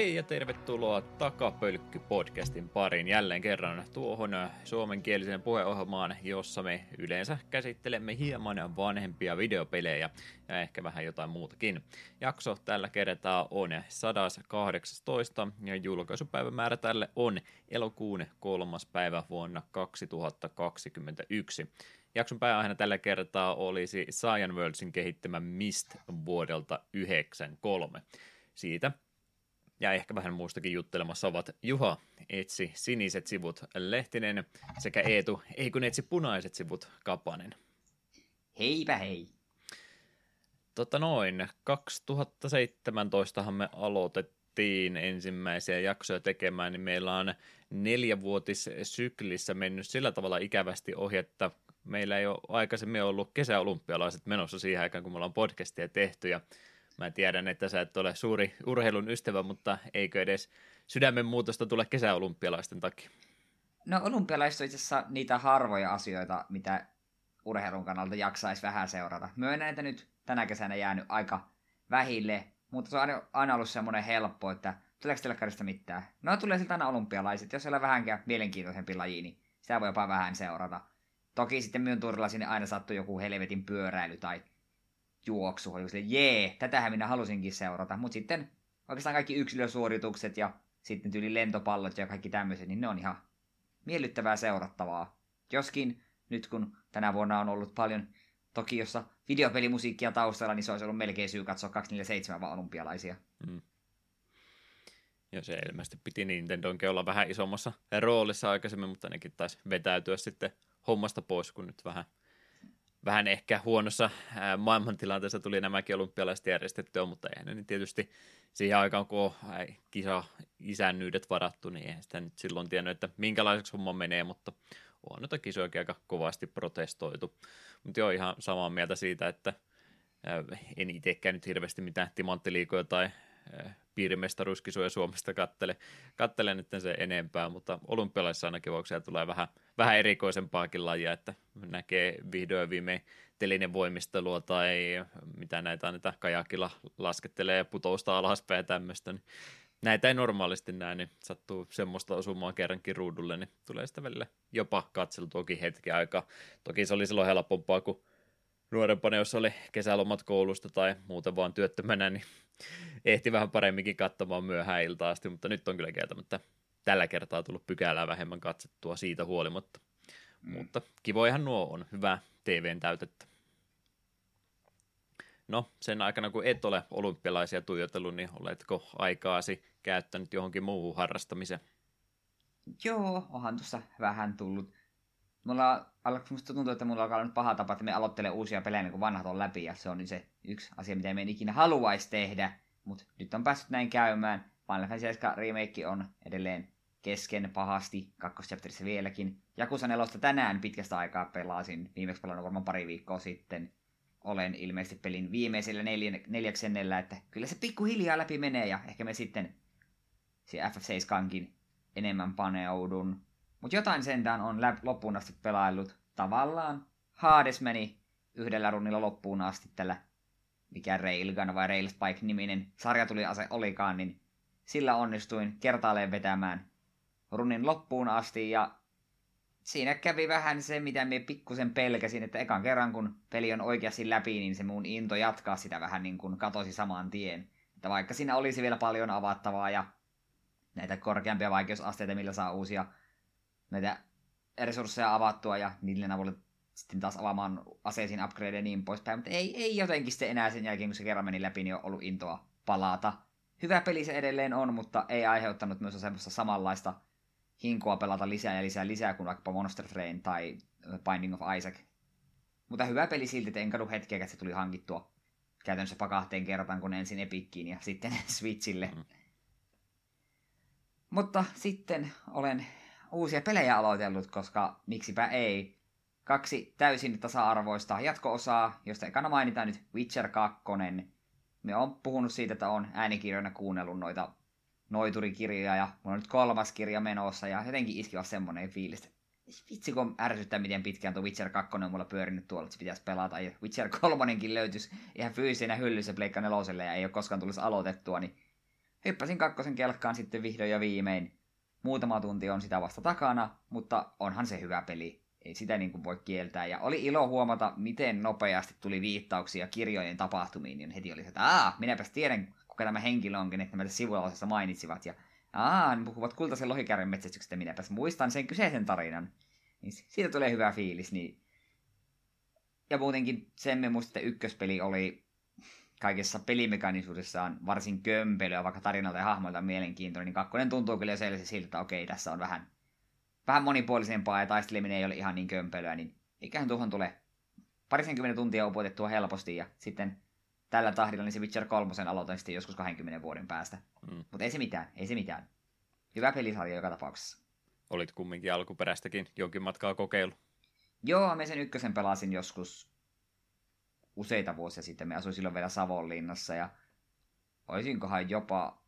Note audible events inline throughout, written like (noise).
Hei ja tervetuloa Takapölkky-podcastin pariin jälleen kerran tuohon suomenkieliseen puheohjelmaan, jossa me yleensä käsittelemme hieman vanhempia videopelejä ja ehkä vähän jotain muutakin. Jakso tällä kertaa on 118 ja julkaisupäivämäärä tälle on elokuun kolmas päivä vuonna 2021. Jakson pääaiheena tällä kertaa olisi Cyan Worldsin kehittämä Mist vuodelta 1993. Siitä ja ehkä vähän muustakin juttelemassa ovat Juha etsi siniset sivut Lehtinen sekä Eetu ei kun etsi punaiset sivut Kapanen. Heipä hei. Totta noin, 2017 me aloitettiin ensimmäisiä jaksoja tekemään, niin meillä on neljävuotissyklissä mennyt sillä tavalla ikävästi ohi, että meillä ei ole aikaisemmin ollut kesäolympialaiset menossa siihen aikaan, kun me ollaan podcastia tehty, ja Mä tiedän, että sä et ole suuri urheilun ystävä, mutta eikö edes sydämen muutosta tule kesäolympialaisten takia? No olympialaiset on itse asiassa niitä harvoja asioita, mitä urheilun kannalta jaksaisi vähän seurata. Myönnän, että nyt tänä kesänä jäänyt aika vähille, mutta se on aina, ollut semmoinen helppo, että tuleeko telkkarista mitään? No tulee siltä aina olympialaiset, jos siellä vähänkään mielenkiintoisempi laji, niin sitä voi jopa vähän seurata. Toki sitten myön turilla sinne aina sattuu joku helvetin pyöräily tai juoksu. Oli sille, jee, tätähän minä halusinkin seurata. Mutta sitten oikeastaan kaikki yksilösuoritukset ja sitten tyyli lentopallot ja kaikki tämmöiset, niin ne on ihan miellyttävää seurattavaa. Joskin nyt kun tänä vuonna on ollut paljon Tokiossa videopelimusiikkia taustalla, niin se olisi ollut melkein syy katsoa 247 vaan olympialaisia. Mm. Ja se ilmeisesti piti Nintendonkin olla vähän isommassa roolissa aikaisemmin, mutta nekin taisi vetäytyä sitten hommasta pois, kun nyt vähän – vähän ehkä huonossa maailmantilanteessa tuli nämäkin olympialaiset järjestettyä, mutta eihän ne niin tietysti siihen aikaan, kun kisa isännyydet varattu, niin eihän sitä nyt silloin tiennyt, että minkälaiseksi homma menee, mutta on noita kisoja aika kovasti protestoitu. Mutta joo, ihan samaa mieltä siitä, että en itsekään nyt hirveästi mitään timanttiliikoja tai piirimestaruuskisoja Suomesta kattele, kattele nyt se enempää, mutta olympialaisissa ainakin vuoksia tulee vähän, vähän erikoisempaakin lajia, että näkee vihdoin viimein telinen voimistelua tai mitä näitä näitä kajakilla laskettelee putousta alaspäin ja tämmöistä, niin näitä ei normaalisti näe, niin sattuu semmoista osumaan kerrankin ruudulle, niin tulee sitä välillä jopa katseltuakin hetki aikaa. Toki se oli silloin helpompaa, kun nuorempana, jos oli kesälomat koulusta tai muuten vaan työttömänä, niin ehti vähän paremminkin katsomaan myöhään iltaa asti, mutta nyt on kyllä kieltämättä tällä kertaa tullut pykälää vähemmän katsettua siitä huolimatta. Mm. Mutta kivoihan nuo on, hyvä TVn täytettä. No, sen aikana kun et ole olympialaisia tuijotellut, niin oletko aikaasi käyttänyt johonkin muuhun harrastamiseen? Joo, onhan tuossa vähän tullut mulla alkaa musta tuntuu, että mulla alkaa nyt paha tapa, että me aloittelee uusia pelejä, niin kun vanhat on läpi, ja se on niin se yksi asia, mitä me en ikinä haluaisi tehdä, mutta nyt on päässyt näin käymään. Final Fantasy 7 remake on edelleen kesken pahasti, kakkoschapterissa vieläkin. Jakusa 4 tänään pitkästä aikaa pelasin, viimeksi pelannut varmaan pari viikkoa sitten. Olen ilmeisesti pelin viimeisellä neljän, neljäksennellä, että kyllä se pikkuhiljaa läpi menee, ja ehkä me sitten se FF7 enemmän paneudun. Mutta jotain sentään on loppuun asti pelaillut. Tavallaan Hades meni yhdellä runnilla loppuun asti tällä, mikä Railgun vai Railspike-niminen sarja tuli ase olikaan, niin sillä onnistuin kertaalleen vetämään runnin loppuun asti ja siinä kävi vähän se, mitä me pikkusen pelkäsin, että ekan kerran kun peli on oikeasti läpi, niin se mun into jatkaa sitä vähän niin kuin katosi saman tien. Että vaikka siinä olisi vielä paljon avattavaa ja näitä korkeampia vaikeusasteita, millä saa uusia näitä resursseja avattua ja niiden avulla sitten taas avaamaan aseisiin upgrade ja niin poispäin, mutta ei, ei jotenkin sitten enää sen jälkeen, kun se kerran meni läpi, niin on ollut intoa palata. Hyvä peli se edelleen on, mutta ei aiheuttanut myös semmoista samanlaista hinkua pelata lisää ja lisää lisää kuin vaikkapa Monster Train tai Binding of Isaac. Mutta hyvä peli silti, että en kadu hetkeä, että se tuli hankittua käytännössä pakahteen kertaan, kun ensin Epickiin ja sitten (laughs) Switchille. Mm. Mutta sitten olen uusia pelejä aloitellut, koska miksipä ei. Kaksi täysin tasa-arvoista jatko-osaa, josta ekana mainitaan nyt Witcher 2. Me on puhunut siitä, että on äänikirjoina kuunnellut noita noiturikirjoja ja mulla on nyt kolmas kirja menossa ja jotenkin iski vaan semmonen fiilis, vitsi kun ärsyttää miten pitkään tuo Witcher 2 on mulla pyörinyt tuolla, että se pitäisi pelata. Ja Witcher 3 löytyisi ihan fyysisenä hyllyssä Pleikka 4 ja ei ole koskaan tullut aloitettua, niin hyppäsin kakkosen kelkkaan sitten vihdoin ja viimein. Muutama tunti on sitä vasta takana, mutta onhan se hyvä peli. Ei sitä niin kuin voi kieltää. Ja oli ilo huomata, miten nopeasti tuli viittauksia kirjojen tapahtumiin. Niin heti oli se, että aah, minäpäs tiedän, kuka tämä henkilö onkin, että meitä sivuosassa mainitsivat. Ja aah, ne puhuvat kultaisen lohikärjen metsästyksestä, minäpäs muistan sen kyseisen tarinan. Niin siitä tulee hyvä fiilis. Niin... Ja muutenkin sen me muistan, että ykköspeli oli kaikessa pelimekaanisuudessaan varsin kömpelyä, vaikka tarinalta ja hahmoilta mielenkiintoinen, niin kakkonen tuntuu kyllä selvästi siltä, että okei, tässä on vähän, vähän monipuolisempaa ja taisteleminen ei ole ihan niin kömpelyä, niin ikähän tuohon tulee parisenkymmentä tuntia upotettua helposti ja sitten tällä tahdilla niin se Witcher 3 aloitan sitten joskus 20 vuoden päästä. Mm. Mutta ei se mitään, ei se mitään. Hyvä pelisarja joka tapauksessa. Olit kumminkin alkuperäistäkin jonkin matkaa kokeilu. Joo, me sen ykkösen pelasin joskus useita vuosia sitten. Me asuin silloin vielä Savonlinnassa ja olisinkohan jopa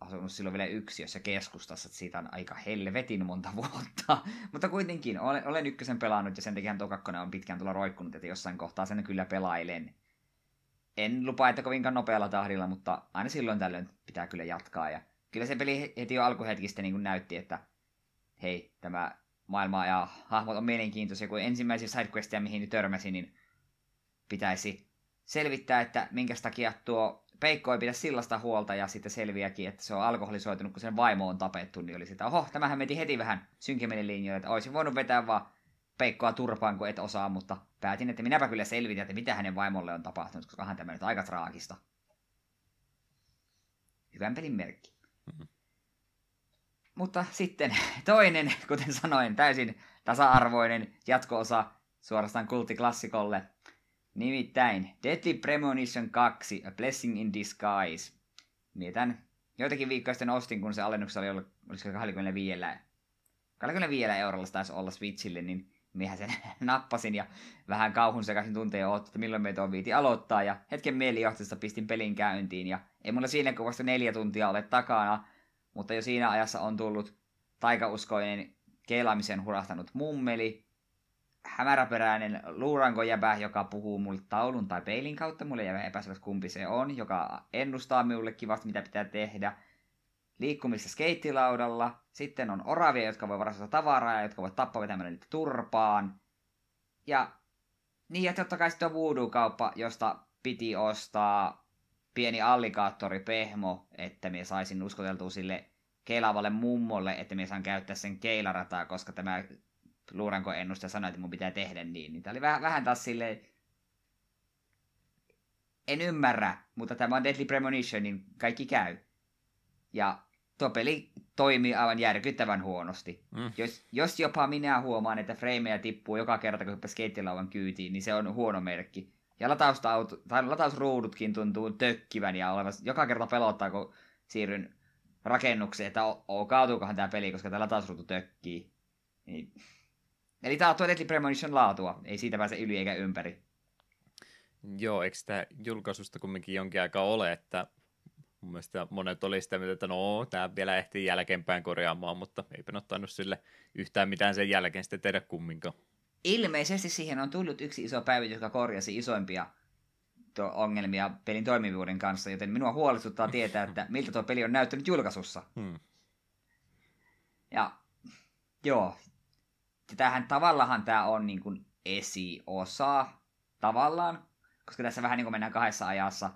asunut silloin vielä yksi, jossa keskustassa, että siitä on aika helvetin monta (laughs) vuotta. Mutta kuitenkin, olen, olen ykkösen pelannut ja sen takia tuo kakkonen on pitkään tulla roikkunut, että jossain kohtaa sen kyllä pelailen. En lupaa, että kovinkaan nopealla tahdilla, mutta aina silloin tällöin pitää kyllä jatkaa. Ja kyllä se peli heti jo alkuhetkistä niin näytti, että hei, tämä maailma ja hahmot on mielenkiintoisia, kun ensimmäisiä sidequesteja, mihin törmäsin, niin pitäisi selvittää, että minkä takia tuo Peikko ei pidä sillasta huolta ja sitten selviäkin, että se on alkoholisoitunut, kun sen vaimo on tapettu, niin oli sitä, oho, tämähän meti heti vähän synkemmille linjoille, että olisin voinut vetää vaan Peikkoa turpaan, kun et osaa, mutta päätin, että minäpä kyllä selvitän, että mitä hänen vaimolle on tapahtunut, koska hän tämä nyt aika traagista. Hyvän pelin merkki. Mm-hmm. Mutta sitten toinen, kuten sanoin, täysin tasa-arvoinen jatko-osa suorastaan kulttiklassikolle – Nimittäin Deadly Premonition 2, A Blessing in Disguise. Mietän, joitakin viikkoja sitten ostin, kun se alennuksessa oli ollut, olisiko 25, 25 eurolla se taisi olla Switchille, niin miehän sen (laughs) nappasin ja vähän kauhun sekaisin tunteen oottu, että milloin meitä on viiti aloittaa. Ja hetken mielijohtaisesta pistin pelin käyntiin ja ei mulla siinä kuvasta neljä tuntia ole takana, mutta jo siinä ajassa on tullut taikauskoinen keelaamisen hurahtanut mummeli, hämäräperäinen luurankojäbä, joka puhuu mulle taulun tai peilin kautta. Mulle jää epäselväksi kumpi se on, joka ennustaa minulle kivasti, mitä pitää tehdä. Liikkumista skeittilaudalla. Sitten on oravia, jotka voi varastaa tavaraa ja jotka voi tappaa vetämällä niitä turpaan. Ja niin, ja totta kai sitten on voodoo-kauppa, josta piti ostaa pieni allikaattoripehmo, että me saisin uskoteltua sille keilavalle mummolle, että me saan käyttää sen keilarataa, koska tämä luuranko ennusta sanoi, että mun pitää tehdä niin. niin tämä oli vähän, vähän taas silleen, en ymmärrä, mutta tämä on Deadly Premonition, niin kaikki käy. Ja tuo peli toimii aivan järkyttävän huonosti. Mm. Jos, jos jopa minä huomaan, että freimejä tippuu joka kerta, kun hyppää skeittilauvan kyytiin, niin se on huono merkki. Ja tai latausruudutkin tuntuu tökkivän ja olevan joka kerta pelottaa, kun siirryn rakennukseen, että o, o, kaatuukohan tämä peli, koska tämä latausruutu tökkii. Niin Eli tämä on Deadly Premonition laatua, ei siitä pääse yli eikä ympäri. Joo, eikö sitä julkaisusta kumminkin jonkin aikaa ole, että mun mielestä monet oli sitä mieltä, että no, tämä vielä ehtii jälkeenpäin korjaamaan, mutta eipä ottanut sille yhtään mitään sen jälkeen sitten tehdä kumminkaan. Ilmeisesti siihen on tullut yksi iso päivitys, joka korjasi isoimpia ongelmia pelin toimivuuden kanssa, joten minua huolestuttaa tietää, että miltä tuo peli on näyttänyt julkaisussa. Hmm. Ja joo, tämähän tavallaan tämä on niin kuin esiosa tavallaan, koska tässä vähän niin kuin mennään kahdessa ajassa.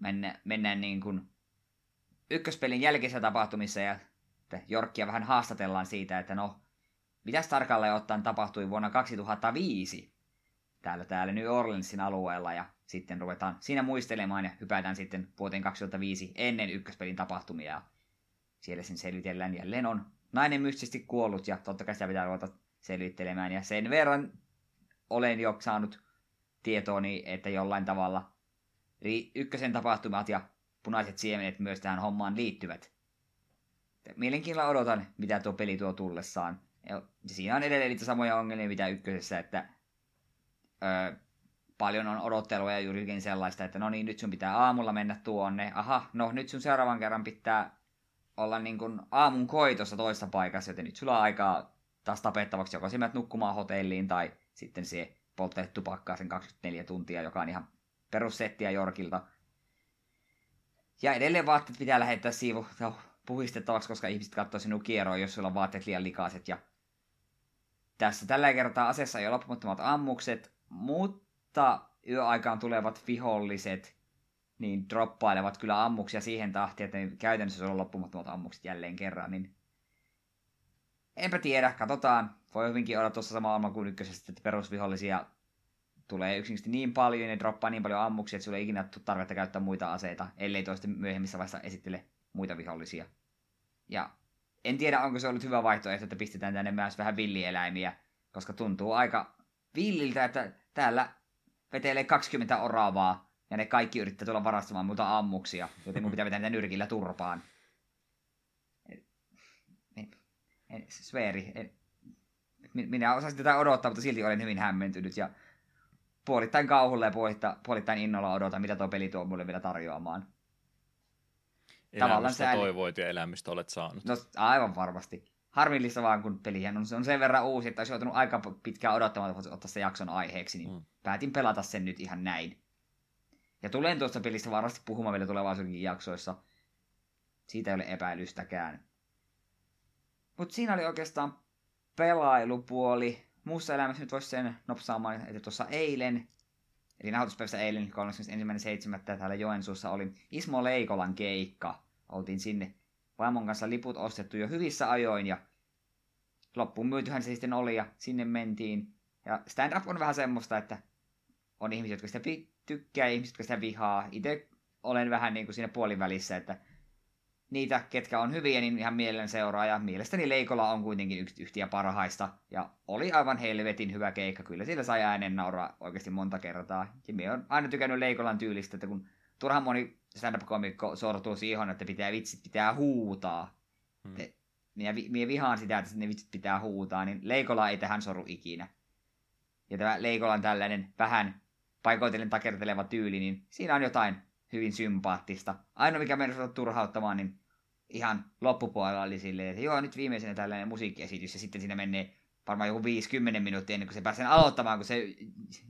Mennä, mennään niin kuin ykköspelin jälkeisissä tapahtumissa ja Jorkkia vähän haastatellaan siitä, että no, mitäs tarkalleen ottaen tapahtui vuonna 2005 täällä, täällä New Orleansin alueella ja sitten ruvetaan siinä muistelemaan ja hypätään sitten vuoteen 2005 ennen ykköspelin tapahtumia ja siellä sen selvitellään jälleen on nainen mystisesti kuollut ja totta kai sitä pitää ruveta selvittelemään. Ja sen verran olen jo saanut tietooni, että jollain tavalla eli ykkösen tapahtumat ja punaiset siemenet myös tähän hommaan liittyvät. Mielenkiinnolla odotan, mitä tuo peli tuo tullessaan. Ja siinä on edelleen niitä samoja ongelmia, mitä ykkösessä, että öö, paljon on odottelua ja juurikin sellaista, että no niin, nyt sun pitää aamulla mennä tuonne. Aha, no nyt sun seuraavan kerran pitää olla niin kuin aamun koitossa toista paikassa, joten nyt sulla on aikaa taas tapettavaksi, joko sinä nukkumaan hotelliin tai sitten se polttelet tupakkaa sen 24 tuntia, joka on ihan perussettiä Jorkilta. Ja edelleen vaatteet pitää lähettää siivu puhistettavaksi, koska ihmiset katsoo sinun kieroon, jos sulla on vaatteet liian likaiset. Ja tässä tällä kertaa aseessa ei ole loppumattomat ammukset, mutta yöaikaan tulevat viholliset niin droppailevat kyllä ammuksia siihen tahtiin, että ne käytännössä on loppumattomat ammukset jälleen kerran, niin enpä tiedä, katsotaan. Voi hyvinkin olla tuossa sama alma kuin ykkösessä, että perusvihollisia tulee yksinkertaisesti niin paljon, ne droppaa niin paljon ammuksia, että sulla ei ikinä tule tarvetta käyttää muita aseita, ellei toista myöhemmissä vaiheessa esittele muita vihollisia. Ja en tiedä, onko se ollut hyvä vaihtoehto, että pistetään tänne myös vähän villieläimiä, koska tuntuu aika villiltä, että täällä vetelee 20 oravaa, ja ne kaikki yrittää tulla varastamaan muuta ammuksia, joten mun pitää vetää niitä nyrkillä turpaan. En, en, Sveeri, en, minä osasin tätä odottaa, mutta silti olen hyvin hämmentynyt, ja puolittain kauhulla ja puolittain, innolla odotan, mitä tuo peli tuo mulle vielä tarjoamaan. Tavallaan sääli... toivoit ja elämistä olet saanut. No aivan varmasti. Harmillista vaan, kun pelihän on, se on sen verran uusi, että olisi joutunut aika pitkään odottamaan, että ottaa se jakson aiheeksi, niin mm. päätin pelata sen nyt ihan näin. Ja tulen tuosta pelistä varmasti puhumaan vielä tulevaisuudenkin jaksoissa. Siitä ei ole epäilystäkään. Mutta siinä oli oikeastaan pelailupuoli. Muussa elämässä nyt voisi sen nopsaamaan, että tuossa eilen, eli nauhoituspäivästä eilen 31.7. täällä Joensuussa oli Ismo Leikolan keikka. Oltiin sinne vaimon kanssa liput ostettu jo hyvissä ajoin ja loppuun myytyhän se sitten oli ja sinne mentiin. Ja stand-up on vähän semmoista, että on ihmisiä, jotka sitä tykkää ihmiset, jotka sitä vihaa. Itse olen vähän niin kuin siinä puolivälissä, että niitä, ketkä on hyviä, niin ihan mielen seuraa. Ja mielestäni Leikola on kuitenkin yksi yhtiä parhaista. Ja oli aivan helvetin hyvä keikka. Kyllä sillä sai äänen nauraa oikeasti monta kertaa. Ja minä olen aina tykännyt Leikolan tyylistä, että kun turhan moni stand-up-komikko sortuu siihen, että pitää vitsit pitää huutaa. Hmm. minä, minä vihaan sitä, että ne vitsit pitää huutaa, niin Leikola ei tähän soru ikinä. Ja tämä Leikolan tällainen vähän paikoitellen takerteleva tyyli, niin siinä on jotain hyvin sympaattista. Ainoa mikä meni turhauttamaan, niin ihan loppupuolella oli silleen, että joo, nyt viimeisenä tällainen musiikkiesitys, ja sitten siinä menee varmaan joku 50 minuuttia ennen kuin se pääsee aloittamaan, kun se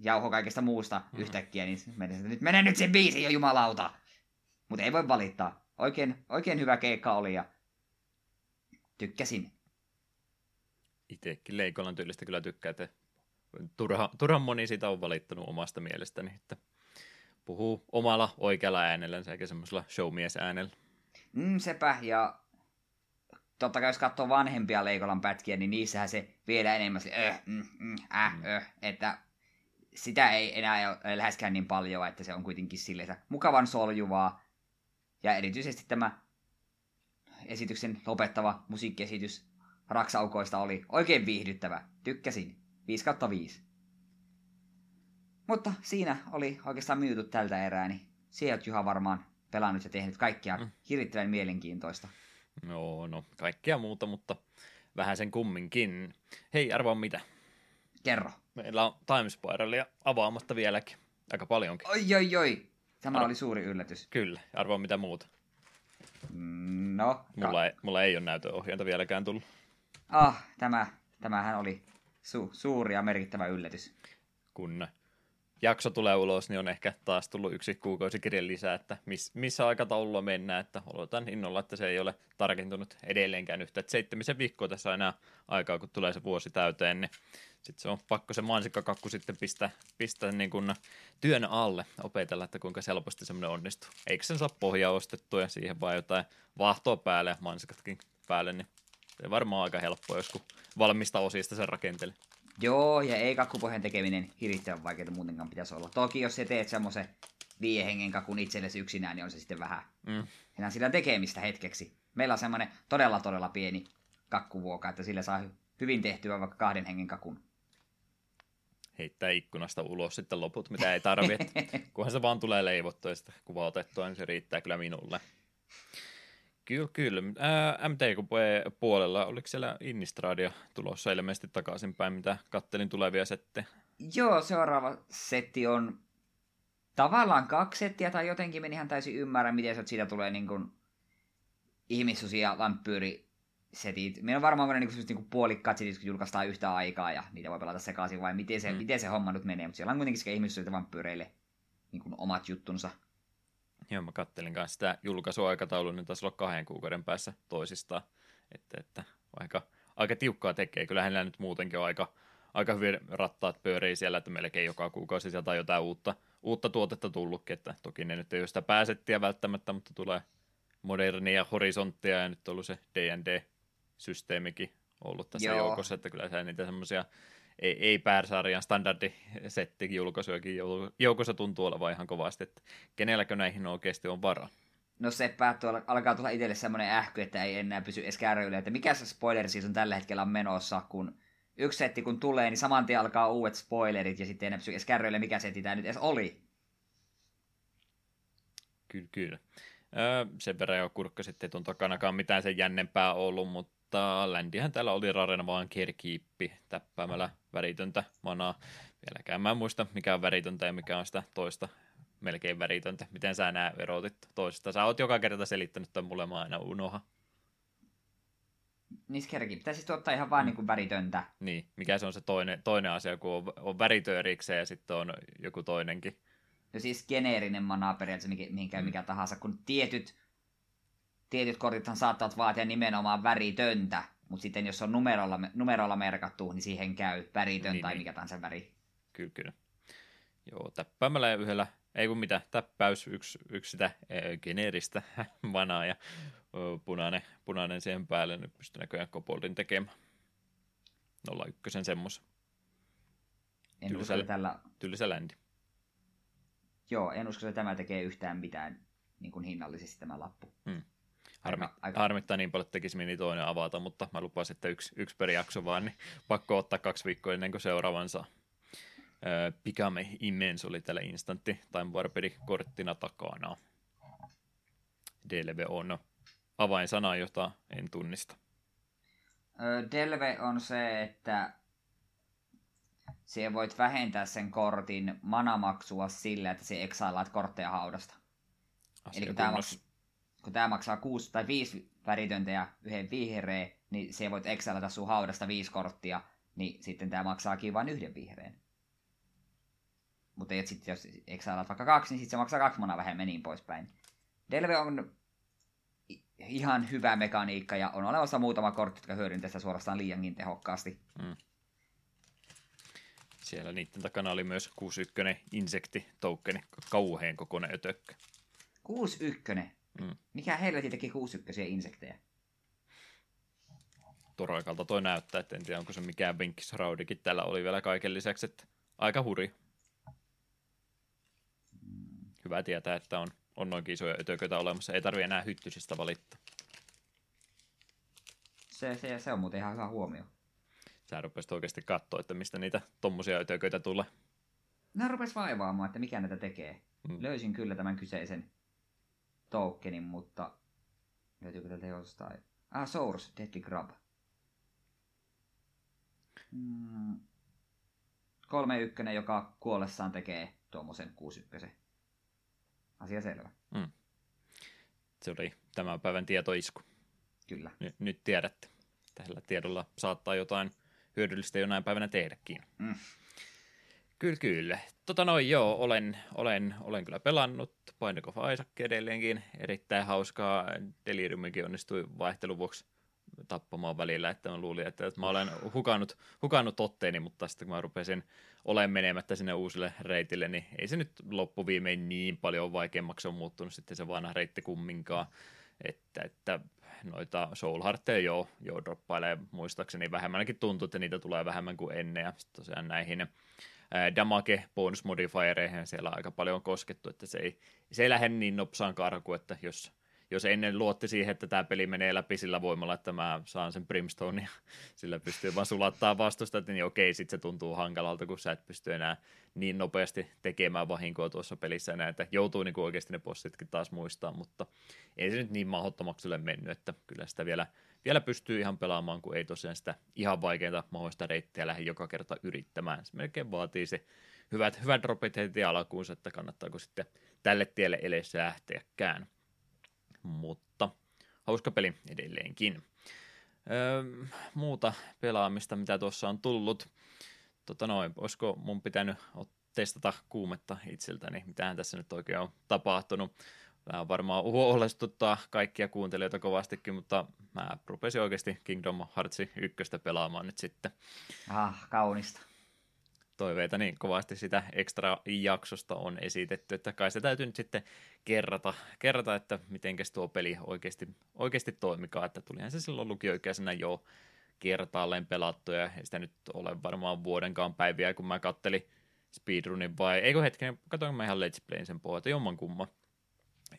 jauho kaikesta muusta mm-hmm. yhtäkkiä, niin menee, että nyt mene nyt sen biisi jo jumalauta. Mutta ei voi valittaa. Oikein, oikein hyvä keikka oli ja tykkäsin. Itsekin Leikolan tyylistä kyllä tykkää, että turha, turhan moni siitä on valittanut omasta mielestäni, että puhuu omalla oikealla äänellä, eikä semmoisella showmies äänellä. Mm, sepä, ja totta kai jos katsoo vanhempia Leikolan pätkiä, niin niissähän se vielä enemmän se öh, mm, mm, äh, mm. öh, että sitä ei enää ole läheskään niin paljon, että se on kuitenkin silleen mukavan soljuvaa. Ja erityisesti tämä esityksen lopettava musiikkiesitys Raksaukoista oli oikein viihdyttävä. Tykkäsin. 5 kautta 5. Mutta siinä oli oikeastaan myyty tältä erää, niin sieltä Juha varmaan pelannut ja tehnyt kaikkia mm. hirvittävän mielenkiintoista. No, no, kaikkea muuta, mutta vähän sen kumminkin. Hei, arvaa mitä? Kerro. Meillä on Timespiralia avaamatta vieläkin. Aika paljonkin. Oi, oi, oi. Tämä Arvo... oli suuri yllätys. Kyllä. Arvoa mitä muuta. Mm, no. Mulla ei, mulla ei ole näytöohjainta vieläkään tullut. Ah, tämä, tämähän oli su- suuri ja merkittävä yllätys. Kun jakso tulee ulos, niin on ehkä taas tullut yksi kuukausikirja lisää, että miss, missä aikataululla mennään, että odotan innolla, että se ei ole tarkentunut edelleenkään yhtä, että seitsemisen viikkoa tässä enää aikaa, kun tulee se vuosi täyteen, niin sitten se on pakko se mansikkakakku sitten pistää, pistää niin kuin työn alle, opetella, että kuinka helposti semmoinen onnistuu. Eikö sen saa pohjaa ostettua ja siihen vaan jotain vahtoa päälle ja mansikatkin päälle, niin se on varmaan aika helppoa, jos kun valmista osista sen rakentelee. Joo, ja ei kakkupohjan tekeminen hirvittävän vaikeaa muutenkaan pitäisi olla. Toki jos sä teet semmoisen viiden hengen kakun itsellesi yksinään, niin on se sitten vähän mm. enää sillä tekemistä hetkeksi. Meillä on semmoinen todella todella pieni kakkuvuoka, että sillä saa hyvin tehtyä vaikka kahden hengen kakun. Heittää ikkunasta ulos sitten loput, mitä ei tarvitse. (laughs) Kunhan se vaan tulee leivottua ja sitä kuva otettua, niin se riittää kyllä minulle. Kyllä, kyllä. MTK-puolella, oliko siellä Innistradia tulossa ilmeisesti takaisinpäin, mitä kattelin tulevia settejä? Joo, seuraava setti on tavallaan kaksi settiä, tai jotenkin meni ihan täysin ymmärrä, miten se siitä tulee niin kuin ihmissusi ja vampyyri setit. Meillä on varmaan ne niin niin puolikkaat setit, kun julkaistaan yhtä aikaa ja niitä voi pelata sekaisin, vai miten se, mm. miten se homma nyt menee. Mutta siellä on kuitenkin sekä ihmissusi ja vampyyreille niin kuin omat juttunsa. Joo, mä kattelin kanssa sitä julkaisuaikataulua, niin taisi olla kahden kuukauden päässä toisistaan. Että, että aika, aika tiukkaa tekee. Kyllä hänellä nyt muutenkin on aika, aika hyvin rattaat pyörii siellä, että melkein joka kuukausi sieltä on jotain uutta, uutta tuotetta tullutkin. Että toki ne nyt ei ole sitä pääsettiä välttämättä, mutta tulee modernia horisonttia ja nyt on ollut se D&D-systeemikin ollut tässä Joo. joukossa, että kyllä se niitä semmoisia ei, ei pääsarjan standardisettikin julkaisujakin joukossa tuntuu olevan ihan kovasti, että kenelläkö näihin oikeasti on varaa. No se päättyy, alkaa tulla itselle semmoinen ähky, että ei enää pysy edes kärryillä, että mikä se spoiler on tällä hetkellä on menossa, kun yksi setti kun tulee, niin saman tien alkaa uudet spoilerit ja sitten ei enää pysy edes kärryillä, mikä setti tämä nyt edes oli. Kyllä, kyllä. Öö, sen verran jo kurkka sitten tuon takanakaan mitään sen jännempää ollut, mutta ländihän täällä oli rarena vaan kerkiippi täppäämällä väritöntä manaa. Vieläkään mä en muista, mikä on väritöntä ja mikä on sitä toista melkein väritöntä. Miten sä nämä erotit toisesta? Sä oot joka kerta selittänyt tämän mulle, mä aina unoha. Niissä kerki. Pitäisi tuottaa ihan vaan mm. niin kuin väritöntä. Niin, mikä se on se toinen, toinen asia, kun on, on väritö erikseen ja sitten on joku toinenkin. No siis geneerinen mana periaatteessa mihin käy mm. mikä tahansa, kun tietyt, tietyt kortithan saattavat vaatia nimenomaan väritöntä, mutta sitten jos on numerolla, numerolla merkattu, niin siihen käy väritön niin, tai niin. mikä tahansa väri. Kyllä, kyllä. Joo, täppäämällä yhdellä, ei kun mitä, täppäys, yksi, yksi sitä ee, geneeristä (laughs) manaa ja ö, punainen, punainen siihen päälle, nyt pystyy näköjään Koboldin tekemään. 01 semmos. En tylsä, usko, tällä... tylsä ländi. Joo, en usko, että tämä tekee yhtään mitään niin kuin hinnallisesti tämä lappu. Hmm. Harmi, aika... Harmittaa niin paljon, että tekisi meni toinen avata, mutta mä lupasin, että yksi, yksi per jakso vaan, niin pakko ottaa kaksi viikkoa ennen kuin seuraavansa. Öö, Pikame Immense oli tällä instantti Time Warpedi korttina takana. Delve on avainsana, jota en tunnista. Delve on se, että siihen voit vähentää sen kortin manamaksua sillä, että se eksailaat kortteja haudasta. Asia Eli tämä, maks- kun tämä maksaa 6 tai 5 väritöntä ja yhden vihreä, niin se voit exilata sun haudasta 5 korttia, niin sitten tämä maksaakin vain yhden vihreän. Mutta sitten jos exailaat vaikka kaksi, niin sitten se maksaa kaksi manaa vähemmän niin poispäin. Delve on ihan hyvä mekaniikka ja on olemassa muutama kortti, jotka hyödyntää sitä suorastaan liiankin tehokkaasti. Mm. Siellä niiden takana oli myös 61 insekti tokeni, kauheen kokoinen ötökkö. 61? Mm. Mikä helvetti teki 61 insektejä? Toroikalta toi näyttää, että en tiedä onko se mikään vinkkisraudikin täällä oli vielä kaiken lisäksi, että aika huri. Hyvä tietää, että on, on noinkin isoja ötököitä olemassa, ei tarvi enää hyttysistä valittaa. Se, se, se on muuten ihan hyvä huomio sä rupesit oikeasti katsoa, että mistä niitä tommosia ötököitä tulee. Nämä rupes vaivaamaan, että mikä näitä tekee. Mm. Löysin kyllä tämän kyseisen tokenin, mutta löytyykö täältä jostain? Ah, Source, Deadly Grab. Mm. Kolme ykkönen, joka kuollessaan tekee tuommoisen kuusi ykkösen. Asia selvä. Mm. Se oli tämän päivän tietoisku. Kyllä. N- nyt tiedätte. Tällä tiedolla saattaa jotain hyödyllistä jonain päivänä tehdäkin. Mm. Kyllä, kyllä. Tota noin, joo, olen, olen, olen kyllä pelannut Binding of Isaac edelleenkin. Erittäin hauskaa. Deliriumikin onnistui vaihtelun vuoksi tappamaan välillä, että mä luulin, että, että mä olen hukannut, hukannut otteeni, mutta sitten kun mä rupesin olemaan menemättä sinne uusille reitille, niin ei se nyt loppuviimein niin paljon vaikeammaksi on muuttunut sitten se vanha reitti kumminkaan, että, että noita Soul Heartteja jo, jo droppailee muistaakseni vähemmänkin tuntuu, että niitä tulee vähemmän kuin ennen, ja tosiaan näihin damage bonus modifiereihin siellä aika paljon on koskettu, että se ei, se ei lähde niin nopsaan karkuun, että jos jos ennen luotti siihen, että tämä peli menee läpi sillä voimalla, että mä saan sen brimstone ja (laughs) sillä pystyy vaan sulattaa vastusta, niin okei, sitten se tuntuu hankalalta, kun sä et pysty enää niin nopeasti tekemään vahinkoa tuossa pelissä enää, että joutuu niin oikeasti ne bossitkin taas muistaa, mutta ei se nyt niin mahdottomaksi ole mennyt, että kyllä sitä vielä, vielä pystyy ihan pelaamaan, kun ei tosiaan sitä ihan vaikeinta mahdollista reittiä lähde joka kerta yrittämään. Se melkein vaatii se hyvät, hyvät dropit heti alkuun, että kannattaako sitten tälle tielle edes lähteäkään mutta hauska peli edelleenkin. Öö, muuta pelaamista, mitä tuossa on tullut. Tota noin, olisiko mun pitänyt testata kuumetta itseltäni, mitähän tässä nyt oikein on tapahtunut. Tämä varmaan huolestuttaa kaikkia kuuntelijoita kovastikin, mutta mä rupesin oikeasti Kingdom Hearts ykköstä pelaamaan nyt sitten. Ah, kaunista. Toiveita niin kovasti sitä ekstra jaksosta on esitetty, että kai se täytyy nyt sitten kerrata, kerrata että miten tuo peli oikeasti, oikeasti toimikaa, että tulihan se silloin lukioikäisenä jo kertaalleen pelattu ja ei sitä nyt ole varmaan vuodenkaan päiviä, kun mä kattelin speedrunin vai, eikö hetken, katsoin mä ihan Let's Playin sen puolelta, jomman kumma.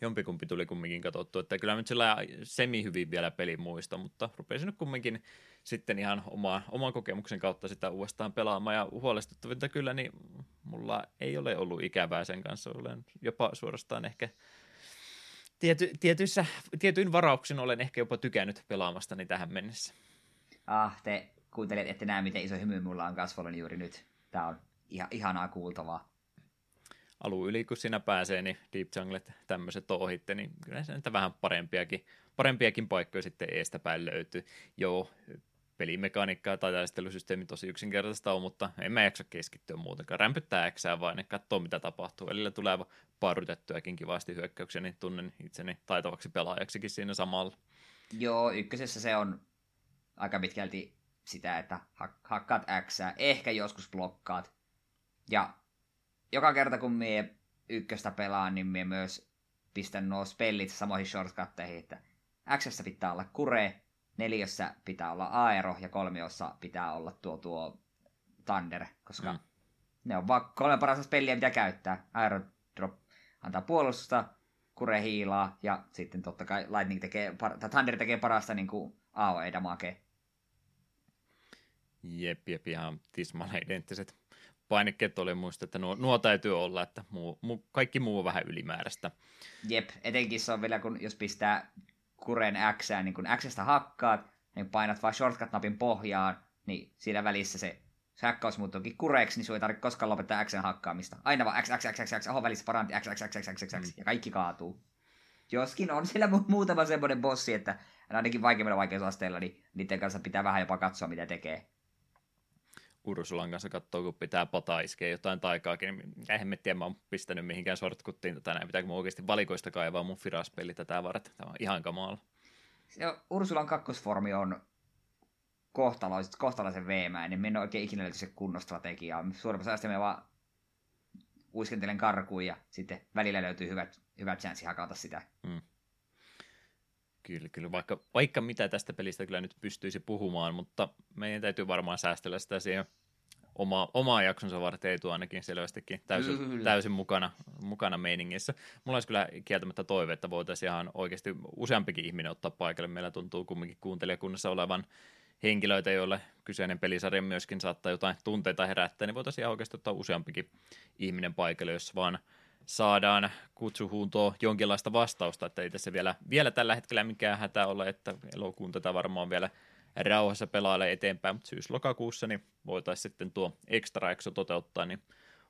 Jompikumpi tuli kumminkin katsottu, että kyllä nyt sillä semi hyvin vielä peli muista, mutta rupesin nyt kumminkin sitten ihan oma, oman kokemuksen kautta sitä uudestaan pelaamaan ja huolestuttavinta kyllä, niin mulla ei ole ollut ikävää sen kanssa, olen jopa suorastaan ehkä tiety, tietyissä, tietyin varauksin olen ehkä jopa tykännyt pelaamastani tähän mennessä. Ah, te kuuntelet, ette näe, miten iso hymy mulla on kasvollani juuri nyt. Tää on ihan, ihanaa kuultavaa. Alu yli, kun siinä pääsee, niin Deep Junglet tämmöiset ohitte, niin kyllä se vähän parempiakin, parempiakin paikkoja sitten eestä päin löytyy. Joo, pelimekaniikkaa tai taistelusysteemi tosi yksinkertaista on, mutta en mä jaksa keskittyä muutenkaan. Rämpyttää äksää vain ja katsoo mitä tapahtuu. Välillä tulee parutettuakin kivasti hyökkäyksiä, niin tunnen itseni taitavaksi pelaajaksikin siinä samalla. Joo, ykkösessä se on aika pitkälti sitä, että hakkaat X, ehkä joskus blokkaat. Ja joka kerta kun mie ykköstä pelaan, niin mie myös pistän nuo spellit samoihin shortcutteihin, että X pitää olla kure, neljössä pitää olla aero ja kolmiossa pitää olla tuo, tuo Thunder, koska mm. ne on vaan kolme parasta peliä, mitä käyttää. Aerodrop antaa puolustusta, kure hiilaa ja sitten totta kai Lightning tekee, tai Thunder tekee parasta niin kuin AOE-damakea. Jep, jep, ihan tismalleen identtiset painikkeet oli muista, että nuo, nuo täytyy olla, että muu, muu, kaikki muu on vähän ylimääräistä. Jep, etenkin se on vielä, kun jos pistää kuren X, niin kun Xstä hakkaat, niin painat vain shortcut-napin pohjaan, niin siinä välissä se, se hakkaus muuttuukin kureeksi, niin sinun ei tarvitse koskaan lopettaa Xn hakkaamista. Aina vaan X, X, X, X, X, oho välissä paranti X, X, X, X, X, X, X, ja kaikki kaatuu. Joskin on siellä muutama semmoinen bossi, että ainakin vaikeimmilla vaikeusasteilla, niin niiden kanssa pitää vähän jopa katsoa, mitä tekee. Ursulan kanssa katsoo, kun pitää pata iskeä jotain taikaakin, niin eihän me tiedä, mä oon pistänyt mihinkään sortkuttiin tätä näin. Pitääkö mä oikeasti valikoista kaivaa mun firaspeli tätä varten? Tämä on ihan kamala. Se Ursulan kakkosformi on kohtalaisen, kohtalaisen veemäinen. Me en ole oikein ikinä löyty se kunnon strategiaa. Suurimmassa ajasta me vaan uiskentelen karkuun ja sitten välillä löytyy hyvät, hyvät chanssi hakata sitä. Hmm. Kyllä, kyllä. Vaikka, vaikka mitä tästä pelistä kyllä nyt pystyisi puhumaan, mutta meidän täytyy varmaan säästellä sitä siihen oma, omaa jaksonsa varten tuo ainakin selvästikin täysin, täysin mukana, mukana meiningissä. Mulla olisi kyllä kieltämättä toive, että voitaisiin ihan oikeasti useampikin ihminen ottaa paikalle. Meillä tuntuu kumminkin kuuntelijakunnassa olevan henkilöitä, joille kyseinen pelisarja myöskin saattaa jotain tunteita herättää, niin voitaisiin ihan oikeasti ottaa useampikin ihminen paikalle, jos vaan – saadaan kutsuhuuntoon jonkinlaista vastausta, että ei tässä vielä, vielä tällä hetkellä mikään hätä ole, että elokuun tätä varmaan vielä rauhassa pelailee eteenpäin, mutta syys-lokakuussa niin voitaisiin sitten tuo extra exo toteuttaa, niin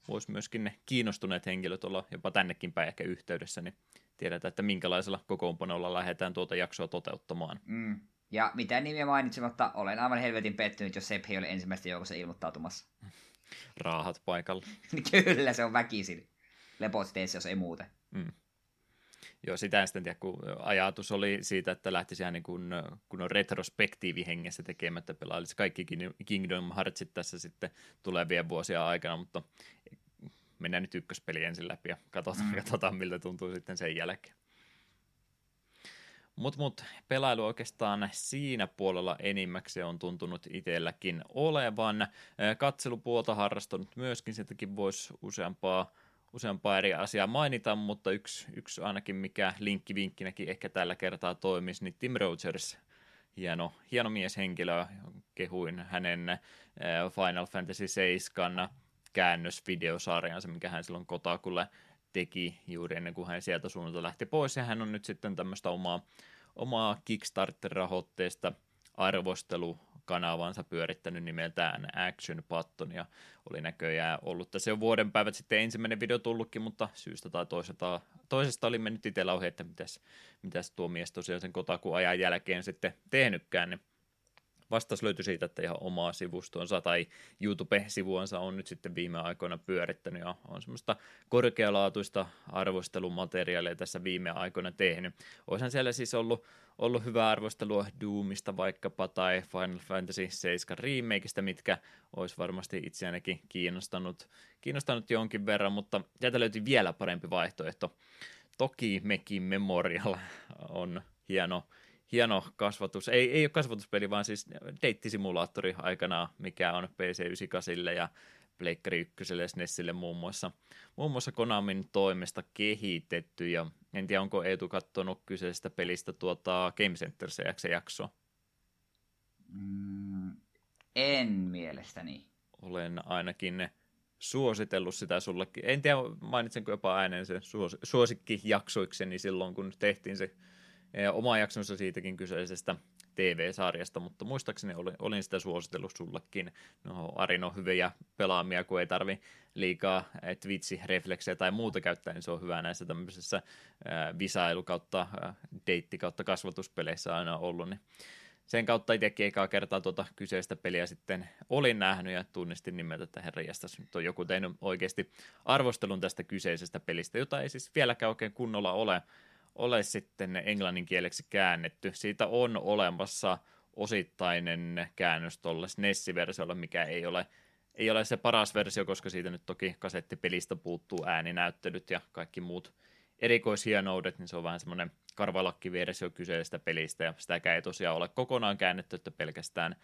voisi myöskin ne kiinnostuneet henkilöt olla jopa tännekin päin ehkä yhteydessä, niin tiedetään, että minkälaisella kokoonpanolla lähdetään tuota jaksoa toteuttamaan. Mm. Ja mitä nimiä mainitsematta, olen aivan helvetin pettynyt, jos Sepp ei ole ensimmäistä joukossa ilmoittautumassa. Raahat paikalla. (laughs) Kyllä, se on väkisin leposteessa, jos ei muuten. Mm. Joo, sitä en sitten tiedä, kun ajatus oli siitä, että lähtisi ihan niin kuin, kun on retrospektiivihengessä tekemättä pelailisi kaikki Kingdom Heartsit tässä sitten tulevien vuosia aikana, mutta mennään nyt ykköspeli ensin läpi ja katsotaan, mm. katsotaan miltä tuntuu sitten sen jälkeen. Mutta mut, pelailu oikeastaan siinä puolella enimmäkseen on tuntunut itselläkin olevan. Katselupuolta harrastanut myöskin, sieltäkin voisi useampaa useampaa eri asiaa mainita, mutta yksi, yksi ainakin mikä linkkivinkkinäkin ehkä tällä kertaa toimisi, niin Tim Rogers, hieno, hieno mieshenkilö, kehuin hänen äh, Final Fantasy 7 käännösvideosarjansa, mikä hän silloin Kotakulle teki juuri ennen kuin hän sieltä suunnalta lähti pois, ja hän on nyt sitten tämmöistä omaa, omaa Kickstarter-rahoitteista arvostelu kanavansa pyörittänyt nimeltään Action Button ja oli näköjään ollut tässä jo vuoden päivät sitten ensimmäinen video tullutkin, mutta syystä tai toisesta, toisesta oli mennyt itsellä ohi, että mitäs, mitäs tuo mies tosiaan sen kotaku ajan jälkeen sitten tehnytkään, niin vastaus löytyi siitä, että ihan omaa sivustonsa tai YouTube-sivuansa on nyt sitten viime aikoina pyörittänyt ja on semmoista korkealaatuista arvostelumateriaalia tässä viime aikoina tehnyt. Oishan siellä siis ollut, ollut hyvää arvostelua Doomista vaikkapa tai Final Fantasy 7 remakeista, mitkä olisi varmasti itseäänkin kiinnostanut, kiinnostanut jonkin verran, mutta sieltä löytyi vielä parempi vaihtoehto. Toki Mekin Memorial on hieno, hieno kasvatus, ei, ei ole kasvatuspeli, vaan siis deittisimulaattori aikanaan, mikä on PC98 ja Pleikkari 1 ja SNESille muun muassa, muun muassa Konamin toimesta kehitetty, ja en tiedä, onko Eetu katsonut kyseisestä pelistä tuota Game Center jaksoa. Mm, en mielestäni. Olen ainakin suositellut sitä sullekin. En tiedä, mainitsenko jopa ääneen sen suos- suosikkijaksoikseni silloin, kun tehtiin se oma jaksonsa siitäkin kyseisestä TV-sarjasta, mutta muistaakseni olin, olin sitä suositellut sullekin. No, Arin on hyviä pelaamia, kun ei tarvi liikaa Twitch-refleksejä tai muuta käyttää, niin se on hyvä näissä tämmöisissä äh, visailu kautta äh, deitti kautta kasvatuspeleissä aina ollut, niin sen kautta itsekin ekaa kertaa tuota kyseistä peliä sitten olin nähnyt ja tunnistin nimeltä, että herra jästäs, nyt on joku tehnyt oikeasti arvostelun tästä kyseisestä pelistä, jota ei siis vieläkään oikein kunnolla ole ole sitten englanninkieleksi käännetty. Siitä on olemassa osittainen käännös tuolle SNES-versiolle, mikä ei ole, ei ole se paras versio, koska siitä nyt toki kasettipelistä puuttuu ääninäyttelyt ja kaikki muut erikoishienoudet, niin se on vähän semmoinen karvalakkiversio kyseisestä pelistä, ja sitäkään ei tosiaan ole kokonaan käännetty, että pelkästään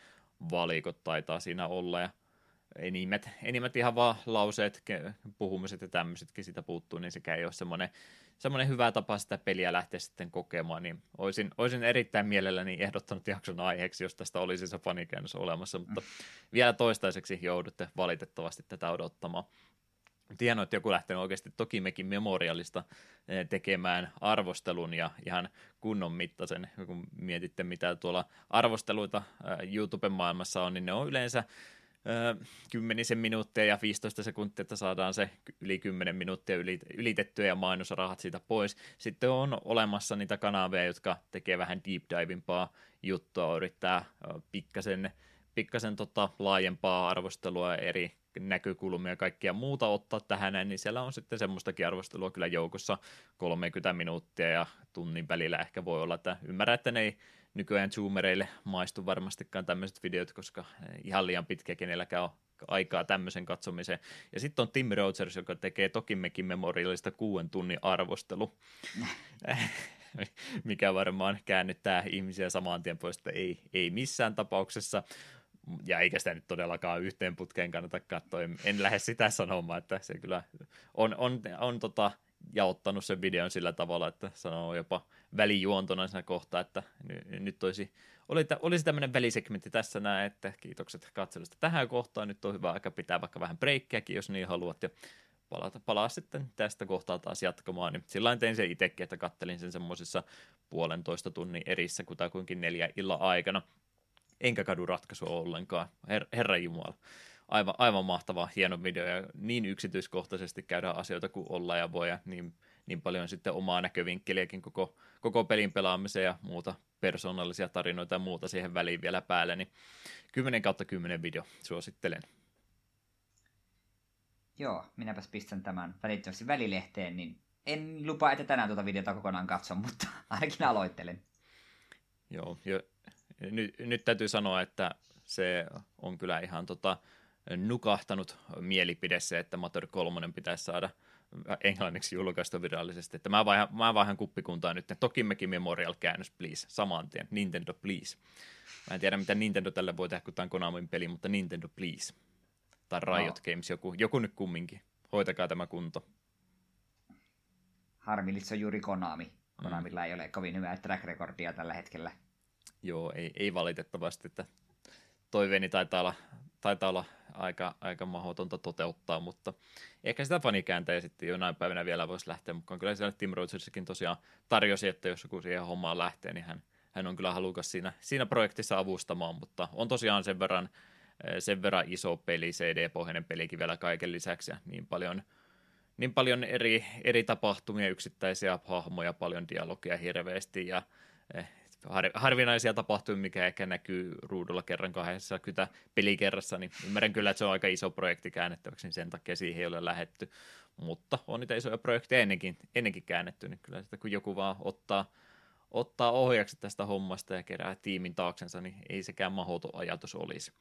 valikot taitaa siinä olla, ja enimmät, enimmät ihan vaan lauseet, puhumiset ja tämmöisetkin sitä puuttuu, niin sekä ei ole semmoinen, semmoinen hyvä tapa sitä peliä lähteä sitten kokemaan, niin olisin, olisin erittäin mielelläni ehdottanut jakson aiheeksi, jos tästä olisi se fanikäännös olemassa, mutta vielä toistaiseksi joudutte valitettavasti tätä odottamaan. Tiedän, että joku lähtenyt oikeasti toki mekin memorialista eh, tekemään arvostelun ja ihan kunnon mittaisen, kun mietitte mitä tuolla arvosteluita eh, YouTuben maailmassa on, niin ne on yleensä kymmenisen minuuttia ja 15 sekuntia, että saadaan se yli 10 minuuttia ylitettyä ja mainosrahat siitä pois. Sitten on olemassa niitä kanavia, jotka tekee vähän deep divimpaa juttua, yrittää pikkasen, pikkasen tota laajempaa arvostelua eri näkökulmia ja kaikkia muuta ottaa tähän, niin siellä on sitten semmoistakin arvostelua kyllä joukossa 30 minuuttia ja tunnin välillä ehkä voi olla, että ymmärrän, että ne ei nykyään zoomereille maistu varmastikaan tämmöiset videot, koska ihan liian pitkä kenelläkään on aikaa tämmöisen katsomiseen. Ja sitten on Tim Rogers, joka tekee Tokimekin memorialista kuuden tunnin arvostelu, (laughs) mikä varmaan käännyttää ihmisiä samaan tien pois, että ei, ei missään tapauksessa. Ja eikä sitä nyt todellakaan yhteen putkeen kannata katsoa. En lähde sitä sanomaan, että se kyllä on, on, on tota, jaottanut sen videon sillä tavalla, että sanoo jopa välijuontona siinä kohtaa, että nyt olisi, oli, olisi tämmöinen välisegmentti tässä näin, että kiitokset katselusta tähän kohtaan, nyt on hyvä aika pitää vaikka vähän breikkiäkin, jos niin haluat, ja palata, palaa sitten tästä kohtaa taas jatkamaan, niin sillä tein sen itsekin, että kattelin sen semmoisissa puolentoista tunnin erissä kutakuinkin neljä illan aikana, enkä kadu ratkaisua ollenkaan, Her, herra Jumala. Aivan, aivan mahtava, hieno video ja niin yksityiskohtaisesti käydään asioita kuin olla ja voi ja niin, niin paljon sitten omaa näkövinkkeliäkin koko, koko pelin pelaamiseen ja muuta persoonallisia tarinoita ja muuta siihen väliin vielä päälle, niin 10 kautta 10 video suosittelen. Joo, minäpäs pistän tämän välittömästi välilehteen, niin en lupaa, että tänään tuota videota kokonaan katson, (laughs) mutta ainakin aloittelen. Joo, jo, nyt, nyt täytyy sanoa, että se on kyllä ihan tota, nukahtanut mielipide se, että Motor 3 pitäisi saada englanniksi julkaista virallisesti. Että mä vaihan, mä vaihan kuppikuntaa nyt. Toki mekin Memorial käännös, please, saman tien. Nintendo, please. Mä en tiedä, mitä Nintendo tällä voi tehdä, kun tämä on Konamin peli, mutta Nintendo, please. Tai Riot no. Games, joku, joku nyt kumminkin. Hoitakaa tämä kunto. Harmillista on juuri Konami. Konamilla mm. ei ole kovin hyvää track recordia tällä hetkellä. Joo, ei, ei valitettavasti, että toiveeni taitaa olla, taitaa olla aika, aika mahdotonta toteuttaa, mutta ehkä sitä fanikääntäjä sitten jonain päivänä vielä voisi lähteä mukaan. Kyllä siellä Tim Rogersikin tosiaan tarjosi, että jos joku siihen hommaan lähtee, niin hän, hän on kyllä halukas siinä, siinä projektissa avustamaan, mutta on tosiaan sen verran, eh, sen verran iso peli, CD-pohjainen pelikin vielä kaiken lisäksi ja niin paljon, niin paljon eri, eri tapahtumia, yksittäisiä hahmoja, paljon dialogia hirveästi ja eh, har, harvinaisia tapahtumia, mikä ehkä näkyy ruudulla kerran kahdessa kytä pelikerrassa, niin ymmärrän kyllä, että se on aika iso projekti käännettäväksi, niin sen takia siihen ei ole lähetty. Mutta on niitä isoja projekteja ennenkin, ennenkin käännetty, niin kyllä sitä kun joku vaan ottaa, ottaa ohjaksi tästä hommasta ja kerää tiimin taaksensa, niin ei sekään mahdoton ajatus olisi.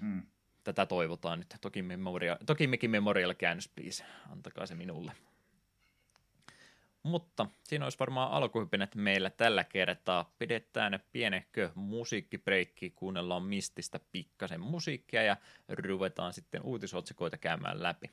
Mm. Tätä toivotaan nyt. Toki, memoria, toki mekin Memorial käännös, please. Antakaa se minulle. Mutta siinä olisi varmaan alkuhypinet meillä tällä kertaa. Pidetään pienehkö musiikkibreikki, kuunnellaan mististä pikkasen musiikkia ja ruvetaan sitten uutisotsikoita käymään läpi.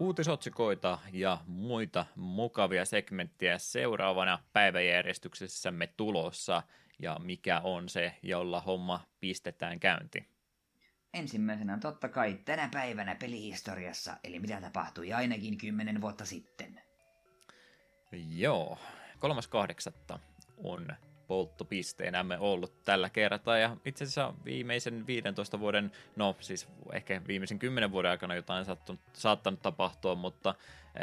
Uutisotsikoita ja muita mukavia segmenttiä seuraavana päiväjärjestyksessämme tulossa ja mikä on se, jolla homma pistetään käyntiin. Ensimmäisenä totta kai tänä päivänä pelihistoriassa, eli mitä tapahtui ainakin kymmenen vuotta sitten. Joo, kolmas kahdeksatta on polttopisteenämme ollut tällä kertaa. Ja itse asiassa viimeisen 15 vuoden, no siis ehkä viimeisen 10 vuoden aikana jotain saattanut, saattanut tapahtua, mutta 11-07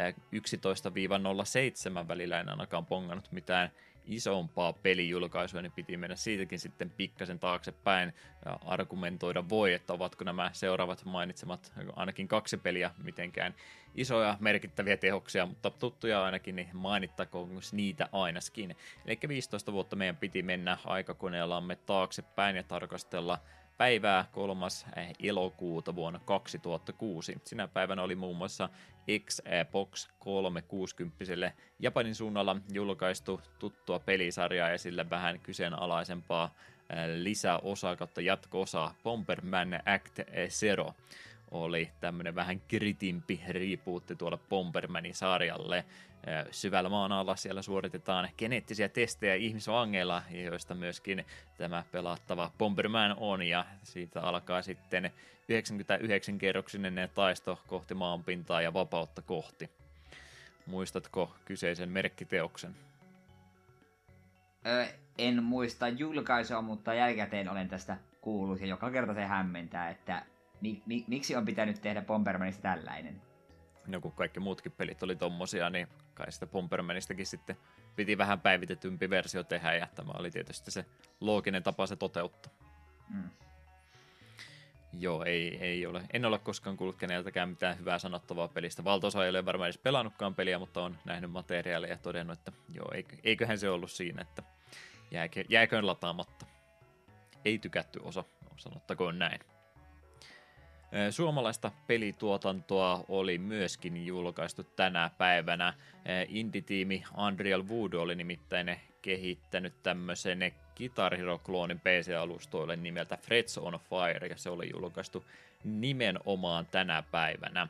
eh, välillä en ainakaan pongannut mitään isompaa pelijulkaisua, niin piti mennä siitäkin sitten pikkasen taaksepäin ja argumentoida voi, että ovatko nämä seuraavat mainitsemat ainakin kaksi peliä mitenkään isoja merkittäviä tehoksia, mutta tuttuja ainakin, niin mainittakoon niitä ainakin. Eli 15 vuotta meidän piti mennä aikakoneellamme taaksepäin ja tarkastella päivää 3. elokuuta vuonna 2006. Sinä päivänä oli muun muassa Xbox 360 Japanin suunnalla julkaistu tuttua pelisarjaa ja sille vähän kyseenalaisempaa lisäosaa kautta jatko-osaa Bomberman Act Zero oli tämmöinen vähän kritimpi riipuutti tuolle Bombermanin sarjalle. Syvällä maan alla siellä suoritetaan geneettisiä testejä ihmisvangeilla, joista myöskin tämä pelattava Bomberman on, ja siitä alkaa sitten 99-kerroksinen taisto kohti maanpintaa ja vapautta kohti. Muistatko kyseisen merkkiteoksen? Öö, en muista julkaisua, mutta jälkikäteen olen tästä kuullut ja joka kerta se hämmentää, että mi, mi, miksi on pitänyt tehdä Bombermanista tällainen? No kun kaikki muutkin pelit oli tommosia, niin kai sitä Bombermanistakin sitten piti vähän päivitetympi versio tehdä, ja tämä oli tietysti se looginen tapa se toteuttaa. Mm. Joo, ei, ei ole. En ole koskaan kuullut keneltäkään mitään hyvää sanottavaa pelistä. Valtaosa ei ole varmaan edes pelannutkaan peliä, mutta on nähnyt materiaalia ja todennut, että joo, eiköhän se ollut siinä, että jääkö, jääköön lataamatta. Ei tykätty osa, sanottakoon näin. Suomalaista pelituotantoa oli myöskin julkaistu tänä päivänä. Indie-tiimi Unreal Wood oli nimittäin kehittänyt tämmöisen Guitar Hero-kloonin PC-alustoille nimeltä Frets on Fire, ja se oli julkaistu nimenomaan tänä päivänä.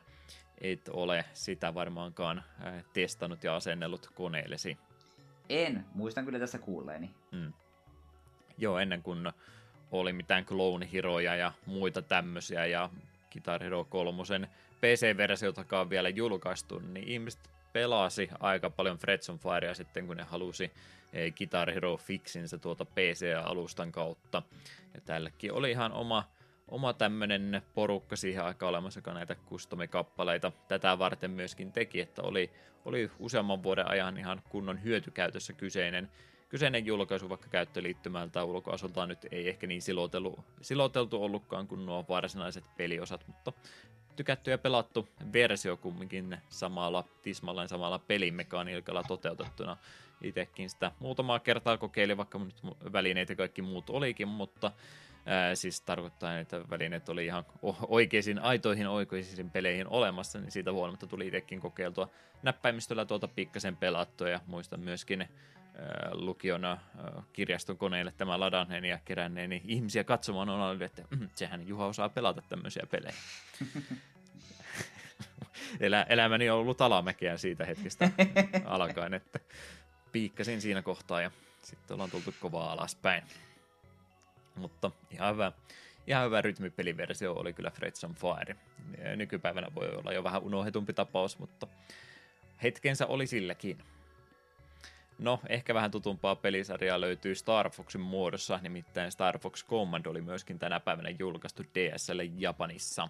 Et ole sitä varmaankaan testannut ja asennellut koneellesi. En, muistan kyllä tässä kuulleeni. Mm. Joo, ennen kuin oli mitään Clone Heroja ja muita tämmöisiä, ja Guitar Hero 3 PC-versiotakaan vielä julkaistu, niin ihmiset pelasi aika paljon Freds on Firea sitten, kun ne halusi eh, Guitar Hero Fixinsä tuota PC-alustan kautta. Ja tälläkin oli ihan oma, oma tämmöinen porukka siihen aikaan olemassa, joka näitä custom-kappaleita tätä varten myöskin teki, että oli, oli useamman vuoden ajan ihan kunnon hyötykäytössä kyseinen kyseinen julkaisu vaikka käyttöliittymältä ulkoasultaan nyt ei ehkä niin siloteltu, siloteltu ollutkaan kuin nuo varsinaiset peliosat, mutta tykätty ja pelattu versio kumminkin samalla tismalleen samalla pelimekaniikalla toteutettuna. Itsekin sitä muutamaa kertaa kokeilin, vaikka nyt välineitä kaikki muut olikin, mutta Ää, siis tarkoittaa, että välineet oli ihan oikeisiin, aitoihin oikeisiin peleihin olemassa, niin siitä huolimatta tuli itsekin kokeiltua näppäimistöllä tuota pikkasen pelattua ja muistan myöskin lukiona kirjaston koneille tämä ladanneen ja keränneen niin ihmisiä katsomaan on ollut, että mm, sehän Juha osaa pelata tämmöisiä pelejä. (laughs) Elä, elämäni on ollut alamäkeä siitä hetkestä (laughs) alkaen, että piikkasin siinä kohtaa ja sitten ollaan tultu kovaa alaspäin. Mutta ihan hyvä, ihan hyvä rytmipeliversio oli kyllä Freds on Fire. Nykypäivänä voi olla jo vähän unohdetumpi tapaus, mutta hetkensä oli silläkin. No, ehkä vähän tutumpaa pelisarjaa löytyy Star Foxin muodossa, nimittäin Star Fox Command oli myöskin tänä päivänä julkaistu DSL Japanissa.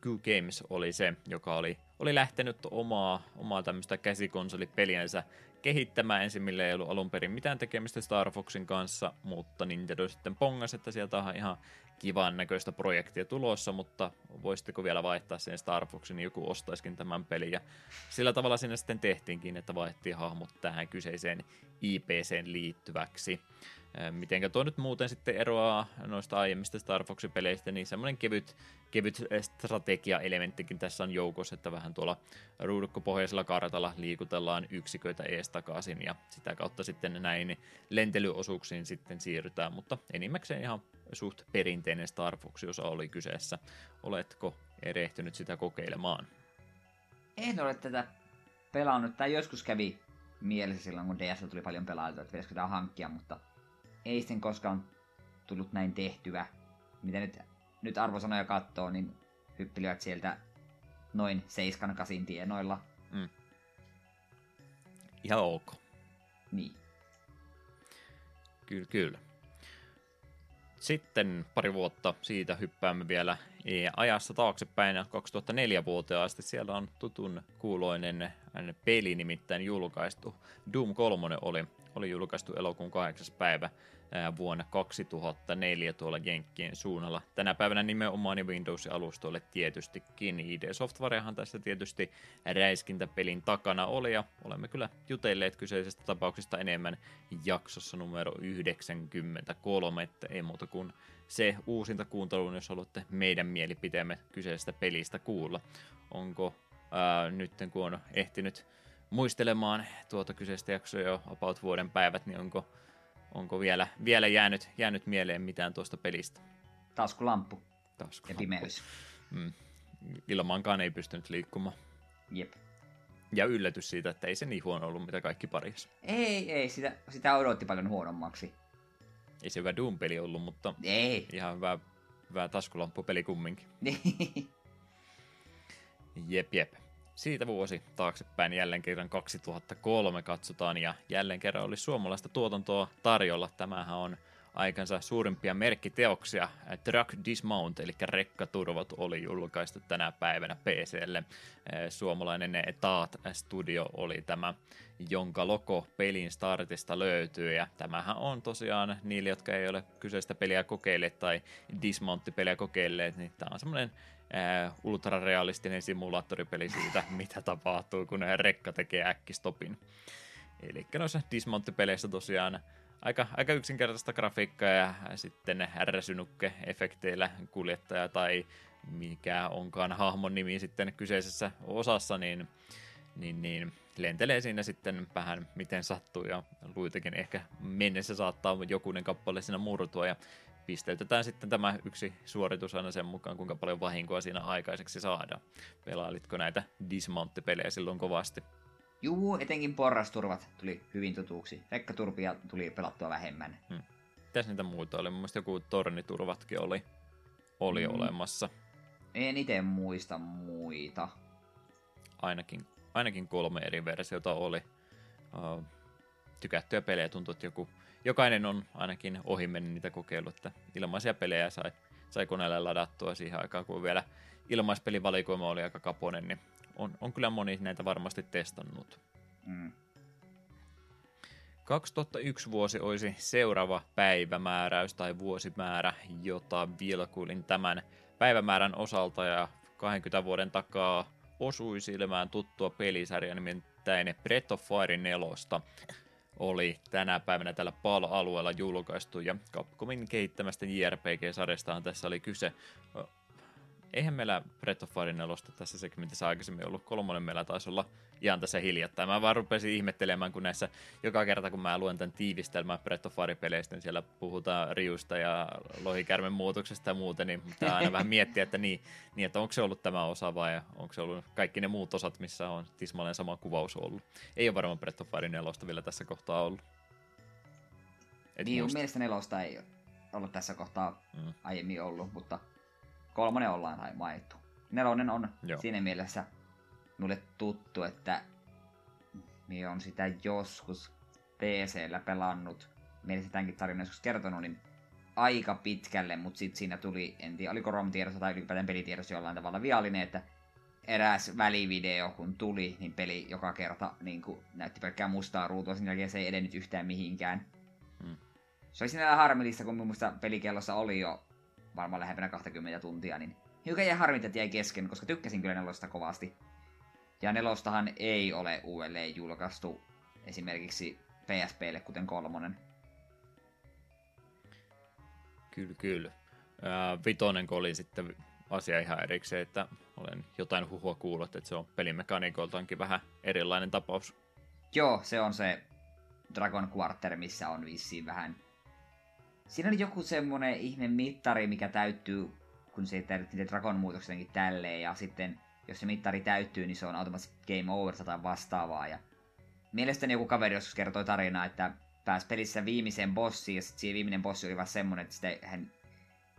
Q Games oli se, joka oli, oli lähtenyt omaa, omaa tämmöistä käsikonsolipeliänsä kehittämään ensin, millä ei ollut alun perin mitään tekemistä Star Foxin kanssa, mutta Nintendo sitten pongas, että sieltä on ihan kivan näköistä projektia tulossa, mutta voisitteko vielä vaihtaa sen Star Foxin, niin joku ostaiskin tämän pelin. Ja sillä tavalla sinne sitten tehtiinkin, että vaihdettiin hahmot tähän kyseiseen IPCen liittyväksi. Mitenkä tuo nyt muuten sitten eroaa noista aiemmista Star Foxin peleistä, niin semmoinen kevyt, kevyt strategia-elementtikin tässä on joukossa, että vähän tuolla ruudukkopohjaisella kartalla liikutellaan yksiköitä ees takaisin ja sitä kautta sitten näin lentelyosuuksiin sitten siirrytään, mutta enimmäkseen ihan suht perinteinen Star Fox-osa oli kyseessä. Oletko erehtynyt sitä kokeilemaan? En ole tätä pelannut, tai joskus kävi mielessä silloin, kun DS tuli paljon pelailtua, että pitäisikö tämä hankkia, mutta ei sitten koskaan tullut näin tehtyä. Mitä nyt, nyt arvosanoja katsoo, niin hyppilivät sieltä noin 7-8 tienoilla. Mm. Ihan ok. Niin. Kyllä, kyllä. Sitten pari vuotta siitä hyppäämme vielä ajassa taaksepäin 2004 vuoteen asti. Siellä on tutun kuuloinen peli nimittäin julkaistu. Doom 3 oli, oli julkaistu elokuun 8. päivä vuonna 2004 tuolla Jenkkien suunnalla. Tänä päivänä nimenomaan Windows-alustoille tietystikin. ID Softwarehan tässä tietysti räiskintäpelin takana oli ja olemme kyllä jutelleet kyseisestä tapauksesta enemmän jaksossa numero 93, että ei muuta kuin se uusinta kuunteluun, jos haluatte meidän mielipiteemme kyseisestä pelistä kuulla. Onko ää, nyt kun on ehtinyt muistelemaan tuota kyseistä jaksoa jo about vuoden päivät, niin onko Onko vielä, vielä jäänyt, jäänyt mieleen mitään tuosta pelistä? Taskulamppu. Taskulamppu. Ja pimeys. Mm. Ilmaankaan ei pystynyt liikkumaan. Jep. Ja yllätys siitä, että ei se niin huono ollut, mitä kaikki parissa. Ei, ei, sitä, sitä odotti paljon huonommaksi. Ei se hyvä Doom-peli ollut, mutta ei. ihan hyvä, hyvä taskulamppupeli kumminkin. (laughs) jep, jep siitä vuosi taaksepäin jälleen kerran 2003 katsotaan ja jälleen kerran oli suomalaista tuotantoa tarjolla. Tämähän on aikansa suurimpia merkkiteoksia. Truck Dismount, eli rekkaturvat, oli julkaistu tänä päivänä PClle. Suomalainen Taat Studio oli tämä, jonka logo pelin startista löytyy. Ja tämähän on tosiaan niille, jotka ei ole kyseistä peliä kokeilleet tai Dismount-peliä kokeilleet, niin tämä on semmoinen äh, ultrarealistinen simulaattoripeli siitä, (laughs) mitä tapahtuu, kun rekka tekee äkkistopin. Eli noissa Dismount-peleissä tosiaan aika, aika yksinkertaista grafiikkaa ja sitten ärsynukke-efekteillä kuljettaja tai mikä onkaan hahmon nimi sitten kyseisessä osassa, niin, niin, niin lentelee siinä sitten vähän miten sattuu ja luitakin ehkä mennessä saattaa jokunen kappale siinä murtua ja pisteytetään sitten tämä yksi suoritus aina sen mukaan, kuinka paljon vahinkoa siinä aikaiseksi saadaan. Pelailitko näitä dismount-pelejä silloin kovasti? Juu, etenkin porrasturvat tuli hyvin tutuksi. Rekkaturpia tuli pelattua vähemmän. Hmm. Mitäs niitä muita oli? Mun mielestä joku torniturvatkin oli, oli hmm. olemassa. En itse muista muita. Ainakin, ainakin kolme eri versiota oli. Uh, tykättyjä pelejä tuntuu, että joku, jokainen on ainakin ohi mennyt niitä kokeillut, että ilmaisia pelejä sai, sai koneelle ladattua siihen aikaan, kun vielä ilmaispelivalikoima oli aika kaponen, niin on, on kyllä moni näitä varmasti testannut. Mm. 2001 vuosi olisi seuraava päivämääräys tai vuosimäärä, jota vilkuilin tämän päivämäärän osalta ja 20 vuoden takaa osui silmään tuttua pelisarja nimittäin Breath of Fire 4 oli tänä päivänä tällä PAL-alueella julkaistu. Ja Capcomin kehittämästä JRPG-sarjastaan tässä oli kyse eihän meillä Breath of Fire 4 tässä segmentissä aikaisemmin ollut. Kolmonen meillä taisi olla ihan tässä hiljattain. Mä vaan rupesin ihmettelemään, kun näissä joka kerta, kun mä luen tämän tiivistelmän Breath of Fire-peleistä, niin siellä puhutaan Riusta ja lohikärmen muutoksesta ja muuten, niin pitää aina (laughs) vähän miettiä, että niin, niin, että onko se ollut tämä osa vai onko se ollut kaikki ne muut osat, missä on tismalleen sama kuvaus ollut. Ei ole varmaan Breath of Fire 4 vielä tässä kohtaa ollut. Et niin, mun mielestä nelosta ei ollut tässä kohtaa mm. aiemmin ollut, mutta kolmonen ollaan mainittu. Nelonen on Joo. siinä mielessä mulle tuttu, että minä on sitä joskus PCllä pelannut. Meillä sitäkin tarinaa joskus kertonut, niin aika pitkälle, mutta sitten siinä tuli, en tiedä, oliko ROM-tiedossa tai ylipäätään pelitiedossa jollain tavalla viallinen, että eräs välivideo, kun tuli, niin peli joka kerta niin kuin, näytti pelkkää mustaa ruutua, sen jälkeen se ei edennyt yhtään mihinkään. Hmm. Se oli siinä harmillista, kun mun mielestä pelikellossa oli jo varmaan lähempänä 20 tuntia, niin hiukan jäi harmit, että jäi kesken, koska tykkäsin kyllä nelosta kovasti. Ja nelostahan ei ole uudelleen julkaistu esimerkiksi PSPlle, kuten kolmonen. Kyllä, kyllä. Ää, vitonen oli sitten asia ihan erikseen, että olen jotain huhua kuullut, että se on pelimekaniikoltaankin vähän erilainen tapaus. Joo, se on se Dragon Quarter, missä on vissiin vähän Siinä oli joku semmonen ihme mittari, mikä täyttyy, kun se täytyy Dragon muutoksenkin tälleen, ja sitten jos se mittari täyttyy, niin se on automaattisesti game over tai vastaavaa. Ja mielestäni joku kaveri joskus kertoi tarinaa, että pääsi pelissä viimeiseen bossiin, ja sitten viimeinen bossi oli vaan semmonen, että sitä, hän,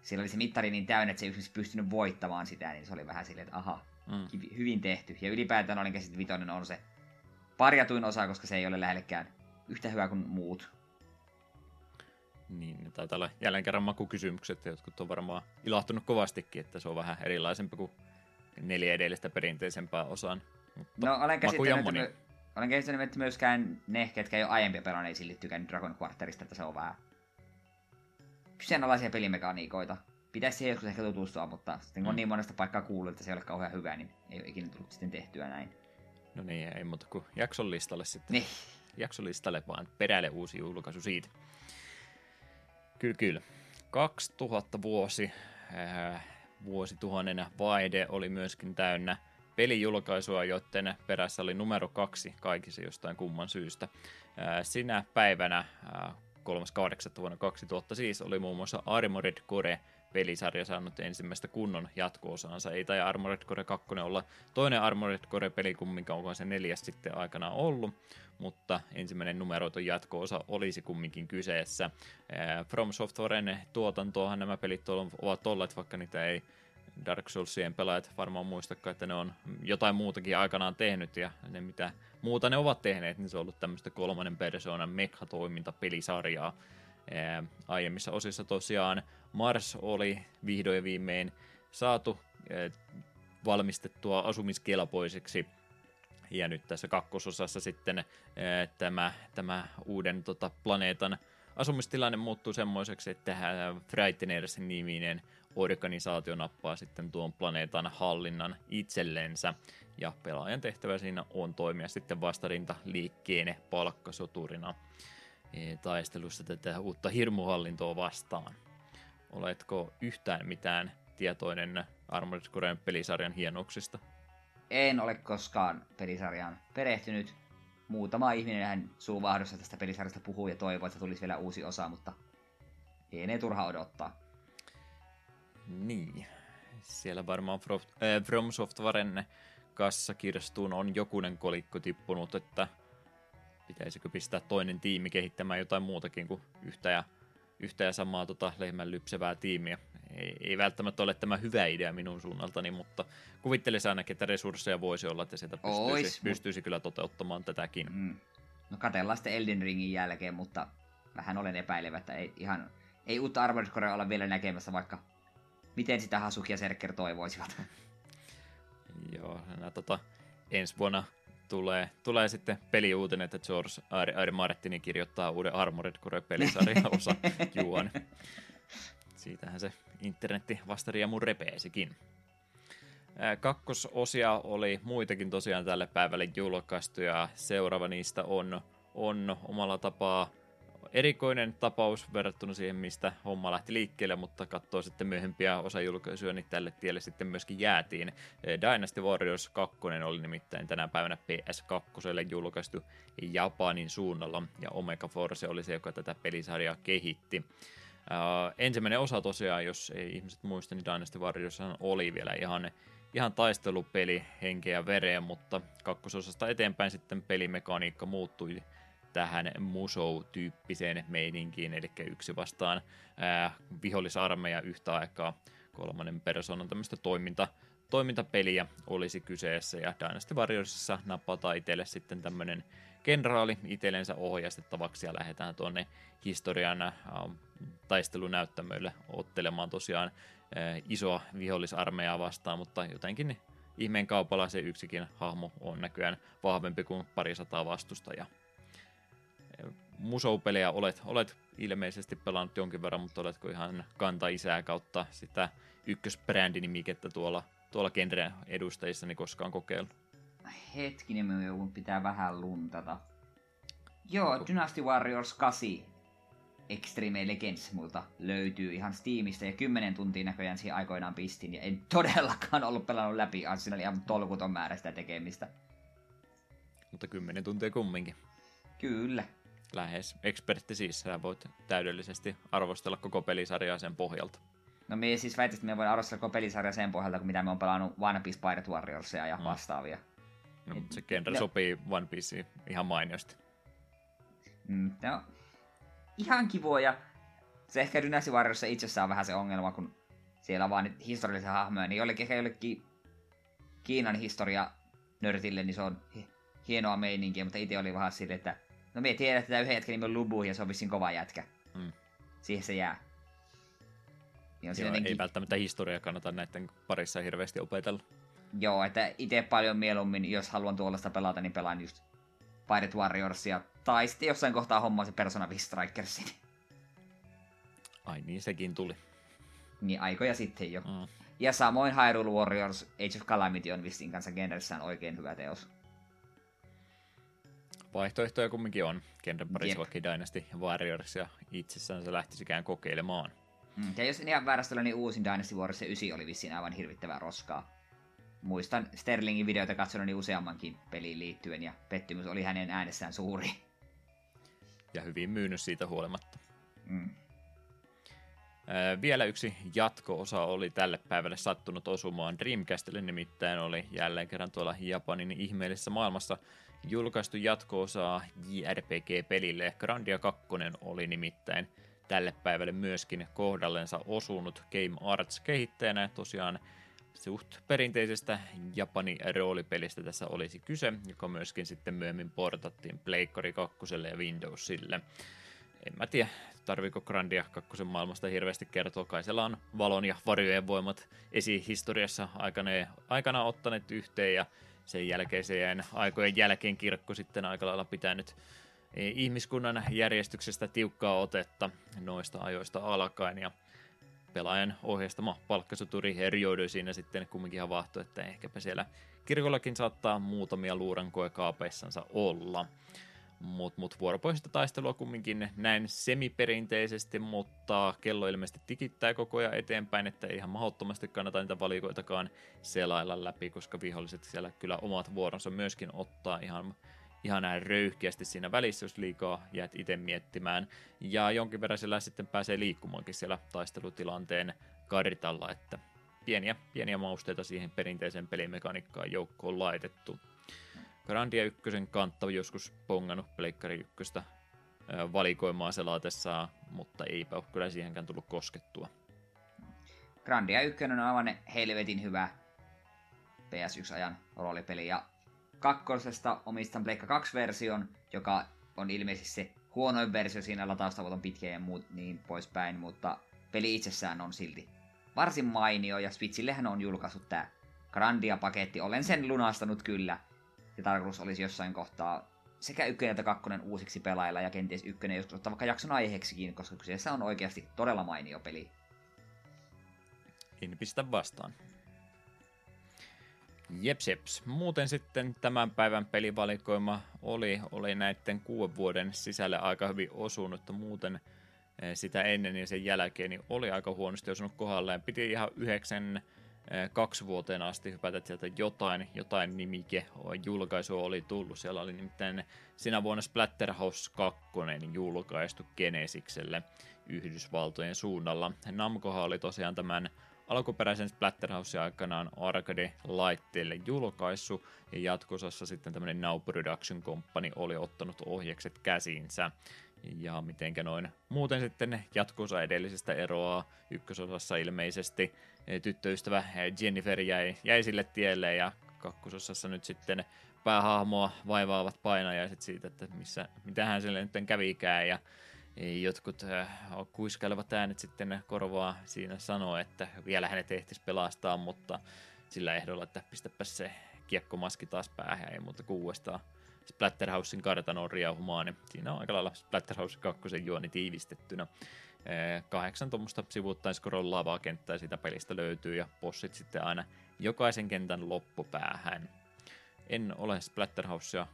siellä oli se mittari niin täynnä, että se ei pystynyt voittamaan sitä, niin se oli vähän silleen, että aha, mm. hyvin tehty. Ja ylipäätään olin että vitonen on se parjatuin osa, koska se ei ole lähellekään yhtä hyvä kuin muut. Niin, taitaa olla jälleen kerran makukysymykset, jotkut on varmaan ilahtunut kovastikin, että se on vähän erilaisempi kuin neljä edellistä perinteisempää osaan. Mutta no, olen käsittänyt, olen käsittänyt, että myöskään ne, ketkä ei ole aiempia pelanneet, sille tykännyt Dragon Quarterista, että se on vähän kyseenalaisia pelimekaniikoita. Pitäisi siihen joskus ehkä tutustua, mutta sitten kun mm. on niin monesta paikkaa kuullut, että se ei ole kauhean hyvä, niin ei ole ikinä tullut sitten tehtyä näin. No niin, ei muuta kuin jakson listalle sitten. Niin. Jakson listalle vaan perälle uusi julkaisu siitä. Kyllä, kyllä. 2000 vuosi, äh, vuosituhannen vaihde oli myöskin täynnä pelijulkaisua, joten perässä oli numero kaksi kaikissa jostain kumman syystä. Äh, sinä päivänä äh, 3.8. vuonna 2000 siis oli muun muassa Armored Core pelisarja saanut ensimmäistä kunnon jatko-osaansa. Ei tai Armored Core 2 olla toinen Armored Core-peli, kumminkaan onko se neljäs sitten aikana ollut, mutta ensimmäinen numeroiton jatko-osa olisi kumminkin kyseessä. From Softwaren tuotantoahan nämä pelit ovat olleet, vaikka niitä ei Dark Soulsien pelaajat varmaan muistakaan, että ne on jotain muutakin aikanaan tehnyt, ja ne mitä muuta ne ovat tehneet, niin se on ollut tämmöistä kolmannen persoonan mekha-toimintapelisarjaa. Aiemmissa osissa tosiaan Mars oli vihdoin viimein saatu valmistettua asumiskelpoiseksi ja nyt tässä kakkososassa sitten tämä, tämä uuden tota, planeetan asumistilanne muuttuu semmoiseksi, että Frighteners niminen organisaatio nappaa sitten tuon planeetan hallinnan itsellensä. Ja pelaajan tehtävä siinä on toimia sitten vastarinta liikkeen palkkasoturina taistelussa tätä uutta hirmuhallintoa vastaan. Oletko yhtään mitään tietoinen Armored Coren pelisarjan hienouksista? En ole koskaan pelisarjaan perehtynyt. Muutama ihminen hän suuvahdossa tästä pelisarjasta puhuu ja toivoo, että tulisi vielä uusi osa, mutta ei ne turha odottaa. Niin. Siellä varmaan From, äh, From Softwaren kassakirstuun on jokunen kolikko tippunut, että pitäisikö pistää toinen tiimi kehittämään jotain muutakin kuin yhtä ja, yhtä ja samaa tota, lehmän lypsevää tiimiä. Ei, ei välttämättä ole tämä hyvä idea minun suunnaltani, mutta kuvittelisin ainakin, että resursseja voisi olla, että sieltä pystyisi, Ois, pystyisi kyllä toteuttamaan tätäkin. Mm. No katellaan sitten Elden Ringin jälkeen, mutta vähän olen epäilevä, että ei, ihan, ei uutta Armored Corea olla vielä näkemässä, vaikka miten sitä Hasuki ja Serker toivoisivat. Joo, nämä tota, ensi vuonna tulee, tulee sitten peliuutinen, että George R. R. Martini kirjoittaa uuden Armored Core-pelisarjan (laughs) osa juon. Siitähän se internetti vasta riemun repeesikin. Kakkososia oli muitakin tosiaan tälle päivälle julkaistu ja seuraava niistä on, on omalla tapaa erikoinen tapaus verrattuna siihen, mistä homma lähti liikkeelle, mutta katsoo sitten myöhempiä osajulkaisuja, niin tälle tielle sitten myöskin jäätiin. Dynasty Warriors 2 oli nimittäin tänä päivänä PS2 julkaistu Japanin suunnalla, ja Omega Force oli se, joka tätä pelisarjaa kehitti. Uh, ensimmäinen osa tosiaan, jos ei ihmiset muista, niin Dynasty Warriors oli vielä ihan ihan taistelupeli henkeä vereen, mutta kakkososasta eteenpäin sitten pelimekaniikka muuttui tähän Musou-tyyppiseen meininkiin, eli yksi vastaan ää, vihollisarmeija yhtä aikaa, kolmannen persoonan tämmöistä toiminta, toimintapeliä olisi kyseessä, ja Dynasty Warriorsissa napataan itselle sitten tämmöinen kenraali itsellensä ohjastettavaksi, ja lähdetään tuonne historian ää, taistelunäyttämöille ottelemaan tosiaan ää, isoa vihollisarmeijaa vastaan, mutta jotenkin ihmeen kaupalla se yksikin hahmo on näköjään vahvempi kuin parisataa vastustajaa. Musou-pelejä olet, olet ilmeisesti pelannut jonkin verran, mutta oletko ihan kanta-isää kautta sitä ykkösbrändinimikettä tuolla, tuolla genren edustajissa niin koskaan kokeillut? Hetkinen, minun pitää vähän luntata. Joo, Dynasty Warriors 8 Extreme Legends multa löytyy ihan Steamista ja 10 tuntia näköjään siihen aikoinaan pistin ja en (laughs) todellakaan ollut pelannut läpi, siinä oli ihan tolkuton määrä sitä tekemistä. Mutta 10 tuntia kumminkin. Kyllä lähes ekspertti siis, sä voit täydellisesti arvostella koko pelisarjaa sen pohjalta. No me siis väittäisin, että me voin arvostella koko pelisarjaa sen pohjalta, kun mitä me on pelannut One Piece Pirate Warriorsia ja mm. vastaavia. No, Et, se genre no, sopii One Pieceen ihan mainiosti. Mm, no, ihan kivoja. Se ehkä Dynasty Warriorissa itsessään on vähän se ongelma, kun siellä on vaan historiallisia hahmoja, niin jollekin ehkä jollekin Kiinan historia nörtille, niin se on hienoa meininkiä, mutta itse oli vähän silleen, että No me tämä yhden jätkän nimi on Lubu ja se on vissiin kova jätkä. Mm. Siihen se jää. Niin on Joo, ei välttämättä historiaa kannata näiden parissa hirveästi opetella. Joo, että itse paljon mieluummin, jos haluan tuollaista pelata, niin pelaan just Pirate Warriorsia. Tai sitten jossain kohtaa hommaa se Persona 5 Strikersin. Ai niin, sekin tuli. Niin, aikoja sitten jo. Mm. Ja samoin Hyrule Warriors Age of Calamity on vissiin kanssa genressään oikein hyvä teos vaihtoehtoja kumminkin on. Genren parissa vaikka Dynasty Warriors ja itsessään se lähtisikään kokeilemaan. Mm, ja jos en ihan väärästä niin uusin Dynasty Warriors 9 oli vissiin aivan hirvittävää roskaa. Muistan Sterlingin videoita katsonut useammankin peliin liittyen ja pettymys oli hänen äänessään suuri. Ja hyvin myynyt siitä huolimatta. Mm. Vielä yksi jatko-osa oli tälle päivälle sattunut osumaan Dreamcastille, nimittäin oli jälleen kerran tuolla Japanin ihmeellisessä maailmassa julkaistu jatko-osaa JRPG-pelille. Grandia 2 oli nimittäin tälle päivälle myöskin kohdallensa osunut Game Arts kehittäjänä. Tosiaan suht perinteisestä Japani roolipelistä tässä olisi kyse, joka myöskin sitten myöhemmin portattiin Pleikkari 2 ja Windowsille. En mä tiedä, tarviiko Grandia 2 maailmasta hirveästi kertoa. Kai siellä on valon ja varjojen voimat esihistoriassa aikana, aikana ottaneet yhteen ja sen jälkeiseen aikojen jälkeen kirkko sitten aika lailla pitänyt ihmiskunnan järjestyksestä tiukkaa otetta noista ajoista alkaen ja pelaajan ohjeistama palkkasoturi herjoidui siinä sitten kumminkin havahto, että ehkäpä siellä kirkollakin saattaa muutamia luurankoja kaapeissansa olla. Mutta mut vuoropohjaista taistelua kumminkin näin semiperinteisesti, mutta kello ilmeisesti tikittää koko ajan eteenpäin, että ei ihan mahdottomasti kannata niitä valikoitakaan selailla läpi, koska viholliset siellä kyllä omat vuoronsa myöskin ottaa ihan, ihan näin röyhkeästi siinä välissä, jos liikaa jäät itse miettimään. Ja jonkin verran siellä sitten pääsee liikkumaankin siellä taistelutilanteen kartalla, että pieniä, pieniä mausteita siihen perinteiseen pelimekaniikkaan joukkoon laitettu. Grandia ykkösen kantta joskus pongannut Pleikkari ykköstä valikoimaa selaatessaan, mutta eipä ole kyllä siihenkään tullut koskettua. Grandia ykkönen on aivan helvetin hyvä PS1-ajan roolipeli, ja kakkosesta omistan Pleikka 2-version, joka on ilmeisesti se huonoin versio siinä lataustavat on ja muut niin poispäin, mutta peli itsessään on silti varsin mainio, ja Switchillehän on julkaissut tämä Grandia-paketti. Olen sen lunastanut kyllä, ja tarkoitus olisi jossain kohtaa sekä ykkönen että kakkonen uusiksi pelailla ja kenties ykkönen joskus ottaa vaikka jakson aiheeksikin, koska kyseessä on oikeasti todella mainio peli. En pistä vastaan. Jeps, jeps. Muuten sitten tämän päivän pelivalikoima oli, oli näiden kuuden vuoden sisälle aika hyvin osunut, että muuten eh, sitä ennen ja sen jälkeen niin oli aika huonosti osunut kohdalleen. Piti ihan yhdeksän kaksi vuoteen asti hypätä sieltä jotain, jotain nimike julkaisu oli tullut. Siellä oli nimittäin sinä vuonna Splatterhouse 2 julkaistu Genesikselle Yhdysvaltojen suunnalla. Namcohan oli tosiaan tämän alkuperäisen Splatterhouse aikanaan arcade-laitteelle julkaissu, ja jatkosassa sitten tämmöinen Now Production Company oli ottanut ohjekset käsiinsä. Ja mitenkä noin muuten sitten jatkossa edellisestä eroaa ykkösosassa ilmeisesti tyttöystävä Jennifer jäi, jäi sille tielle ja kakkososassa nyt sitten päähahmoa vaivaavat painajaiset siitä, että missä, mitähän sille nyt kävikään ja jotkut äh, kuiskailevat äänet sitten korvaa siinä sanoo, että vielä hänet ehtisi pelastaa, mutta sillä ehdolla, että pistäpä se kiekkomaski taas päähän, ei muuta kuin uudestaan Splatterhousein kartanoon riauhumaan, niin siinä on aika lailla Splatterhouse 2 juoni tiivistettynä. Kahdeksan tuommoista sivuuttaiskorollavaa kenttää siitä pelistä löytyy ja bossit sitten aina jokaisen kentän loppupäähän. En ole Splatterhousea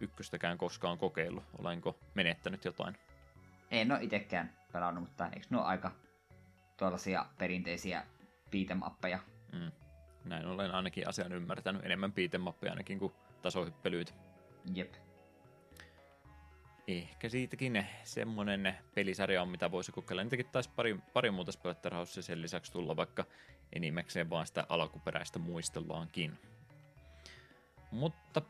ykköstäkään koskaan kokeillut. Olenko menettänyt jotain? En ole itsekään pelannut, mutta eikö ne ole aika tuollaisia perinteisiä beat'em Mm. Näin olen ainakin asian ymmärtänyt. Enemmän beat'em ainakin kuin tasohyppelyitä. Jep. Ehkä siitäkin semmonen pelisarja on, mitä voisi kokeilla. Niitäkin taisi pari, pari muuta Splatterhousea sen lisäksi tulla, vaikka enimmäkseen vaan sitä alkuperäistä muistellaankin. Mutta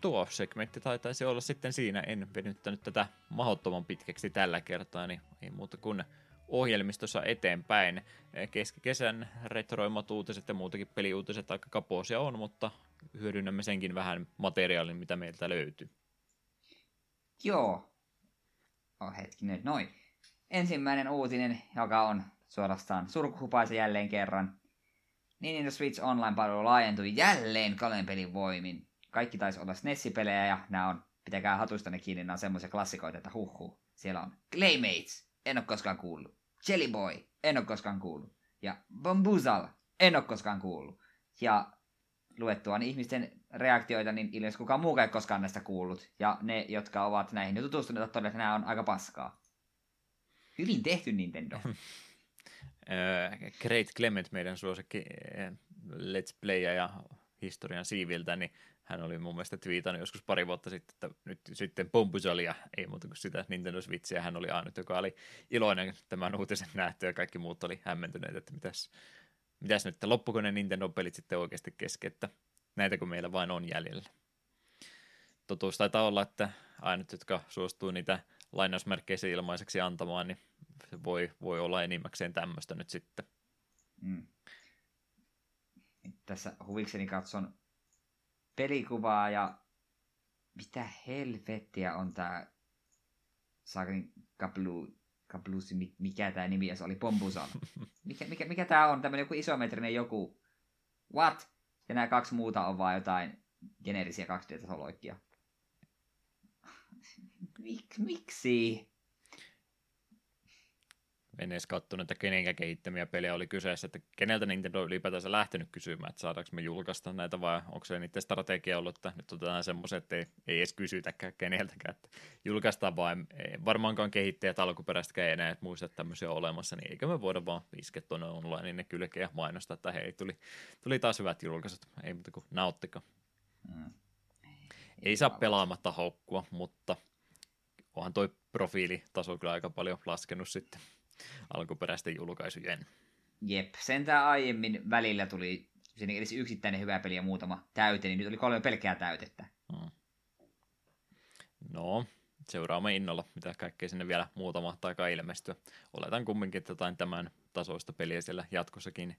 tuo segmentti taitaisi olla sitten siinä. En venyttänyt tätä mahdottoman pitkäksi tällä kertaa, niin ei muuta kuin ohjelmistossa eteenpäin. Keskikesän retroimat uutiset ja muutakin peliuutiset aika kapoisia on, mutta hyödynnämme senkin vähän materiaalin, mitä meiltä löytyy. Joo. Oh, hetkinen, noin. Ensimmäinen uutinen, joka on suorastaan surkuhupaisa jälleen kerran. Nintendo Switch Online-palvelu laajentui jälleen Kalen pelin voimin. Kaikki taisi olla SNES-pelejä ja nämä on, pitäkää hatustanne kiinni, nämä on semmoisia klassikoita, että huhhuh. Siellä on Claymates, en ole koskaan kuullut. Jelly Boy, en ole koskaan kuullut. Ja Bambuzal, en ole koskaan kuullut. Ja luettuaan ihmisten reaktioita, niin ilmeisesti kukaan muukaan ei koskaan näistä kuullut. Ja ne, jotka ovat näihin jo tutustuneet, todenneet, että nämä on aika paskaa. Hyvin tehty Nintendo. (laughs) Great Clement, meidän suosikki Let's Play ja historian siiviltä, niin hän oli mun mielestä twiitannut joskus pari vuotta sitten, että nyt sitten Pompusalia, ei muuta kuin sitä Nintendo Switchia, hän oli ainut, joka oli iloinen tämän uutisen nähty ja kaikki muut oli hämmentyneet, että mitäs, mitäs nyt, loppuko ne Nintendo-pelit sitten oikeasti kesken, että näitä kuin meillä vain on jäljellä. Totuus taitaa olla, että ainut, jotka suostuu niitä lainausmerkkeissä ilmaiseksi antamaan, niin se voi, voi olla enimmäkseen tämmöistä nyt sitten. Mm. Tässä huvikseni katson pelikuvaa ja mitä helvettiä on tää Sakin Kaplu, Kaplusi, mikä tää nimi oli, Pompusan. Mikä, mikä, mikä tää on, tämmönen joku isometrinen joku, what? Ja nämä kaksi muuta on vaan jotain geneerisiä 2D-tasoloikkia. (laughs) Mik, miksi? En edes katsonut, että kenenkä kehittämiä pelejä oli kyseessä, että keneltä Nintendo ylipäätänsä lähtenyt kysymään, että saadaanko me julkaista näitä vai onko se niiden strategia ollut, että nyt otetaan semmoisen, että ei, ei edes kysytäkään keneltäkään, että julkaistaan vain, varmaankaan kehittäjät alkuperäistäkään ei enää muista, että tämmöisiä on olemassa, niin eikö me voida vaan iskeä tuonne online niin ne kylkeä ja mainostaa, että hei, tuli, tuli taas hyvät julkaisut, ei muuta kuin nauttiko. Mm. Ei saa pelaamatta haukkua, mutta onhan toi profiilitaso kyllä aika paljon laskenut sitten alkuperäisten julkaisujen. Jep, sentään aiemmin välillä tuli siinä edes yksittäinen hyvä peli ja muutama täyte, niin nyt oli kolme pelkkää täytettä. Hmm. No, seuraamme innolla, mitä kaikkea sinne vielä muutama tai ilmestyä. Oletan kumminkin, että jotain tämän tasoista peliä siellä jatkossakin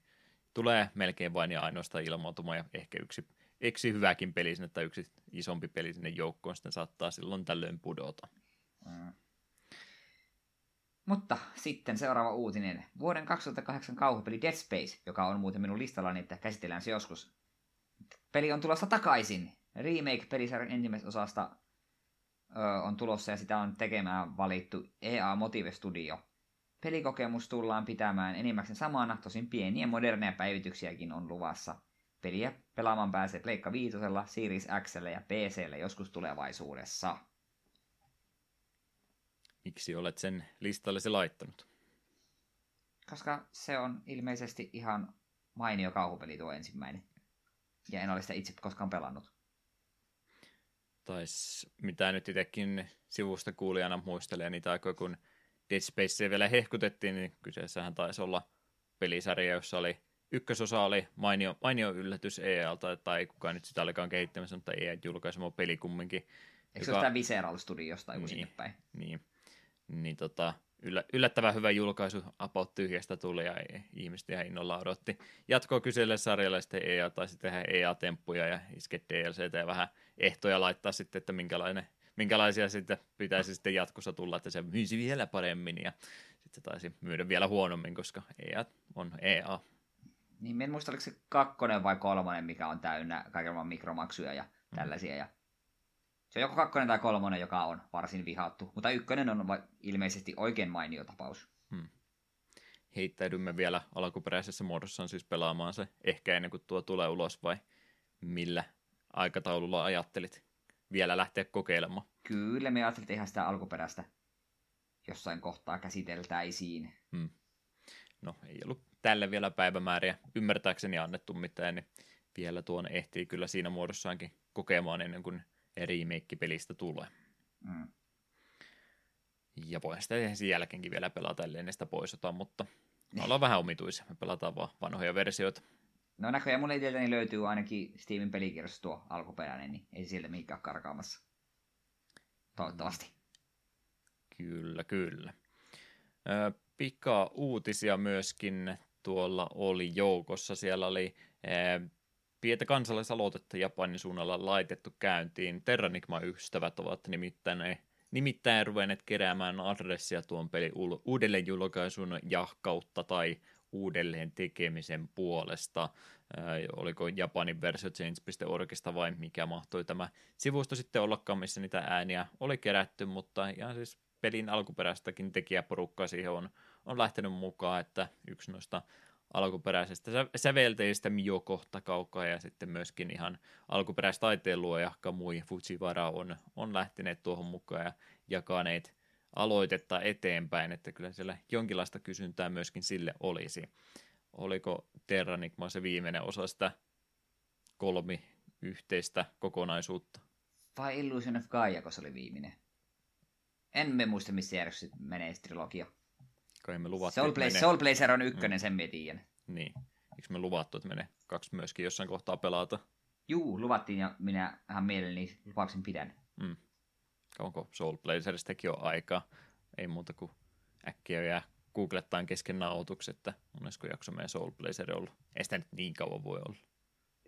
tulee melkein vain ja ainoastaan ilmoitumaan ja ehkä yksi, yksi hyväkin peli sinne tai yksi isompi peli sinne joukkoon sitten saattaa silloin tällöin pudota. Mm. Mutta sitten seuraava uutinen. Vuoden 2008 kauhupeli Dead Space, joka on muuten minun listallani, että käsitellään se joskus. Peli on tulossa takaisin. Remake pelisarjan ensimmäisestä osasta ö, on tulossa ja sitä on tekemään valittu EA Motive Studio. Pelikokemus tullaan pitämään enimmäkseen samana, tosin pieniä moderneja päivityksiäkin on luvassa. Peliä pelaamaan pääsee Pleikka Viitosella, Series X ja PClle joskus tulevaisuudessa. Miksi olet sen listallesi laittanut? Koska se on ilmeisesti ihan mainio kauhupeli tuo ensimmäinen. Ja en ole sitä itse koskaan pelannut. Tais, mitä nyt itsekin sivusta kuulijana muistelee niitä aikoja, kun Dead Space vielä hehkutettiin, niin kyseessähän taisi olla pelisarja, jossa oli ykkösosa oli mainio, mainio yllätys EAlta, tai ei kukaan nyt sitä olikaan kehittämässä, mutta EA julkaisema peli kumminkin. Eikö joka... se ole tämä Visceral Studiosta niin, sinne päin? Niin, niin tota, yllä, yllättävän hyvä julkaisu About tyhjästä tuli ja ihmiset ihan innolla odotti jatkoa kyselle sarjalle sitten EA tai sitten tehdä EA-temppuja ja iske DLCtä ja vähän ehtoja laittaa sitten, että minkälainen, minkälaisia sitten pitäisi sitten jatkossa tulla, että se myisi vielä paremmin ja sitten se taisi myydä vielä huonommin, koska EA on EA. Niin, en muista, oliko se kakkonen vai kolmonen, mikä on täynnä kaikenlaisia mikromaksuja ja mm. tällaisia. Mm. Ja se on joko kakkonen tai kolmonen, joka on varsin vihattu, mutta ykkönen on ilmeisesti oikein mainio tapaus. Hmm. Heittäydymme vielä alkuperäisessä muodossaan siis pelaamaan se ehkä ennen kuin tuo tulee ulos vai millä aikataululla ajattelit vielä lähteä kokeilemaan? Kyllä, me ajattelin ihan sitä alkuperäistä jossain kohtaa käsiteltäisiin. Hmm. No, ei ollut tälle vielä päivämääriä ymmärtääkseni annettu mitään, niin vielä tuon ehtii kyllä siinä muodossaankin kokemaan ennen kuin remake-pelistä tulee. Mm. Ja voihan sitä sen jälkeenkin vielä pelata, ellei ne sitä poisota, mutta me ollaan vähän omituisia. Me pelataan vaan vanhoja versioita. No näköjään mun itseltäni löytyy ainakin Steamin pelikirjassa tuo alkuperäinen, niin ei sieltä mihinkään karkaamassa. Toivottavasti. Kyllä, kyllä. Pika uutisia myöskin tuolla oli joukossa. Siellä oli pientä kansalaisaloitetta Japanin suunnalla laitettu käyntiin. Terranigma-ystävät ovat nimittäin, nimittäin ruvenneet keräämään adressia tuon pelin uudelleen julkaisun ja kautta tai uudelleen tekemisen puolesta. Äh, oliko Japanin versio change.orgista vai mikä mahtoi tämä sivusto sitten ollakaan, missä niitä ääniä oli kerätty, mutta ihan siis pelin alkuperäistäkin tekijäporukkaa siihen on, on lähtenyt mukaan, että yksi noista alkuperäisestä sävelteistä Miyoko Takauka ja sitten myöskin ihan alkuperäistaiteen luoja Kamui Fujiwara on, on lähteneet tuohon mukaan ja jakaneet aloitetta eteenpäin, että kyllä siellä jonkinlaista kysyntää myöskin sille olisi. Oliko Terranigma se viimeinen osa sitä kolmi yhteistä kokonaisuutta? Vai Illusion of Gaia, kun se oli viimeinen? En me muista, missä järjestyksessä menee trilogia. Kai me luvattiin, Soul, menee... Soul Blazer on ykkönen, mm. sen me tiedän. Niin. Eikö me luvattu, että menee kaksi myöskin jossain kohtaa pelata? Juu, luvattiin ja minä ihan mielelläni lupauksen pidän. Mm. Onko Soul Blazeristäkin on aika? Ei muuta kuin äkkiä jää googlettaan kesken nauhoitukset, että monesko jakso meidän Soul Blazer ollut. Ei sitä nyt niin kauan voi olla.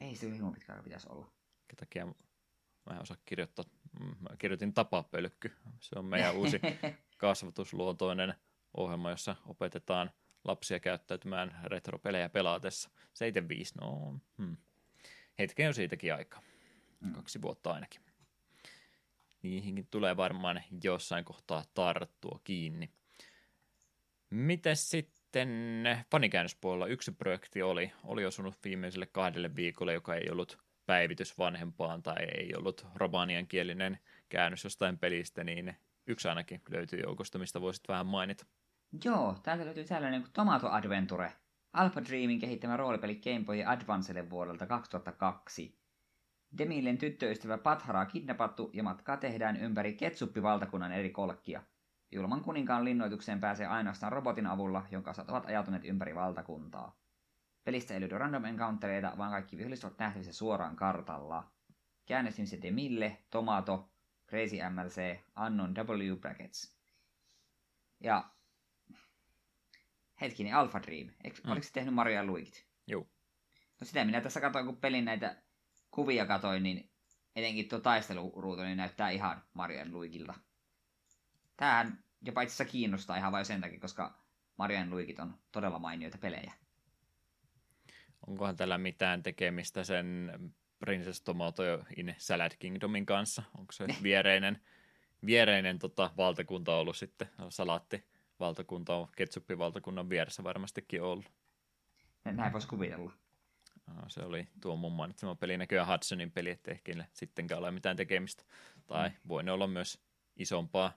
Ei se hyvin pitkään pitäisi olla. Minkä takia mä en osaa kirjoittaa. Mm, mä kirjoitin tapapölkky. Se on meidän (laughs) uusi kasvatusluontoinen ohjelma, jossa opetetaan lapsia käyttäytymään retropelejä pelaatessa. 75, no hmm. hetken on siitäkin aika. Hmm. Kaksi vuotta ainakin. Niihinkin tulee varmaan jossain kohtaa tarttua kiinni. Mites sitten fanikäännöspuolella yksi projekti oli, oli osunut viimeiselle kahdelle viikolle, joka ei ollut päivitys vanhempaan tai ei ollut romanian kielinen käännös jostain pelistä, niin yksi ainakin löytyy joukosta, mistä voisit vähän mainita. Joo, täältä löytyy tällainen kuin Tomato Adventure. Alpha Dreamin kehittämä roolipeli Game Boy Advancelle vuodelta 2002. Demillen tyttöystävä Patharaa kidnappattu ja matkaa tehdään ympäri Ketsuppi-valtakunnan eri kolkkia. Julman kuninkaan linnoitukseen pääsee ainoastaan robotin avulla, jonka osat ovat ajautuneet ympäri valtakuntaa. Pelistä ei löydy random encountereita, vaan kaikki viholliset ovat nähtävissä suoraan kartalla. se Demille, Tomato, Crazy MLC, Unknown W Brackets. Ja hetkinen, Alpha Dream. Eikö, mm. Oliko se tehnyt Mario ja Luigit? Joo. No sitä minä tässä katsoin, kun pelin näitä kuvia katoin, niin etenkin tuo taisteluruutu niin näyttää ihan Mario Luigilta. Tämähän jopa itse asiassa kiinnostaa ihan vain sen takia, koska Mario Luigit on todella mainioita pelejä. Onkohan tällä mitään tekemistä sen Princess Tomato in Salad Kingdomin kanssa? Onko se (laughs) viereinen, viereinen tota, valtakunta ollut sitten, salaatti valtakunta on ketsuppivaltakunnan vieressä varmastikin ollut. Näin voisi kuvitella. No, se oli tuo mun mainitsema peli, näköjään Hudsonin peli, että ehkä sittenkään ole mitään tekemistä. Tai mm. voi ne olla myös isompaa,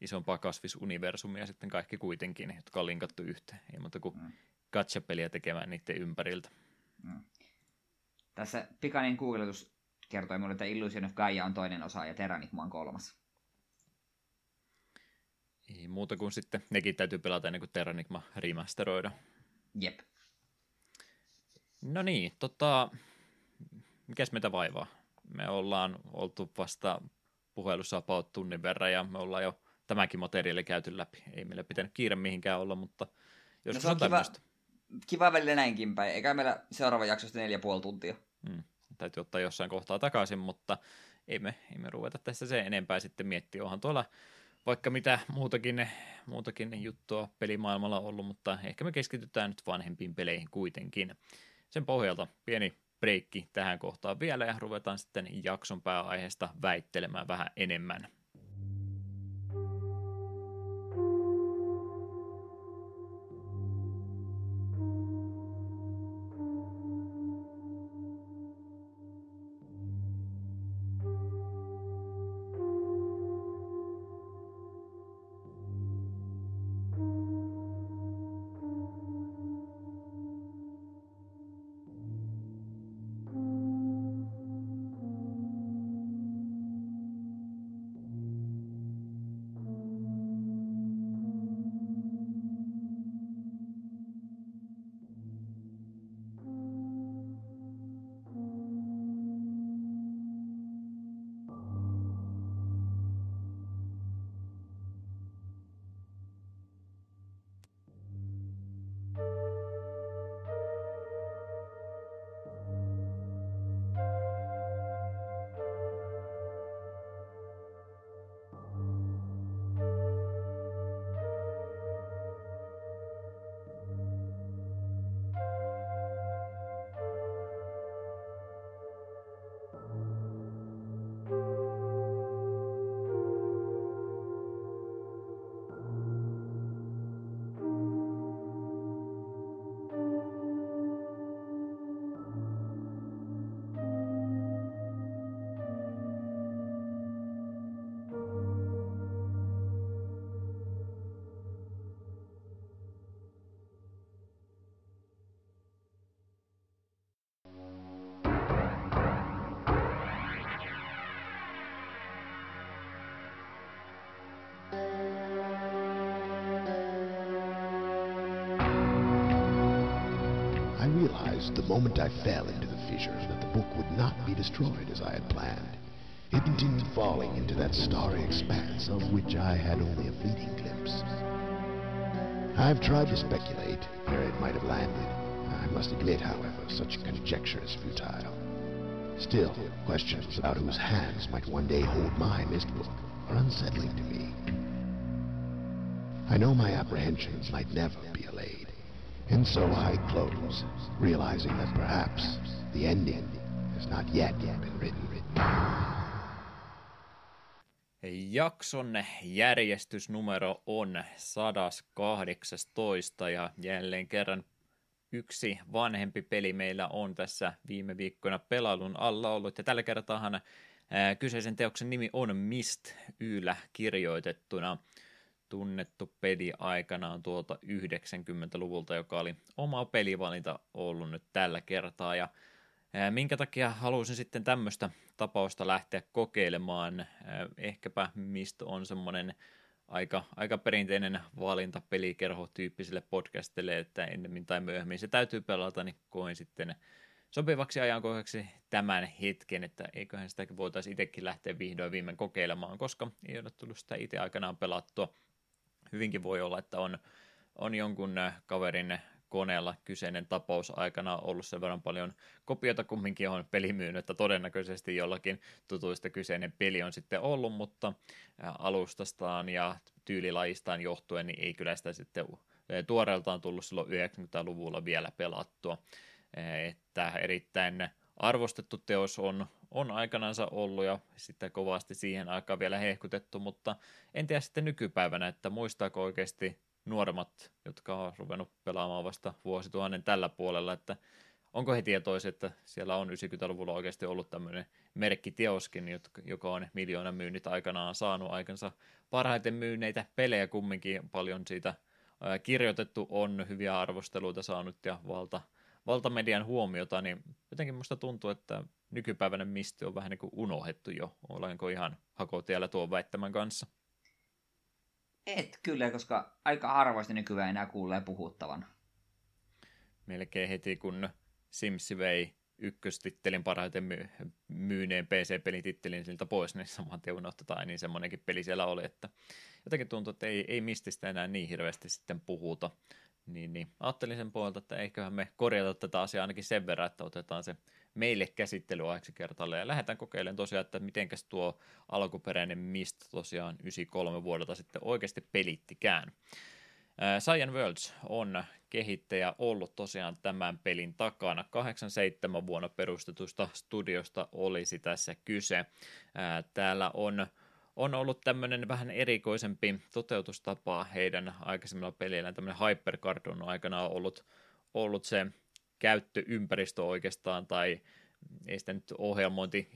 isompaa kasvisuniversumia sitten kaikki kuitenkin, jotka on linkattu yhteen. Ei muuta kuin mm. gacha-peliä tekemään niiden ympäriltä. Mm. Tässä pikainen googletus kertoi mulle, että Illusion of Gaia on toinen osa ja Terranigma on kolmas. Ei muuta kuin sitten nekin täytyy pelata ennen kuin Terranigma remasteroida. Jep. No niin, tota, mikäs meitä vaivaa? Me ollaan oltu vasta puhelussa about tunnin verran ja me ollaan jo tämäkin materiaali käyty läpi. Ei meillä pitänyt kiire mihinkään olla, mutta jos no se on, on kiva, tämmöistä. kiva välillä näinkin päin. Eikä meillä seuraava jaksosta neljä puoli tuntia. Hmm. Täytyy ottaa jossain kohtaa takaisin, mutta ei me, ei me ruveta tässä se enempää sitten miettiä. Onhan tuolla vaikka mitä muutakin, muutakin juttua pelimaailmalla ollut, mutta ehkä me keskitytään nyt vanhempiin peleihin kuitenkin. Sen pohjalta pieni breikki tähän kohtaan vielä ja ruvetaan sitten jakson pääaiheesta väittelemään vähän enemmän. Moment I fell into the fissure that the book would not be destroyed as I had planned. It continued falling into that starry expanse of which I had only a fleeting glimpse. I've tried to speculate where it might have landed. I must admit, however, such conjecture is futile. Still, questions about whose hands might one day hold my mist book are unsettling to me. I know my apprehensions might never be allayed. And so I close, realizing that perhaps the ending has not yet been written. Jakson järjestysnumero on 118 ja jälleen kerran yksi vanhempi peli meillä on tässä viime viikkoina pelailun alla ollut. Ja tällä kertaahan kyseisen teoksen nimi on Mist Yllä kirjoitettuna. Tunnettu peli aikanaan tuolta 90-luvulta, joka oli oma pelivalinta ollut nyt tällä kertaa. Ja minkä takia halusin sitten tämmöistä tapausta lähteä kokeilemaan? Ehkäpä Mist on semmoinen aika, aika perinteinen valinta pelikerho-tyyppisille podcastille, että ennemmin tai myöhemmin se täytyy pelata, niin koin sitten sopivaksi ajankohdaksi tämän hetken, että eiköhän sitäkin voitaisiin itsekin lähteä vihdoin viimein kokeilemaan, koska ei ole tullut sitä itse aikanaan pelattua. Hyvinkin voi olla, että on, on jonkun kaverin koneella kyseinen tapaus aikana ollut sen verran paljon kopiota kumminkin on peli myynyt, että todennäköisesti jollakin tutuista kyseinen peli on sitten ollut, mutta alustastaan ja tyylilajistaan johtuen niin ei kyllä sitä sitten tuoreeltaan tullut silloin 90-luvulla vielä pelattua, että erittäin arvostettu teos on, on aikanansa ollut ja sitten kovasti siihen aikaan vielä hehkutettu, mutta en tiedä sitten nykypäivänä, että muistaako oikeasti nuoremmat, jotka on ruvennut pelaamaan vasta vuosituhannen tällä puolella, että onko he tietoisia, että siellä on 90-luvulla oikeasti ollut tämmöinen merkkiteoskin, joka on miljoonan myynnit aikanaan saanut aikansa parhaiten myyneitä pelejä kumminkin. Paljon siitä kirjoitettu on, hyviä arvosteluita saanut ja valta, valtamedian huomiota, niin jotenkin musta tuntuu, että nykypäivänä misti on vähän niin kuin unohdettu jo. Olenko ihan hakotiellä tuon väittämän kanssa? Et kyllä, koska aika harvoista nykyään enää kuulee puhuttavan. Melkein heti kun Sims vei ykköstittelin parhaiten my- myyneen PC-pelin tittelin siltä pois, niin saman tien unohtaa, niin semmoinenkin peli siellä oli, että jotenkin tuntuu, että ei, ei mististä enää niin hirveästi sitten puhuta. Niin, niin. Ajattelin sen puolelta, että eiköhän me korjata tätä asiaa ainakin sen verran, että otetaan se meille käsittelyajaksi kertalle ja lähdetään kokeilemaan tosiaan, että mitenkäs tuo alkuperäinen Mist tosiaan 93 vuodelta sitten oikeasti pelittikään. Cyan Worlds on kehittäjä ollut tosiaan tämän pelin takana. 87 vuonna perustetusta studiosta olisi tässä kyse. Täällä on on ollut tämmöinen vähän erikoisempi toteutustapa heidän aikaisemmilla peleillään. Tämmöinen Hypercard on aikana ollut, ollut se käyttöympäristö oikeastaan, tai ei sitä nyt ohjelmointi,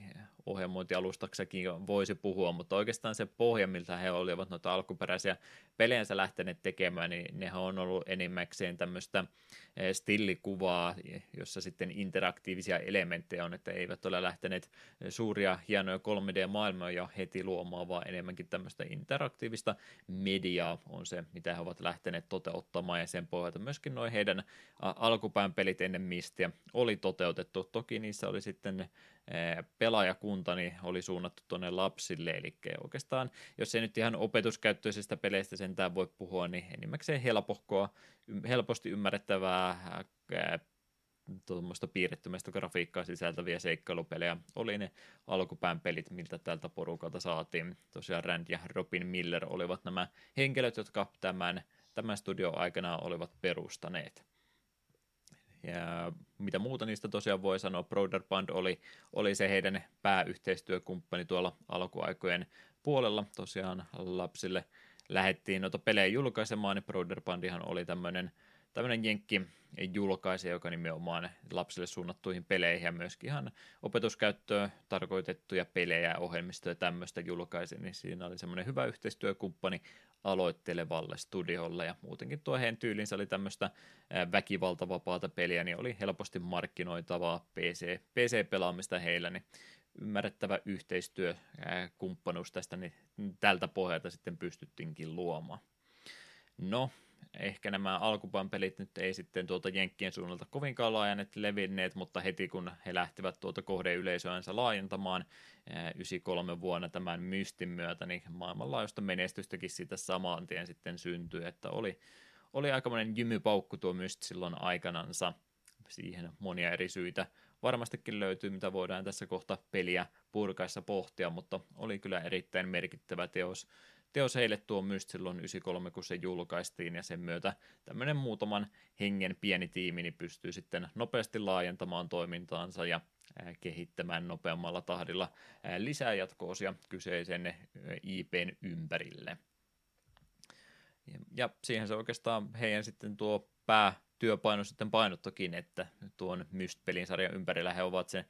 ohjelmointialustaksakin voisi puhua, mutta oikeastaan se pohja, miltä he olivat noita alkuperäisiä pelejänsä lähteneet tekemään, niin nehän on ollut enimmäkseen tämmöistä eh, stillikuvaa, jossa sitten interaktiivisia elementtejä on, että eivät ole lähteneet suuria hienoja 3D-maailmoja jo heti luomaan, vaan enemmänkin tämmöistä interaktiivista mediaa on se, mitä he ovat lähteneet toteuttamaan, ja sen pohjalta myöskin noin heidän alkupään pelit ennen Mistiä oli toteutettu. Toki niissä oli sitten pelaajakunta niin oli suunnattu tuonne lapsille, eli oikeastaan, jos ei nyt ihan opetuskäyttöisistä peleistä sentään voi puhua, niin enimmäkseen helpohkoa, helposti ymmärrettävää tuommoista piirrettymästä grafiikkaa sisältäviä seikkailupelejä oli ne alkupään pelit, miltä tältä porukalta saatiin. Tosiaan Rand ja Robin Miller olivat nämä henkilöt, jotka tämän, tämän studio aikana olivat perustaneet. Ja mitä muuta niistä tosiaan voi sanoa, Band oli, oli se heidän pääyhteistyökumppani tuolla alkuaikojen puolella. Tosiaan lapsille lähettiin noita pelejä julkaisemaan, niin Bandihan oli tämmöinen tämmöinen jenkki julkaisija, joka nimenomaan lapsille suunnattuihin peleihin ja myöskin ihan opetuskäyttöön tarkoitettuja pelejä ja ohjelmistoja tämmöistä julkaisi, niin siinä oli semmoinen hyvä yhteistyökumppani aloittelevalle studiolle ja muutenkin tuo heidän tyylinsä oli tämmöistä väkivaltavapaata peliä, niin oli helposti markkinoitavaa PC, PC-pelaamista heillä, niin ymmärrettävä yhteistyökumppanuus tästä, niin tältä pohjalta sitten pystyttiinkin luomaan. No, ehkä nämä alkupaan pelit nyt ei sitten tuolta Jenkkien suunnalta kovinkaan laajanet levinneet, mutta heti kun he lähtivät tuota kohdeyleisöänsä laajentamaan 93 vuonna tämän mystin myötä, niin maailmanlaajuista menestystäkin siitä samaan tien sitten syntyi, että oli, oli aikamoinen jymypaukku tuo myst silloin aikanansa. Siihen monia eri syitä varmastikin löytyy, mitä voidaan tässä kohta peliä purkaessa pohtia, mutta oli kyllä erittäin merkittävä teos teos heille tuo myös silloin 93, kun se julkaistiin, ja sen myötä tämmöinen muutaman hengen pieni tiimi niin pystyy sitten nopeasti laajentamaan toimintaansa ja kehittämään nopeammalla tahdilla lisää jatkoosia kyseisen IPn ympärille. Ja siihen se oikeastaan heidän sitten tuo päätyöpaino sitten painottokin, että tuon Myst-pelin sarjan ympärillä he ovat sen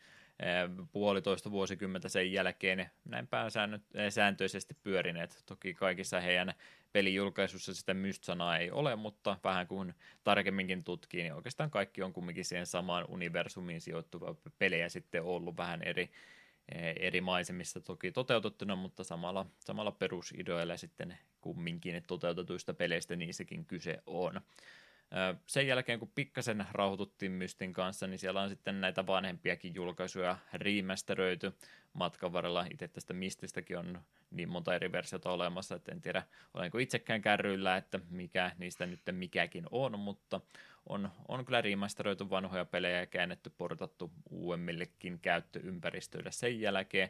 puolitoista vuosikymmentä sen jälkeen näin pääsääntöisesti pyörineet. Toki kaikissa heidän pelijulkaisussa sitä myst-sanaa ei ole, mutta vähän kuin tarkemminkin tutkii, niin oikeastaan kaikki on kumminkin siihen samaan universumiin sijoittuva pelejä sitten ollut vähän eri, eri maisemissa toki toteutettuna, mutta samalla, samalla perusideoilla sitten kumminkin toteutetuista peleistä niissäkin kyse on. Sen jälkeen, kun pikkasen rauhoituttiin Mystin kanssa, niin siellä on sitten näitä vanhempiakin julkaisuja remasteröity matkan varrella. Itse tästä Mististäkin on niin monta eri versiota olemassa, että en tiedä, olenko itsekään kärryillä, että mikä niistä nyt mikäkin on, mutta on, on kyllä remasteroitu vanhoja pelejä ja käännetty, portattu uudemmillekin käyttöympäristöille sen jälkeen.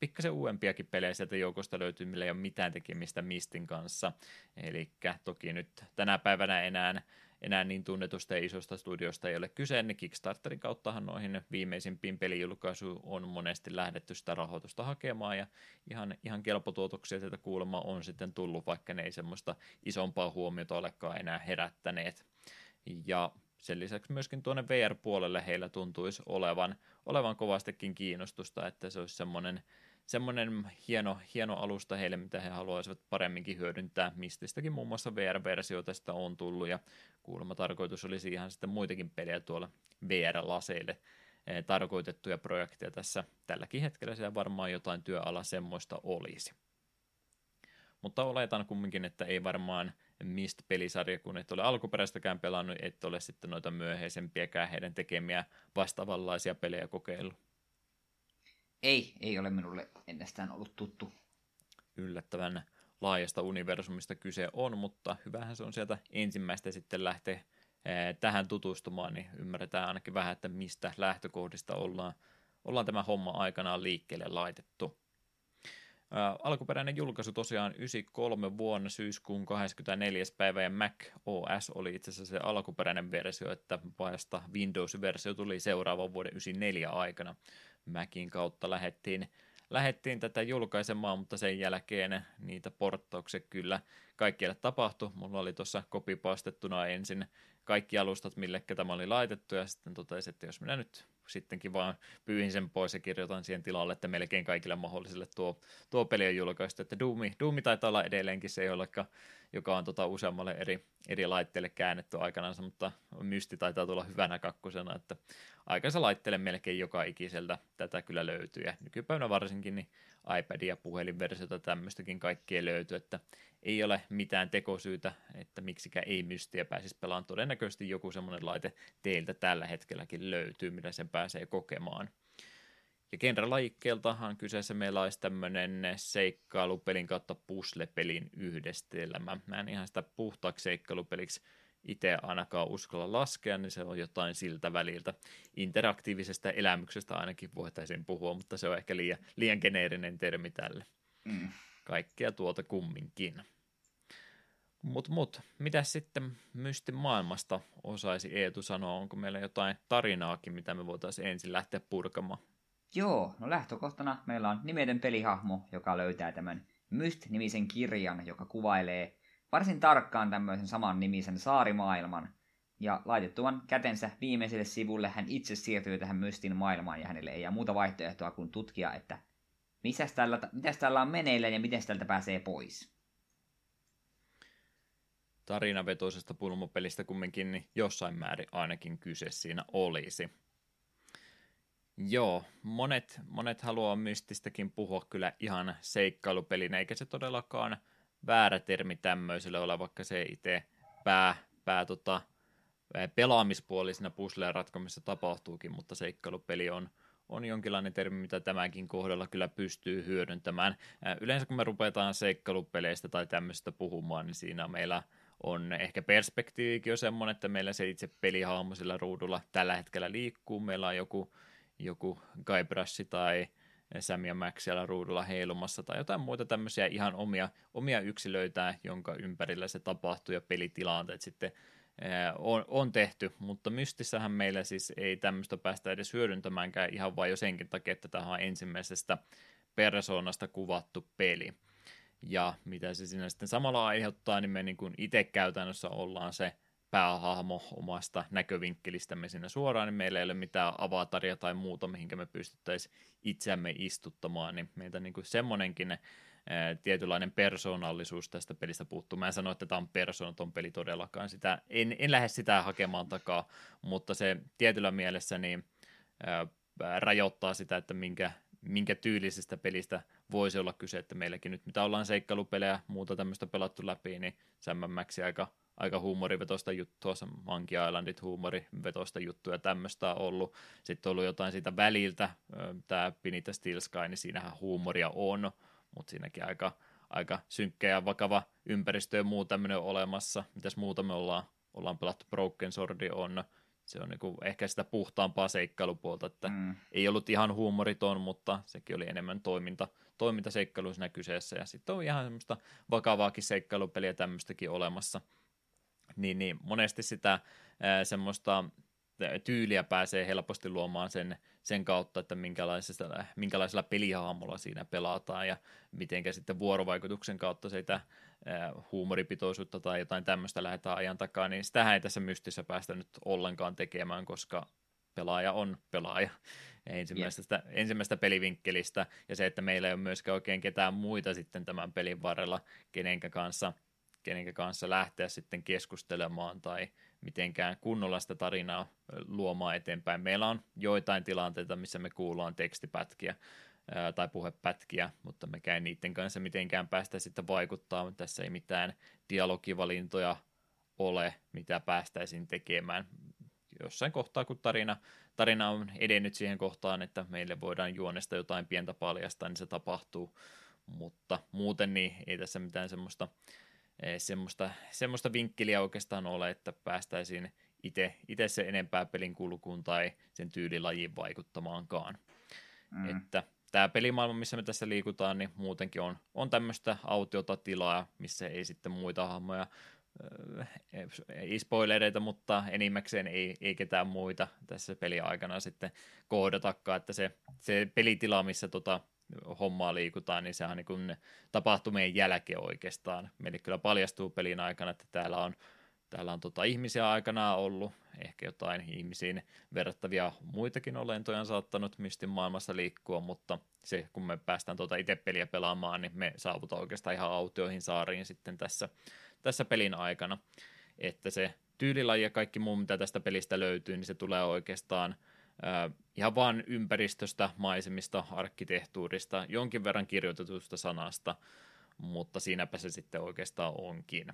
Pikkasen uudempiakin pelejä sieltä joukosta löytyy, millä ei ole mitään tekemistä Mistin kanssa. Eli toki nyt tänä päivänä enää enää niin tunnetusta ja isosta studiosta ei ole kyse, niin Kickstarterin kauttahan noihin viimeisimpiin pelijulkaisuun on monesti lähdetty sitä rahoitusta hakemaan, ja ihan, ihan kelpotuotoksia sieltä kuulemma on sitten tullut, vaikka ne ei semmoista isompaa huomiota olekaan enää herättäneet. Ja sen lisäksi myöskin tuonne VR-puolelle heillä tuntuisi olevan, olevan kovastikin kiinnostusta, että se olisi semmoinen semmoinen hieno, hieno alusta heille, mitä he haluaisivat paremminkin hyödyntää. Mististäkin muun muassa VR-versioita sitä on tullut ja kuulemma tarkoitus olisi ihan sitten muitakin pelejä tuolla VR-laseille eh, tarkoitettuja projekteja tässä tälläkin hetkellä siellä varmaan jotain työala semmoista olisi. Mutta oletan kumminkin, että ei varmaan Mist-pelisarja, kun et ole alkuperäistäkään pelannut, et ole sitten noita myöhäisempiäkään heidän tekemiä vastaavanlaisia pelejä kokeillut. Ei, ei ole minulle ennestään ollut tuttu. Yllättävän laajasta universumista kyse on, mutta hyvähän se on sieltä ensimmäistä sitten lähteä eh, tähän tutustumaan, niin ymmärretään ainakin vähän, että mistä lähtökohdista ollaan, ollaan tämä homma aikanaan liikkeelle laitettu. Alkuperäinen julkaisu tosiaan 93 vuonna syyskuun 24. päivä ja Mac OS oli itse asiassa se alkuperäinen versio, että vasta Windows-versio tuli seuraavan vuoden 94 aikana. Macin kautta lähettiin, lähettiin tätä julkaisemaan, mutta sen jälkeen niitä porttauksia kyllä kaikkialle tapahtui. Mulla oli tuossa kopipastettuna ensin kaikki alustat, mille tämä oli laitettu, ja sitten totesin, että jos minä nyt sittenkin vaan pyyhin sen pois ja kirjoitan siihen tilalle, että melkein kaikille mahdollisille tuo, tuo peli on julkaistu, että Doomi, Doomi taitaa olla edelleenkin se, jolleka, joka on tota useammalle eri, eri laitteelle käännetty aikanaan, mutta Mysti taitaa tulla hyvänä kakkosena, että aikansa laitteelle melkein joka ikiseltä. Tätä kyllä löytyy, ja nykypäivänä varsinkin niin iPad- ja puhelinversiota tämmöistäkin kaikkea löytyy, että ei ole mitään tekosyytä, että miksikä ei mystiä pääsisi pelaamaan. Todennäköisesti joku semmoinen laite teiltä tällä hetkelläkin löytyy, millä sen pääsee kokemaan. Ja genrelajikkeeltahan kyseessä meillä olisi tämmöinen seikkailupelin kautta puzzle-pelin yhdistelmä. Mä en ihan sitä puhtaaksi seikkailupeliksi itse ainakaan uskalla laskea, niin se on jotain siltä väliltä. Interaktiivisesta elämyksestä ainakin voitaisiin puhua, mutta se on ehkä liian, liian geneerinen termi tälle. Mm. Kaikkea tuota kumminkin. Mut, mut, mitä sitten Mystin maailmasta osaisi Eetu sanoa? Onko meillä jotain tarinaakin, mitä me voitaisiin ensin lähteä purkamaan? Joo, no lähtökohtana meillä on nimeden pelihahmo, joka löytää tämän Myst-nimisen kirjan, joka kuvailee varsin tarkkaan tämmöisen saman nimisen saarimaailman. Ja laitettuvan kätensä viimeiselle sivulle hän itse siirtyy tähän Mystin maailmaan ja hänelle ei jää muuta vaihtoehtoa kuin tutkia, että mitäs täällä, mitäs täällä on meneillään ja miten täältä pääsee pois. Tarinavetoisesta pulmopelistä kumminkin niin jossain määrin ainakin kyse siinä olisi. Joo, monet, monet haluaa mystistäkin puhua kyllä ihan seikkailupelinä, eikä se todellakaan väärä termi tämmöiselle ole, vaikka se itse pää, pää tota, pelaamispuoli siinä puzzleen ratkomissa tapahtuukin, mutta seikkailupeli on, on jonkinlainen termi, mitä tämänkin kohdalla kyllä pystyy hyödyntämään. Yleensä kun me rupeataan seikkailupeleistä tai tämmöistä puhumaan, niin siinä meillä on ehkä perspektiivikin jo semmoinen, että meillä se itse pelihahmo sillä ruudulla tällä hetkellä liikkuu, meillä on joku, joku Guybrush tai Sam ja Max siellä ruudulla heilumassa tai jotain muita tämmöisiä ihan omia, omia yksilöitä, jonka ympärillä se tapahtuu ja pelitilanteet sitten on, on tehty, mutta Mystissähän meillä siis ei tämmöistä päästä edes hyödyntämäänkään ihan vain jo senkin takia, että tämä on ensimmäisestä persoonasta kuvattu peli. Ja mitä se siinä sitten samalla aiheuttaa, niin me niin kuin itse käytännössä ollaan se päähahmo omasta näkövinkkelistämme siinä suoraan, niin meillä ei ole mitään avataria tai muuta, mihinkä me pystyttäisiin itseämme istuttamaan, niin meiltä niin kuin semmoinenkin tietynlainen persoonallisuus tästä pelistä puuttuu. Mä en sano, että tämä on persoonaton peli todellakaan. Sitä, en, en lähde sitä hakemaan takaa, mutta se tietyllä mielessä niin, ää, rajoittaa sitä, että minkä, minkä tyylisestä pelistä voisi olla kyse, että meilläkin nyt mitä ollaan seikkailupelejä muuta tämmöistä pelattu läpi, niin Sam aika, aika huumorivetoista juttua, Monkey Islandit huumorivetoista juttuja tämmöistä on ollut. Sitten on ollut jotain siitä väliltä, tämä Pinita Steel Sky, niin siinähän huumoria on, mutta siinäkin aika, aika synkkä ja vakava ympäristö ja muu tämmöinen olemassa. Mitäs muuta me ollaan, ollaan pelattu Broken Swordi on, se on niinku ehkä sitä puhtaampaa seikkailupuolta, että mm. ei ollut ihan huumoriton, mutta sekin oli enemmän toiminta, toimintaseikkailu siinä kyseessä, ja sitten on ihan semmoista vakavaakin seikkailupeliä tämmöistäkin olemassa. Niin, niin monesti sitä ää, semmoista tyyliä pääsee helposti luomaan sen, sen kautta, että minkälaisella, minkälaisella pelihahmolla siinä pelataan ja miten sitten vuorovaikutuksen kautta sitä huumoripitoisuutta tai jotain tämmöistä lähdetään ajan takaa, niin sitähän ei tässä mystissä päästä nyt ollenkaan tekemään, koska pelaaja on pelaaja ensimmäisestä, yeah. ensimmäisestä pelivinkkelistä, ja se, että meillä ei ole myöskään oikein ketään muita sitten tämän pelin varrella, kenenkä kanssa, kenenkä kanssa lähteä sitten keskustelemaan tai mitenkään kunnolla sitä tarinaa luomaan eteenpäin. Meillä on joitain tilanteita, missä me kuullaan tekstipätkiä tai puhepätkiä, mutta mekään niiden kanssa mitenkään päästä sitten vaikuttaa. Tässä ei mitään dialogivalintoja ole, mitä päästäisiin tekemään. Jossain kohtaa, kun tarina, tarina on edennyt siihen kohtaan, että meille voidaan juonesta jotain pientä paljastaa, niin se tapahtuu, mutta muuten niin ei tässä mitään semmoista semmoista, semmoista vinkkeliä oikeastaan ole, että päästäisiin itse se enempää pelin kulkuun tai sen tyylilajiin vaikuttamaankaan. Mm. Että tämä pelimaailma, missä me tässä liikutaan, niin muutenkin on, on tämmöistä autiota tilaa, missä ei sitten muita hahmoja, ei spoilereita, mutta enimmäkseen ei, ei ketään muita tässä peliaikana sitten kohdatakaan, että se, se pelitila, missä tota hommaa liikutaan, niin sehän on niin tapahtumien jälkeen oikeastaan. Meille kyllä paljastuu pelin aikana, että täällä on, täällä on tota ihmisiä aikana ollut, ehkä jotain ihmisiin verrattavia muitakin olentoja on saattanut mystin maailmassa liikkua, mutta se, kun me päästään tuota itse peliä pelaamaan, niin me saavutaan oikeastaan ihan autioihin saariin sitten tässä, tässä pelin aikana. Että se tyylilaji ja kaikki muu, mitä tästä pelistä löytyy, niin se tulee oikeastaan – ihan vaan ympäristöstä, maisemista, arkkitehtuurista, jonkin verran kirjoitetusta sanasta, mutta siinäpä se sitten oikeastaan onkin.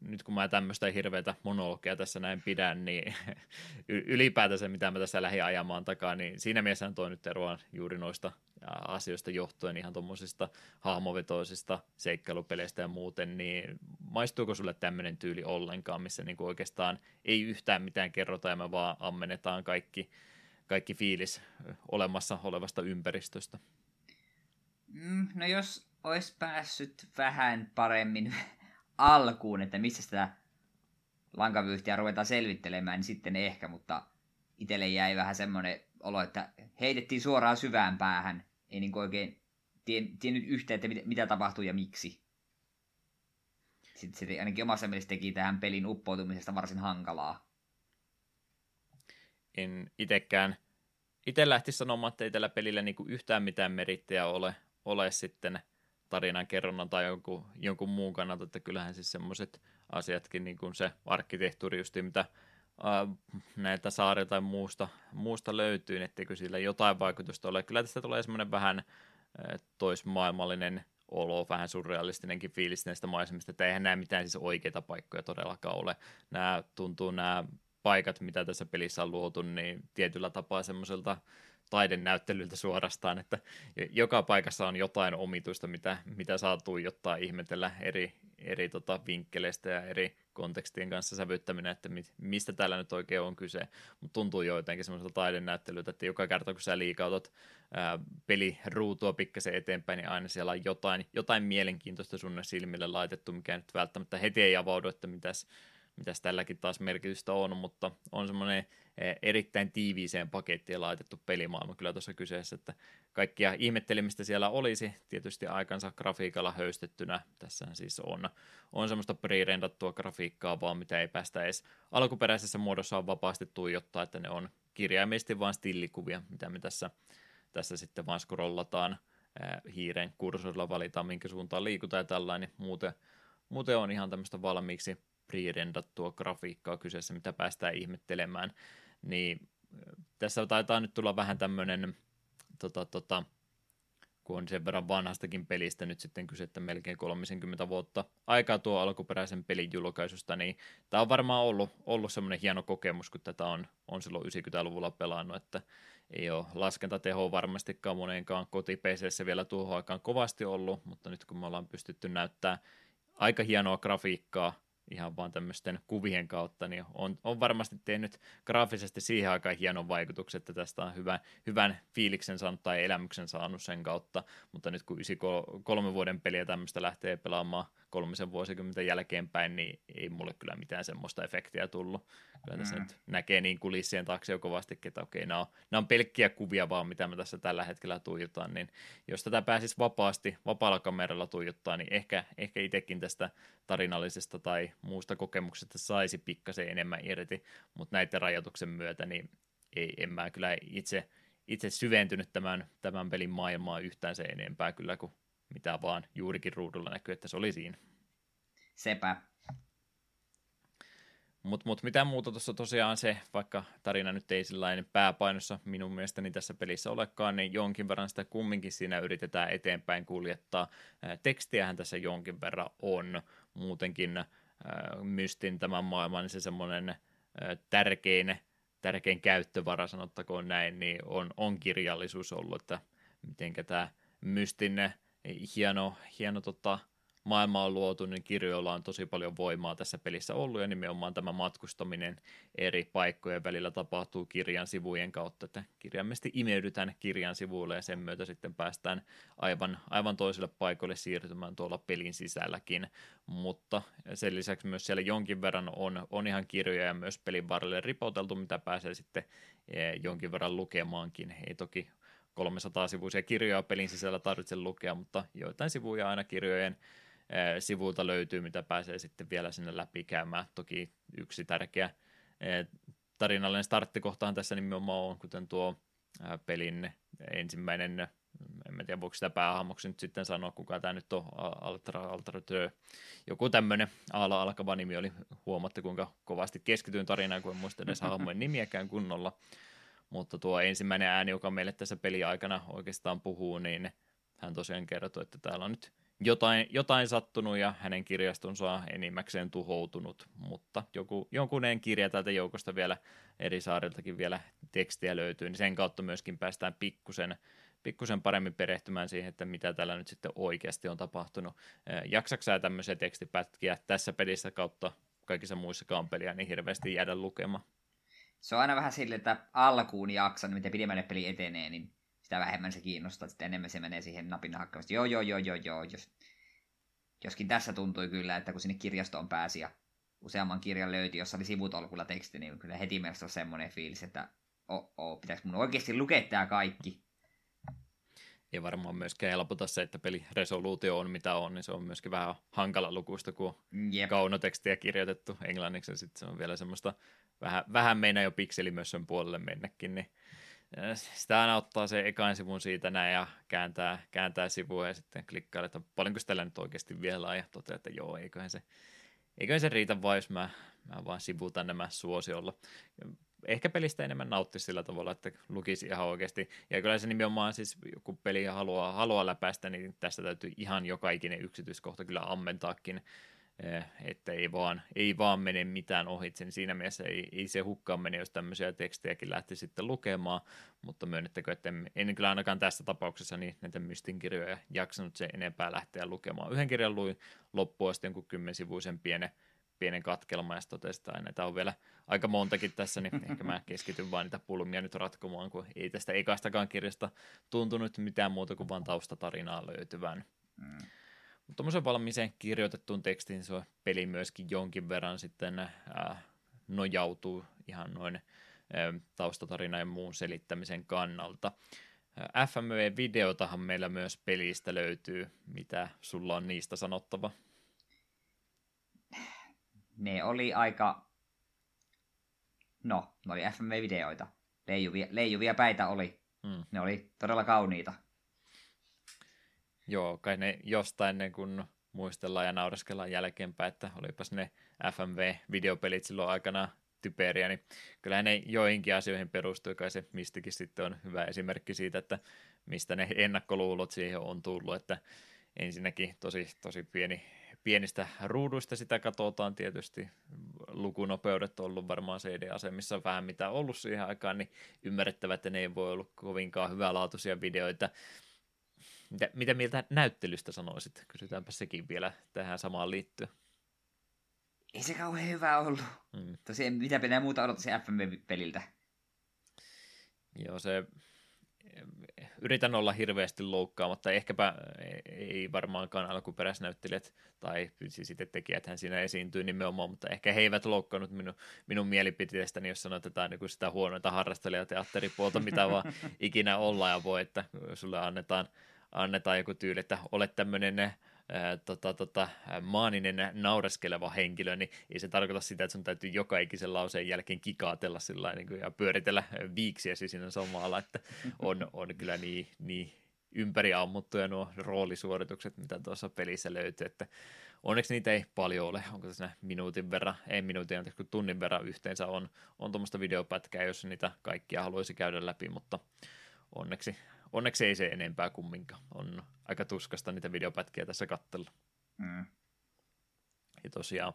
Nyt kun mä tämmöistä hirveätä monologia tässä näin pidän, niin (laughs) ylipäätänsä mitä mä tässä lähdin ajamaan takaa, niin siinä mielessä toi nyt eroa juuri noista asioista johtuen ihan tuommoisista hahmovetoisista seikkailupeleistä ja muuten, niin maistuuko sulle tämmöinen tyyli ollenkaan, missä niinku oikeastaan ei yhtään mitään kerrota ja me vaan ammennetaan kaikki, kaikki fiilis olemassa olevasta ympäristöstä? Mm, no jos olisi päässyt vähän paremmin (laughs) alkuun, että missä sitä lankavyyhtiä ruvetaan selvittelemään, niin sitten ehkä, mutta itselle jäi vähän semmoinen olo, että heitettiin suoraan syvään päähän. Ei niin oikein tien, tiennyt yhtään, että mitä, mitä tapahtuu ja miksi. Sitten se ainakin omassa mielessä teki tähän pelin uppoutumisesta varsin hankalaa. En itekään. Itse lähti sanomaan, että ei tällä pelillä niinku yhtään mitään merittejä ole, ole sitten tarinan kerronnan tai jonkun, jonkun muun kannalta, että kyllähän siis semmoiset asiatkin, niin kuin se arkkitehtuuri justiin, mitä näitä saaria tai muusta, muusta löytyy, etteikö sillä jotain vaikutusta ole. Kyllä tästä tulee semmoinen vähän toismaailmallinen olo, vähän surrealistinenkin fiilis näistä maisemista, että eihän nämä mitään siis oikeita paikkoja todellakaan ole. Nämä tuntuu nämä paikat, mitä tässä pelissä on luotu, niin tietyllä tapaa semmoiselta taidenäyttelyltä suorastaan, että joka paikassa on jotain omituista, mitä, mitä saa tuijottaa ihmetellä eri, eri tota, vinkkeleistä ja eri kontekstien kanssa sävyttäminen, että mit, mistä täällä nyt oikein on kyse, mutta tuntuu jotenkin semmoiselta taidenäyttelyltä, että joka kerta kun sä liikautat peliruutua pikkasen eteenpäin, niin aina siellä on jotain, jotain mielenkiintoista sun silmille laitettu, mikä nyt välttämättä heti ei avaudu, että mitäs, mitäs tälläkin taas merkitystä on, mutta on semmoinen erittäin tiiviiseen pakettiin laitettu pelimaailma kyllä tuossa kyseessä, että kaikkia ihmettelemistä siellä olisi tietysti aikansa grafiikalla höystettynä. Tässä siis on, on semmoista pre-rendattua grafiikkaa vaan, mitä ei päästä edes alkuperäisessä muodossa on vapaasti tuijottaa, että ne on kirjaimellisesti vain stillikuvia, mitä me tässä, tässä sitten vaan scrollataan hiiren kursorilla valitaan, minkä suuntaan liikutaan ja tällainen. Muuten, muuten on ihan tämmöistä valmiiksi pre-rendattua grafiikkaa kyseessä, mitä päästään ihmettelemään, niin tässä taitaa nyt tulla vähän tämmöinen, tota, tota, kun on sen verran vanhastakin pelistä nyt sitten kyse, että melkein 30 vuotta aikaa tuo alkuperäisen pelin julkaisusta, niin tämä on varmaan ollut, ollut semmoinen hieno kokemus, kun tätä on, on silloin 90-luvulla pelannut, että ei ole laskentateho varmastikaan moneenkaan koti vielä tuohon aikaan kovasti ollut, mutta nyt kun me ollaan pystytty näyttää aika hienoa grafiikkaa ihan vaan tämmöisten kuvien kautta, niin on, on varmasti tehnyt graafisesti siihen aikaan hienon vaikutuksen, että tästä on hyvä, hyvän fiiliksen saanut tai elämyksen saanut sen kautta, mutta nyt kun 93 vuoden peliä tämmöistä lähtee pelaamaan kolmisen vuosikymmenen jälkeenpäin, niin ei mulle kyllä mitään semmoista efektiä tullut. Kyllä tässä mm. nyt näkee niin kulissien taakse jo kovasti, että okei, nämä on, nämä on pelkkiä kuvia vaan, mitä me tässä tällä hetkellä tuijotaan, niin jos tätä pääsisi vapaasti, vapaalla kameralla tuijottaa, niin ehkä, ehkä itsekin tästä tarinallisesta tai muusta kokemuksesta saisi pikkasen enemmän irti, mutta näiden rajoituksen myötä, niin ei, en mä kyllä itse, itse syventynyt tämän, tämän pelin maailmaa yhtään se enempää kyllä kuin mitä vaan juurikin ruudulla näkyy, että se oli siinä. Sepä. Mutta mut mitä muuta tuossa tosiaan se, vaikka tarina nyt ei sellainen pääpainossa minun mielestäni tässä pelissä olekaan, niin jonkin verran sitä kumminkin siinä yritetään eteenpäin kuljettaa. Tekstiähän tässä jonkin verran on. Muutenkin mystin tämän maailman, niin se semmoinen tärkein, tärkein käyttövara, sanottakoon näin, niin on, on kirjallisuus ollut, että miten tämä mystin hieno, hieno tota, maailma on luotu, niin kirjoilla on tosi paljon voimaa tässä pelissä ollut, ja nimenomaan tämä matkustaminen eri paikkojen välillä tapahtuu kirjan sivujen kautta, että kirjaimesti imeydytään kirjan sivuille, ja sen myötä sitten päästään aivan, aivan toisille paikoille siirtymään tuolla pelin sisälläkin, mutta sen lisäksi myös siellä jonkin verran on, on ihan kirjoja ja myös pelin varrelle ripoteltu, mitä pääsee sitten eh, jonkin verran lukemaankin, ei toki 300-sivuisia kirjoja pelin sisällä tarvitse lukea, mutta joitain sivuja aina kirjojen sivuilta löytyy, mitä pääsee sitten vielä sinne läpikäymään. Toki yksi tärkeä tarinallinen starttikohtahan tässä nimenomaan on, kuten tuo pelin ensimmäinen, en tiedä voiko sitä päähahmoksi nyt sitten sanoa, kuka tämä nyt on, Altra, Altra joku tämmöinen ala alkava nimi oli, huomatte kuinka kovasti keskityin tarinaan, kun en muista edes hahmojen nimiäkään kunnolla, mutta tuo ensimmäinen ääni, joka meille tässä peli aikana oikeastaan puhuu, niin hän tosiaan kertoi, että täällä on nyt jotain, jotain sattunut ja hänen kirjastonsa on enimmäkseen tuhoutunut, mutta joku, jonkunen kirja täältä joukosta vielä eri saariltakin vielä tekstiä löytyy, niin sen kautta myöskin päästään pikkusen, pikkusen paremmin perehtymään siihen, että mitä täällä nyt sitten oikeasti on tapahtunut. Jaksaksaa tämmöisiä tekstipätkiä tässä pelissä kautta kaikissa muissakaan peliä niin hirveästi jäädä lukemaan? Se on aina vähän sille, että alkuun jaksan, miten pidemmälle peli etenee, niin sitä vähemmän se kiinnostaa, sitä enemmän se menee siihen napin hakkamista. Joo, joo, joo, joo, joo. Jos, joskin tässä tuntui kyllä, että kun sinne kirjastoon pääsi ja useamman kirjan löyti, jossa oli sivutolkulla teksti, niin kyllä heti mielessä on semmoinen fiilis, että oh, pitäisi mun oikeasti lukea tämä kaikki. Ei varmaan myöskään helpota se, että peliresoluutio on mitä on, niin se on myöskin vähän hankala lukuista, kun on Jep. kaunotekstiä kirjoitettu englanniksi, ja sitten se on vielä semmoista, vähän, vähän meinaa jo pikselimössön puolelle mennäkin, niin sitä aina ottaa se ekan sivun siitä näin ja kääntää, kääntää sivua ja sitten klikkaa, että paljonko tällä nyt oikeasti vielä ja toteaa, että joo, eiköhän se, eiköhän se riitä vaan, jos mä, mä vaan sivuutan nämä suosiolla. Ehkä pelistä enemmän nauttisi sillä tavalla, että lukisi ihan oikeasti. Ja kyllä se nimenomaan siis, kun peli haluaa, haluaa läpäistä, niin tässä täytyy ihan joka ikinen yksityiskohta kyllä ammentaakin Eh, että ei vaan, ei vaan mene mitään ohitse, niin siinä mielessä ei, ei se hukkaan mene, jos tämmöisiä tekstejäkin lähti sitten lukemaan, mutta myönnettäkö, että en, en kyllä ainakaan tässä tapauksessa niin näitä mystinkirjoja jaksanut se enempää lähteä lukemaan. Yhden kirjan luin loppuun asti jonkun kymmensivuisen pienen, pienen katkelman ja totesin, että näitä on vielä aika montakin tässä, niin ehkä mä keskityn vaan niitä pulmia nyt ratkomaan, kun ei tästä ekastakaan kirjasta tuntunut mitään muuta kuin vaan taustatarinaa löytyvän. Mm. tuommoisen valmiiseen kirjoitettuun tekstiin se peli myöskin jonkin verran sitten äh, nojautuu ihan noin äh, taustatarina ja muun selittämisen kannalta. Äh, FMV-videotahan meillä myös pelistä löytyy. Mitä sulla on niistä sanottava? Ne oli aika... No, ne oli FMV-videoita. Leijuvia, leijuvia päitä oli. Hmm. Ne oli todella kauniita. Joo, kai ne jostain ne kun muistellaan ja naureskellaan jälkeenpäin, että olipas ne FMV-videopelit silloin aikana typeriä, niin kyllä ne joihinkin asioihin perustuu, kai se mistikin sitten on hyvä esimerkki siitä, että mistä ne ennakkoluulot siihen on tullut, että ensinnäkin tosi, tosi pieni, pienistä ruuduista sitä katsotaan tietysti, lukunopeudet on ollut varmaan CD-asemissa vähän mitä ollut siihen aikaan, niin ymmärrettävä, että ne ei voi ollut kovinkaan hyvälaatuisia videoita, mitä, mitä mieltä näyttelystä sanoisit? Kysytäänpä sekin vielä tähän samaan liittyen. Ei se kauhean hyvä ollut. Mm. Tosiaan, mitä pitää muuta odottaisi FMV-peliltä? Joo, se... Yritän olla hirveästi loukkaamatta. Ehkäpä ei varmaankaan alkuperäisnäyttelijät tai siis itse tekijät hän siinä esiintyy nimenomaan, mutta ehkä he eivät loukkaannut minun, minun mielipiteestäni, jos sanotaan niin sitä huonoita harrastelijateatteripuolta, mitä vaan (laughs) ikinä olla ja voi, että sulle annetaan annetaan joku tyyli, että olet tämmöinen tota, tota, maaninen naureskeleva henkilö, niin ei se tarkoita sitä, että sun täytyy joka ikisen lauseen jälkeen kikaatella sillä niin kuin, ja pyöritellä viiksiäsi siinä somalla, että on, on kyllä niin, niin ympäri ammuttuja nuo roolisuoritukset, mitä tuossa pelissä löytyy, että onneksi niitä ei paljon ole, onko tässä minuutin verran, ei minuutin, anteeksi, kun tunnin verran yhteensä on, on tuommoista videopätkää, jos niitä kaikkia haluaisi käydä läpi, mutta onneksi onneksi ei se enempää kumminkaan. On aika tuskasta niitä videopätkiä tässä kattella. Mm. Ja tosiaan,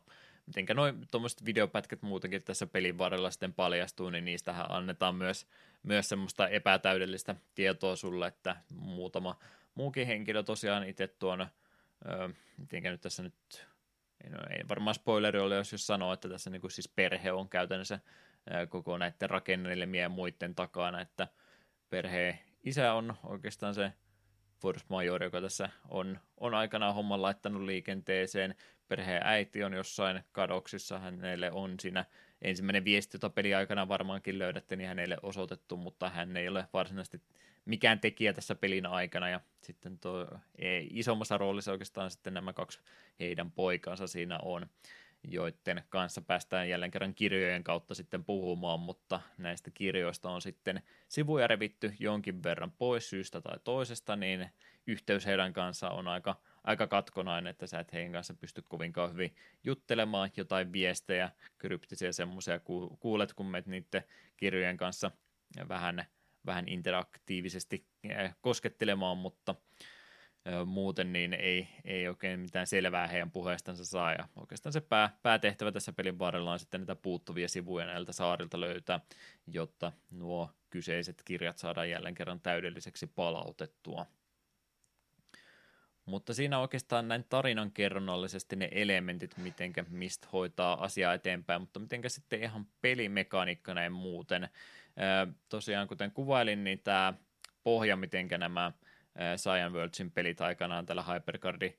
mitenkä noin tuommoiset videopätkät muutenkin tässä pelin varrella sitten paljastuu, niin niistähän annetaan myös, myös semmoista epätäydellistä tietoa sulle, että muutama muukin henkilö tosiaan itse tuon, öö, mitenkä nyt tässä nyt, no, ei varmaan spoileri ole, jos, jos sanoo, että tässä niin kuin siis perhe on käytännössä öö, koko näiden rakennelmien ja muiden takana, että perhe isä on oikeastaan se force major, joka tässä on, on aikanaan homman laittanut liikenteeseen. Perheen äiti on jossain kadoksissa, hänelle on siinä ensimmäinen viesti, jota peli aikana varmaankin löydätte, niin hänelle osoitettu, mutta hän ei ole varsinaisesti mikään tekijä tässä pelin aikana, ja sitten tuo ei, isommassa roolissa oikeastaan sitten nämä kaksi heidän poikansa siinä on joiden kanssa päästään jälleen kerran kirjojen kautta sitten puhumaan, mutta näistä kirjoista on sitten sivuja revitty jonkin verran pois syystä tai toisesta, niin yhteys heidän kanssa on aika, aika katkonainen, että sä et heidän kanssa pysty kovinkaan hyvin juttelemaan jotain viestejä, kryptisiä semmoisia, kuulet kun menet niiden kirjojen kanssa vähän, vähän interaktiivisesti eh, koskettelemaan, mutta muuten niin ei, ei oikein mitään selvää heidän puheestansa saa, ja oikeastaan se pää, päätehtävä tässä pelin varrella on sitten niitä puuttuvia sivuja näiltä saarilta löytää, jotta nuo kyseiset kirjat saadaan jälleen kerran täydelliseksi palautettua. Mutta siinä oikeastaan näin tarinan kerronnallisesti ne elementit, mitenkä mistä hoitaa asiaa eteenpäin, mutta mitenkä sitten ihan pelimekaniikka näin muuten. tosiaan kuten kuvailin, niin tämä pohja, mitenkä nämä Cyan Worldsin pelit aikanaan tällä Hypercardi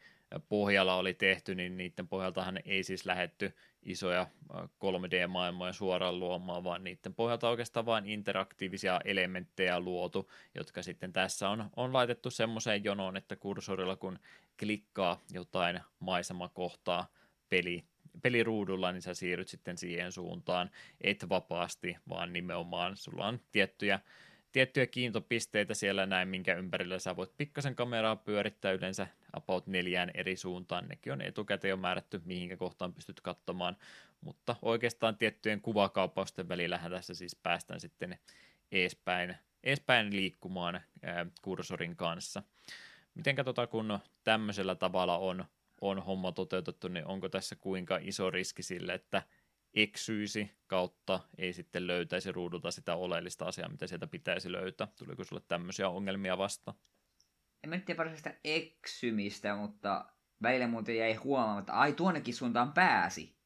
pohjalla oli tehty, niin niiden pohjaltahan ei siis lähetty isoja 3D-maailmoja suoraan luomaan, vaan niiden pohjalta oikeastaan vain interaktiivisia elementtejä luotu, jotka sitten tässä on, on laitettu semmoiseen jonoon, että kursorilla kun klikkaa jotain maisemakohtaa peli, peliruudulla, niin sä siirryt sitten siihen suuntaan, et vapaasti, vaan nimenomaan sulla on tiettyjä tiettyjä kiintopisteitä siellä näin, minkä ympärillä sä voit pikkasen kameraa pyörittää yleensä about neljään eri suuntaan. Nekin on etukäteen jo määrätty, mihinkä kohtaan pystyt katsomaan, mutta oikeastaan tiettyjen kuvakauppausten välillä tässä siis päästään sitten eespäin, eespäin liikkumaan ää, kursorin kanssa. Miten tota, kun tämmöisellä tavalla on, on homma toteutettu, niin onko tässä kuinka iso riski sille, että eksyisi kautta ei sitten löytäisi ruudulta sitä oleellista asiaa, mitä sieltä pitäisi löytää. Tuliko sulle tämmöisiä ongelmia vasta? En mä tiedä varsinaista eksymistä, mutta välillä muuten jäi huomaamaan, että ai tuonnekin suuntaan pääsi.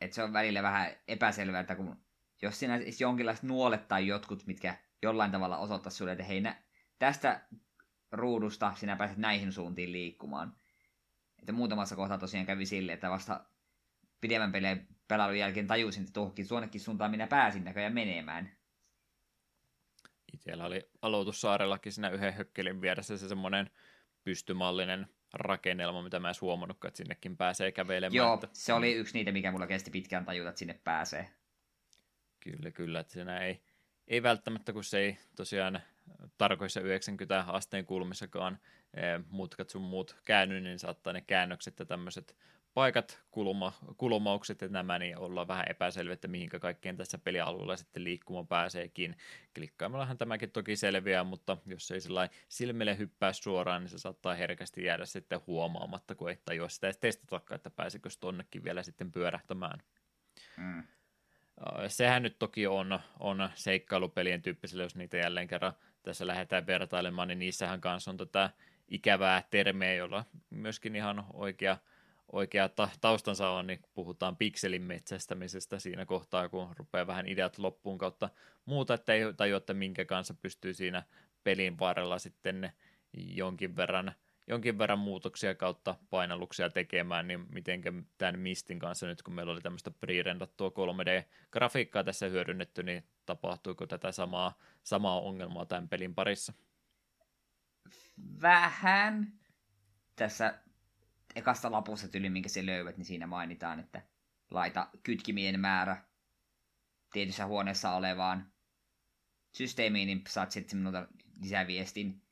Että se on välillä vähän epäselvää, että kun jos siinä olisi jonkinlaiset nuolet tai jotkut, mitkä jollain tavalla osoittaisi sulle, että hei, nä, tästä ruudusta sinä pääset näihin suuntiin liikkumaan, Että muutamassa kohtaa tosiaan kävi silleen, että vasta pidemmän peleen pelailun jälkeen tajusin, että tuohonkin suonnekin suuntaan minä pääsin näköjään menemään. Itsellä oli aloitussaarellakin siinä yhden hökkelin vieressä se semmoinen pystymallinen rakennelma, mitä mä en huomannutkaan, että sinnekin pääsee kävelemään. Joo, että... se oli yksi niitä, mikä mulla kesti pitkään tajuta, että sinne pääsee. Kyllä, kyllä, että siinä ei, ei välttämättä, kun se ei tosiaan tarkoissa 90 asteen kulmissakaan eh, mutkat sun muut käänny, niin saattaa ne käännökset ja tämmöiset paikat, kulma, kulmaukset ja nämä, niin ollaan vähän epäselviä, että mihinkä kaikkeen tässä pelialueella sitten liikkuma pääseekin. Klikkaamillahan tämäkin toki selviää, mutta jos ei sillä silmille hyppää suoraan, niin se saattaa herkästi jäädä sitten huomaamatta, kun ei tajua sitä edes testatakaan, että pääsikö tonnekin vielä sitten pyörähtämään. Mm. Sehän nyt toki on, on seikkailupelien tyyppisille, jos niitä jälleen kerran tässä lähdetään vertailemaan, niin niissähän kanssa on tätä ikävää termeä, jolla myöskin ihan oikea – oikea ta- taustansa on, niin puhutaan pikselin metsästämisestä siinä kohtaa, kun rupeaa vähän ideat loppuun kautta muuta, että ei tajua, että minkä kanssa pystyy siinä pelin varrella sitten jonkin verran, jonkin verran muutoksia kautta painalluksia tekemään, niin miten tämän Mistin kanssa nyt, kun meillä oli tämmöistä pre-rendattua 3D-grafiikkaa tässä hyödynnetty, niin tapahtuiko tätä samaa, samaa ongelmaa tämän pelin parissa? Vähän. Tässä ekasta lapussa tyli, minkä se löydät, niin siinä mainitaan, että laita kytkimien määrä tietyssä huoneessa olevaan systeemiin, niin saat sitten minulta lisäviestin.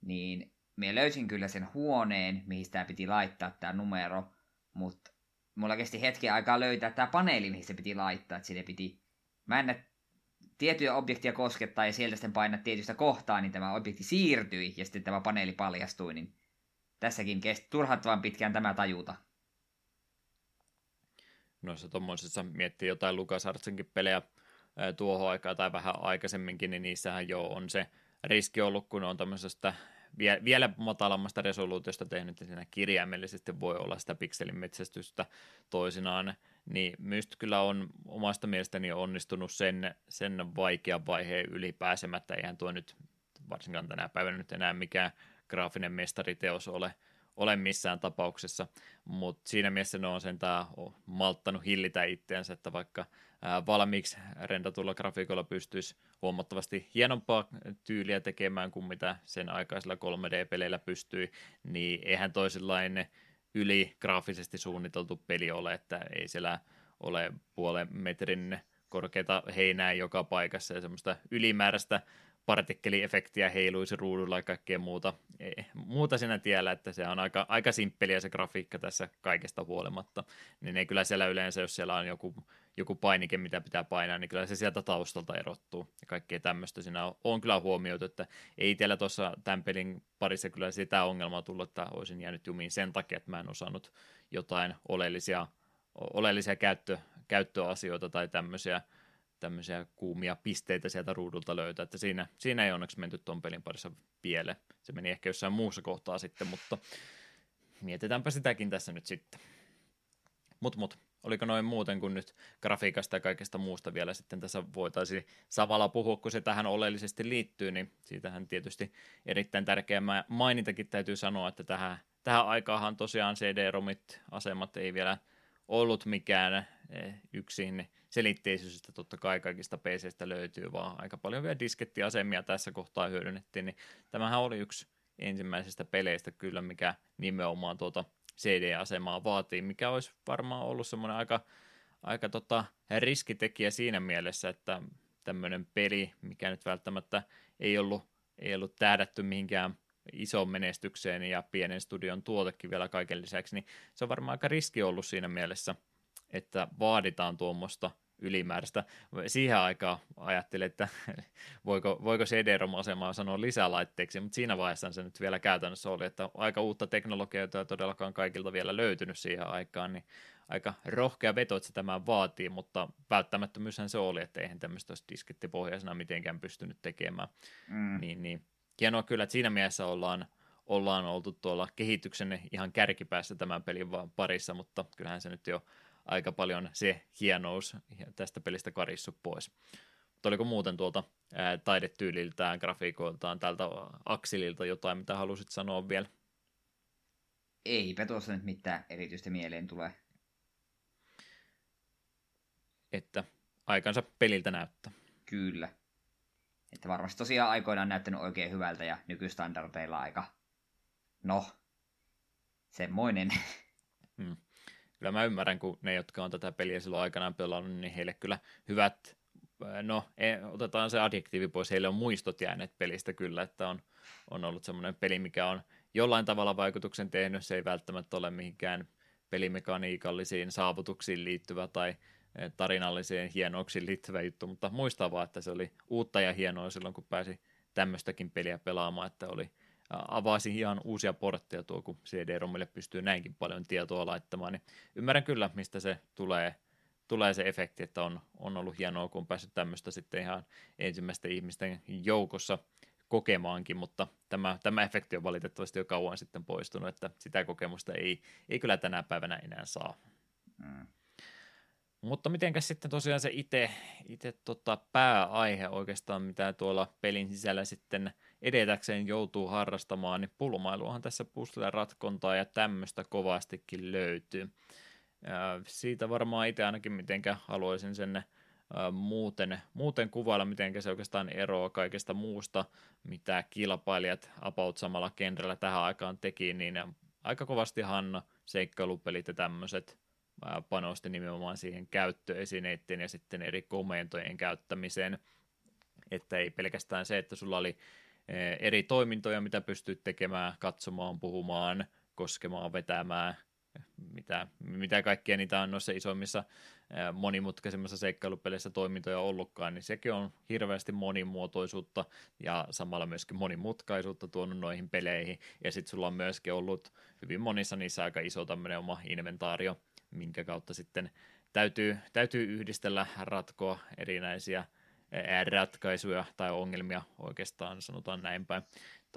Niin me löysin kyllä sen huoneen, mihin sitä piti laittaa tämä numero, mutta mulla kesti hetken aikaa löytää tämä paneeli, mihin se piti laittaa, että sinne piti mennä tiettyjä objektia koskettaa ja sieltä sitten painaa tietystä kohtaa, niin tämä objekti siirtyi ja sitten tämä paneeli paljastui, niin tässäkin kesti turhattavan pitkään tämä tajuta. Noissa tuommoisissa miettii jotain LucasArtsinkin pelejä tuohon aikaan tai vähän aikaisemminkin, niin niissähän jo on se riski ollut, kun on tämmöisestä vie, vielä matalammasta resoluutiosta tehnyt, että siinä kirjaimellisesti voi olla sitä pikselin metsästystä toisinaan, niin Myst kyllä on omasta mielestäni onnistunut sen, sen vaikean vaiheen ylipääsemättä. Eihän tuo nyt varsinkaan tänä päivänä nyt enää mikään graafinen mestariteos ole, ole missään tapauksessa, mutta siinä mielessä ne on sentään malttanut hillitä itseänsä, että vaikka valmiiksi rendatulla grafiikolla pystyisi huomattavasti hienompaa tyyliä tekemään kuin mitä sen aikaisilla 3D-peleillä pystyi, niin eihän toisenlainen yli graafisesti suunniteltu peli ole, että ei siellä ole puolen metrin korkeita heinää joka paikassa ja semmoista ylimääräistä partikkeliefektiä heiluisi ruudulla ja kaikkea muuta, ei, muuta siinä tiellä, että se on aika, aika simppeliä se grafiikka tässä kaikesta huolimatta. Niin ei kyllä siellä yleensä, jos siellä on joku, joku painike, mitä pitää painaa, niin kyllä se sieltä taustalta erottuu. Ja kaikkea tämmöistä siinä on, on kyllä huomioitu, että ei teillä tuossa tämän pelin parissa kyllä sitä ongelmaa tullut, että olisin jäänyt jumiin sen takia, että mä en osannut jotain oleellisia, oleellisia käyttö, käyttöasioita tai tämmöisiä tämmöisiä kuumia pisteitä sieltä ruudulta löytää, että siinä, siinä ei onneksi menty tuon pelin parissa pieleen. Se meni ehkä jossain muussa kohtaa sitten, mutta mietitäänpä sitäkin tässä nyt sitten. Mut mut, oliko noin muuten kuin nyt grafiikasta ja kaikesta muusta vielä sitten tässä voitaisiin samalla puhua, kun se tähän oleellisesti liittyy, niin siitähän tietysti erittäin tärkeä mainintakin täytyy sanoa, että tähän, tähän aikaahan tosiaan CD-romit asemat ei vielä ollut mikään eh, yksin selitteisyydestä totta kai kaikista PCstä löytyy, vaan aika paljon vielä diskettiasemia tässä kohtaa hyödynnettiin, niin tämähän oli yksi ensimmäisistä peleistä kyllä, mikä nimenomaan tuota CD-asemaa vaatii, mikä olisi varmaan ollut semmoinen aika, aika tota riskitekijä siinä mielessä, että tämmöinen peli, mikä nyt välttämättä ei ollut, ei ollut tähdätty mihinkään isoon menestykseen ja pienen studion tuotekin vielä kaiken lisäksi, niin se on varmaan aika riski ollut siinä mielessä, että vaaditaan tuommoista ylimääräistä. Siihen aikaan ajattelin, että (laughs) voiko, voiko CD-ROM-asemaa sanoa lisälaitteeksi, mutta siinä vaiheessa se nyt vielä käytännössä oli, että aika uutta teknologiaa, jota ei todellakaan kaikilta vielä löytynyt siihen aikaan, niin aika rohkea veto, että se tämä vaatii, mutta välttämättömyyshän se oli, että eihän tämmöistä olisi diskettipohjaisena mitenkään pystynyt tekemään. Mm. Niin, niin. Hienoa kyllä, että siinä mielessä ollaan, ollaan oltu tuolla kehityksen ihan kärkipäässä tämän pelin parissa, mutta kyllähän se nyt jo aika paljon se hienous tästä pelistä karissu pois. Mutta oliko muuten tuolta ää, taidetyyliltään, grafiikoiltaan, tältä aksililta jotain, mitä halusit sanoa vielä? Eipä tuossa nyt mitään erityistä mieleen tule. Että aikansa peliltä näyttää. Kyllä. Että varmasti tosiaan aikoinaan näyttänyt oikein hyvältä ja nykystandardeilla aika, no, semmoinen. (laughs) Hmm. Kyllä mä ymmärrän, kun ne, jotka on tätä peliä silloin aikanaan pelannut, niin heille kyllä hyvät, no e, otetaan se adjektiivi pois, heille on muistot jääneet pelistä kyllä, että on, on ollut semmoinen peli, mikä on jollain tavalla vaikutuksen tehnyt, se ei välttämättä ole mihinkään pelimekaniikallisiin saavutuksiin liittyvä tai e, tarinallisiin hienouksiin liittyvä juttu, mutta muistaa vaan, että se oli uutta ja hienoa silloin, kun pääsi tämmöistäkin peliä pelaamaan, että oli avasi ihan uusia portteja tuo, kun CD-romille pystyy näinkin paljon tietoa laittamaan, niin ymmärrän kyllä, mistä se tulee, tulee se efekti, että on, on ollut hienoa, kun on päässyt tämmöistä sitten ihan ensimmäisten ihmisten joukossa kokemaankin, mutta tämä, tämä efekti on valitettavasti jo kauan sitten poistunut, että sitä kokemusta ei, ei kyllä tänä päivänä enää saa. Mm. Mutta mitenkäs sitten tosiaan se itse, itse tota pääaihe oikeastaan, mitä tuolla pelin sisällä sitten edetäkseen joutuu harrastamaan, niin pulmailuahan tässä puzzle ratkontaa ja tämmöistä kovastikin löytyy. Siitä varmaan itse ainakin mitenkä haluaisin sen muuten, muuten kuvailla, miten se oikeastaan eroaa kaikesta muusta, mitä kilpailijat about samalla kenrellä tähän aikaan teki, niin aika kovastihan seikkailupelit ja tämmöiset panosti nimenomaan siihen käyttöesineiden ja sitten eri komentojen käyttämiseen, että ei pelkästään se, että sulla oli eri toimintoja, mitä pystyt tekemään, katsomaan, puhumaan, koskemaan, vetämään, mitä, mitä kaikkia niitä on noissa isommissa monimutkaisemmissa seikkailupeleissä toimintoja ollutkaan, niin sekin on hirveästi monimuotoisuutta ja samalla myöskin monimutkaisuutta tuonut noihin peleihin. Ja sitten sulla on myöskin ollut hyvin monissa niissä aika iso tämmöinen oma inventaario, minkä kautta sitten täytyy, täytyy yhdistellä, ratkoa erinäisiä ratkaisuja tai ongelmia oikeastaan, sanotaan näin päin.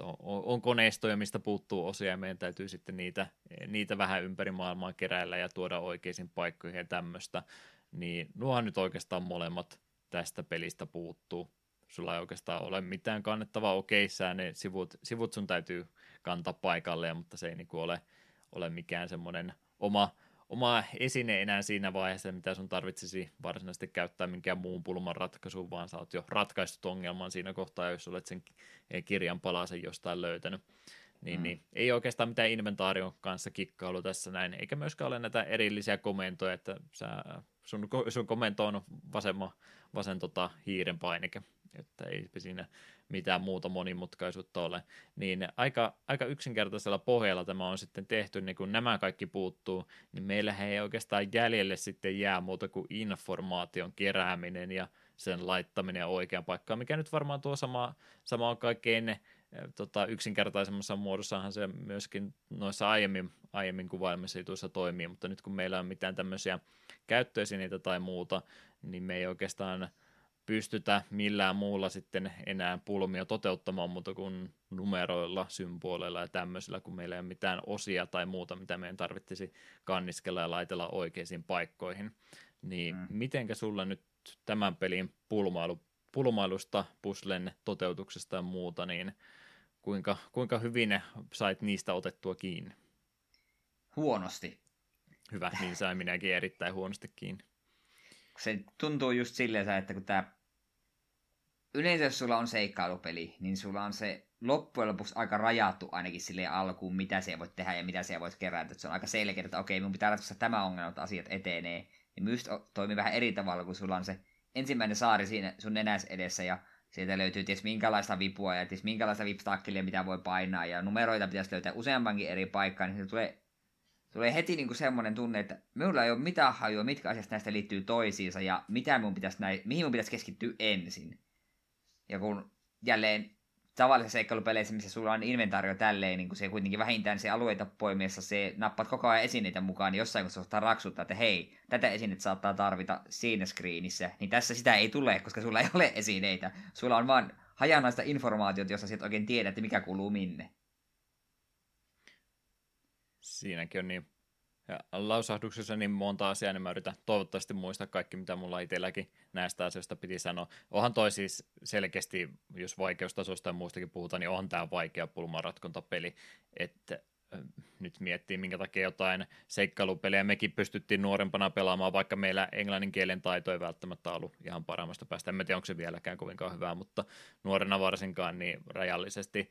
On, on koneistoja, mistä puuttuu osia ja meidän täytyy sitten niitä, niitä vähän ympäri maailmaa keräillä ja tuoda oikeisiin paikkoihin ja tämmöistä. Niin nuohan nyt oikeastaan molemmat tästä pelistä puuttuu. Sulla ei oikeastaan ole mitään kannettavaa, okei, sä ne sivut, sivut sun täytyy kantaa paikalle, mutta se ei niinku ole, ole mikään semmoinen oma, oma esine enää siinä vaiheessa, mitä sun tarvitsisi varsinaisesti käyttää minkään muun pulman ratkaisuun, vaan sä oot jo ratkaistut ongelman siinä kohtaa, jos olet sen kirjan palasen jostain löytänyt. Niin, mm. niin, ei oikeastaan mitään inventaarion kanssa kikkailu tässä näin, eikä myöskään ole näitä erillisiä komentoja, että sä, sun, sun komento on vasemma, vasen tota, hiiren painike, että ei siinä mitään muuta monimutkaisuutta ole, niin aika, aika yksinkertaisella pohjalla tämä on sitten tehty, niin kun nämä kaikki puuttuu, niin meillä ei oikeastaan jäljelle sitten jää muuta kuin informaation kerääminen ja sen laittaminen oikeaan paikkaan, mikä nyt varmaan tuo sama, sama on kaikkein eh, tota, yksinkertaisemmassa muodossahan se myöskin noissa aiemmin, aiemmin kuvailemissa jutuissa toimii, mutta nyt kun meillä on mitään tämmöisiä käyttöesineitä tai muuta, niin me ei oikeastaan pystytä millään muulla sitten enää pulmia toteuttamaan muuta kuin numeroilla, symboleilla ja tämmöisillä, kun meillä ei ole mitään osia tai muuta, mitä meidän tarvitsisi kanniskella ja laitella oikeisiin paikkoihin. Niin mm. mitenkä sulla nyt tämän pelin pulmailu, pulmailusta, puslen toteutuksesta ja muuta, niin kuinka, kuinka hyvin sait niistä otettua kiinni? Huonosti. Hyvä, niin sai minäkin erittäin huonosti kiinni. Se tuntuu just silleen, että kun tämä yleensä jos sulla on seikkailupeli, niin sulla on se loppujen lopuksi aika rajattu ainakin sille alkuun, mitä se voit tehdä ja mitä se voit kerätä. Se on aika selkeä, että okei, mun pitää ratkaista tämä ongelma, että asiat etenee. Niin myös toimii vähän eri tavalla, kun sulla on se ensimmäinen saari siinä sun nenäs edessä ja sieltä löytyy ties minkälaista vipua ja ties minkälaista vipstakkelia, mitä voi painaa ja numeroita pitäisi löytää useampankin eri paikkaa, niin se tulee, tulee heti niinku semmoinen tunne, että minulla ei ole mitään hajua, mitkä asiat näistä liittyy toisiinsa ja mitä mun pitäisi näin, mihin mun pitäisi keskittyä ensin. Ja kun jälleen tavallisessa seikkailupeleissä, missä sulla on inventaario tälleen, niin kun se kuitenkin vähintään se alueita poimiessa, se nappat koko ajan esineitä mukaan, niin jossain kun ottaa raksuttaa, että hei, tätä esinettä saattaa tarvita siinä screenissä, niin tässä sitä ei tule, koska sulla ei ole esineitä. Sulla on vaan hajanaista informaatiota, jossa et oikein tiedä, että mikä kuuluu minne. Siinäkin on niin ja lausahduksessa niin monta asiaa, niin mä yritän toivottavasti muistaa kaikki, mitä mulla itselläkin näistä asioista piti sanoa. Onhan toi siis selkeästi, jos vaikeustasosta ja muustakin puhutaan, niin onhan tämä vaikea pulmanratkontapeli. Että nyt miettii, minkä takia jotain seikkailupelejä mekin pystyttiin nuorempana pelaamaan, vaikka meillä englannin kielen taito ei välttämättä ollut ihan paremmasta päästä. En tiedä, onko se vieläkään kovinkaan hyvää, mutta nuorena varsinkaan niin rajallisesti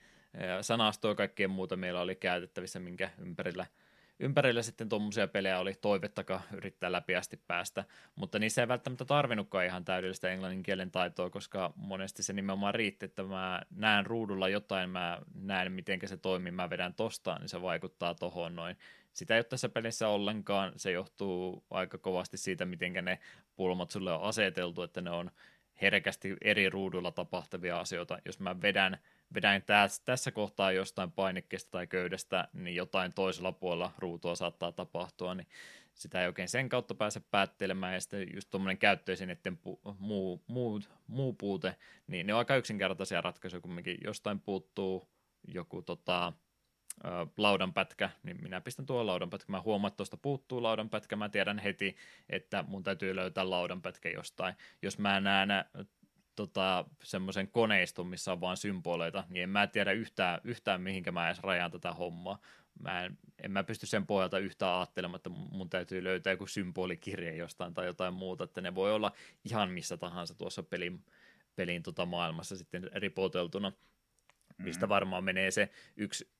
sanastoa ja kaikkea muuta meillä oli käytettävissä, minkä ympärillä – ympärillä sitten tuommoisia pelejä oli toivettakaan yrittää läpiästi päästä, mutta niissä ei välttämättä tarvinnutkaan ihan täydellistä englannin kielen taitoa, koska monesti se nimenomaan riitti, että mä näen ruudulla jotain, mä näen miten se toimii, mä vedän tosta, niin se vaikuttaa tohon noin. Sitä ei ole tässä pelissä ollenkaan, se johtuu aika kovasti siitä, miten ne pulmat sulle on aseteltu, että ne on herkästi eri ruudulla tapahtuvia asioita. Jos mä vedän vedän tässä, tässä kohtaa jostain painikkeesta tai köydestä, niin jotain toisella puolella ruutua saattaa tapahtua, niin sitä ei oikein sen kautta pääse päättelemään, ja sitten just tuommoinen käyttöesineiden pu- muu, muu, muu puute, niin ne on aika yksinkertaisia ratkaisuja kumminkin. Jostain puuttuu joku tota, laudanpätkä, niin minä pistän tuo laudanpätkä. Mä huomaan, että tuosta puuttuu laudanpätkä, mä tiedän heti, että mun täytyy löytää laudanpätkä jostain. Jos mä näen tota, semmoisen koneiston, missä on vain symboleita, niin en mä tiedä yhtään, yhtään mihinkä mä edes rajaan tätä hommaa. Mä en, en mä pysty sen pohjalta yhtään ajattelemaan, että mun täytyy löytää joku symbolikirje jostain tai jotain muuta, että ne voi olla ihan missä tahansa tuossa pelin, pelin tota maailmassa sitten ripoteltuna mistä mm. varmaan menee se yksi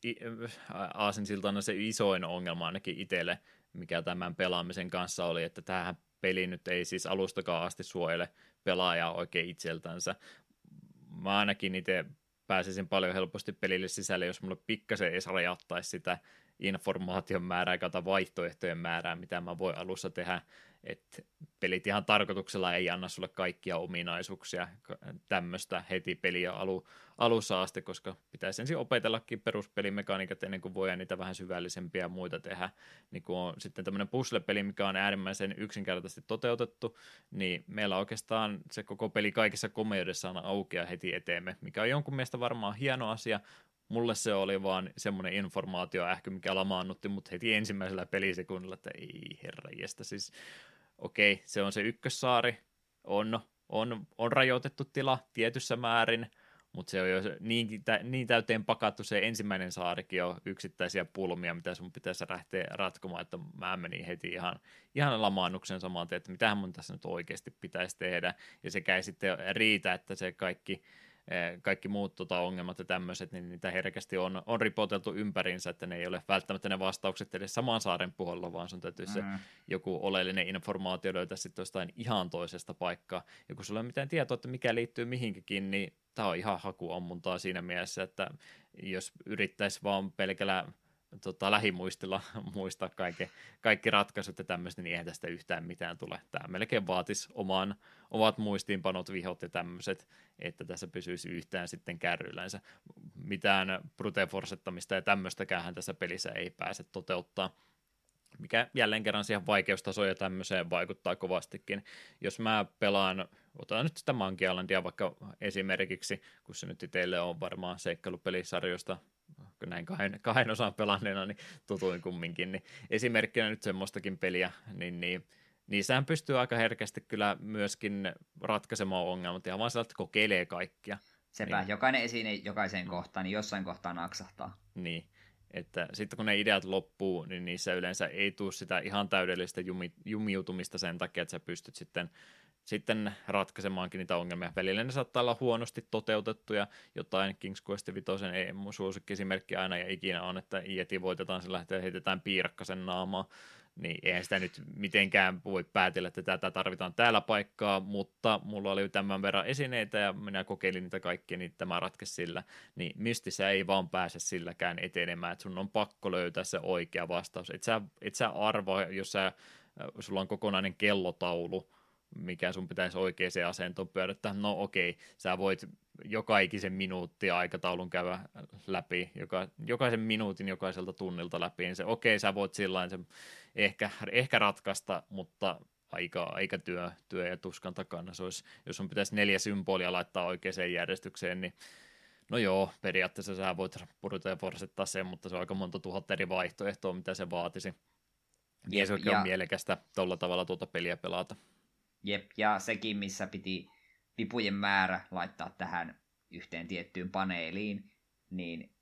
aasinsiltana se isoin ongelma ainakin itselle, mikä tämän pelaamisen kanssa oli, että tähän peli nyt ei siis alustakaan asti suojele pelaajaa oikein itseltänsä. Mä ainakin itse pääsisin paljon helposti pelille sisälle, jos mulle pikkasen edes rajattaisi sitä informaation määrää kautta vaihtoehtojen määrää, mitä mä voin alussa tehdä, että pelit ihan tarkoituksella ei anna sulle kaikkia ominaisuuksia tämmöistä heti peliä alu, alussa asti, koska pitäisi ensin opetellakin peruspelimekaniikat ennen kuin voi niitä vähän syvällisempiä ja muita tehdä. Niin kun on sitten tämmöinen puzzle-peli, mikä on äärimmäisen yksinkertaisesti toteutettu, niin meillä oikeastaan se koko peli kaikissa komeudessa on aukeaa heti eteemme, mikä on jonkun mielestä varmaan hieno asia, mulle se oli vaan semmoinen informaatio ehkä, mikä lamaannutti mut heti ensimmäisellä pelisekunnilla, että ei herra jestä, siis okei, okay, se on se ykkössaari, on, on, on rajoitettu tila tietyssä määrin, mutta se on jo niin, niin täyteen pakattu se ensimmäinen saarikin on yksittäisiä pulmia, mitä sun pitäisi lähteä ratkomaan, että mä menin heti ihan, ihan lamaannuksen samaan tien, että mitähän mun tässä nyt oikeasti pitäisi tehdä, ja sekä ei sitten riitä, että se kaikki kaikki muut tota, ongelmat ja tämmöiset, niin niitä herkästi on, on ripoteltu ympärinsä, että ne ei ole välttämättä ne vastaukset edes saman saaren puolella, vaan sun täytyy mm. se joku oleellinen informaatio löytää sitten jostain ihan toisesta paikkaa. Ja kun sulla ei mitään tietoa, että mikä liittyy mihinkin, niin tämä on ihan hakuammuntaa siinä mielessä, että jos yrittäisi vaan pelkällä tota, lähimuistilla (laughs) muistaa kaikki, kaikki ratkaisut ja tämmöistä, niin eihän tästä yhtään mitään tule. Tämä melkein vaatisi oman, omat muistiinpanot, vihot ja tämmöiset, että tässä pysyisi yhtään sitten kärryllänsä. Mitään brute forsettamista ja tämmöistäkään tässä pelissä ei pääse toteuttaa mikä jälleen kerran siihen vaikeustasoon ja tämmöiseen vaikuttaa kovastikin. Jos mä pelaan, otan nyt sitä Monkey Islandia vaikka esimerkiksi, kun se nyt teille on varmaan seikkailupelisarjoista näin kahden, kahden osan pelanneena, niin tutuin kumminkin. Niin esimerkkinä nyt semmoistakin peliä, niin, niin niissähän pystyy aika herkästi kyllä myöskin ratkaisemaan ongelmat ja vaan että kokeilee kaikkia. Sepä, niin. jokainen esine jokaiseen kohtaan, niin jossain kohtaa naksahtaa. Niin, että sitten kun ne ideat loppuu, niin niissä yleensä ei tule sitä ihan täydellistä jumi, jumiutumista sen takia, että sä pystyt sitten sitten ratkaisemaankin niitä ongelmia. Välillä ne saattaa olla huonosti toteutettuja, jotain King's Quest 5 ei mun esimerkki aina ja ikinä on, että Ieti voitetaan sillä, että heitetään piirakkasen naamaa, niin eihän sitä nyt mitenkään voi päätellä, että tätä tarvitaan täällä paikkaa, mutta mulla oli tämän verran esineitä ja minä kokeilin niitä kaikkia, niin tämä ratkesi sillä, niin mystissä ei vaan pääse silläkään etenemään, että sun on pakko löytää se oikea vastaus. Et sä, et sä arvoa, jos sä, sulla on kokonainen kellotaulu, mikä sun pitäisi oikeaan asentoon pyörittää. No okei, sä voit joka ikisen minuutti aikataulun käydä läpi, joka, jokaisen minuutin jokaiselta tunnilta läpi, niin se okei, sä voit sillä se ehkä, ehkä ratkaista, mutta aika, aika työ, työ ja tuskan takana. Se olisi, jos sun pitäisi neljä symbolia laittaa oikeaan järjestykseen, niin no joo, periaatteessa sä voit purita ja forsettaa sen, mutta se on aika monta tuhatta eri vaihtoehtoa, mitä se vaatisi. Ja se on mielekästä tuolla tavalla tuota peliä pelata. Jep, ja sekin, missä piti vipujen määrä laittaa tähän yhteen tiettyyn paneeliin, niin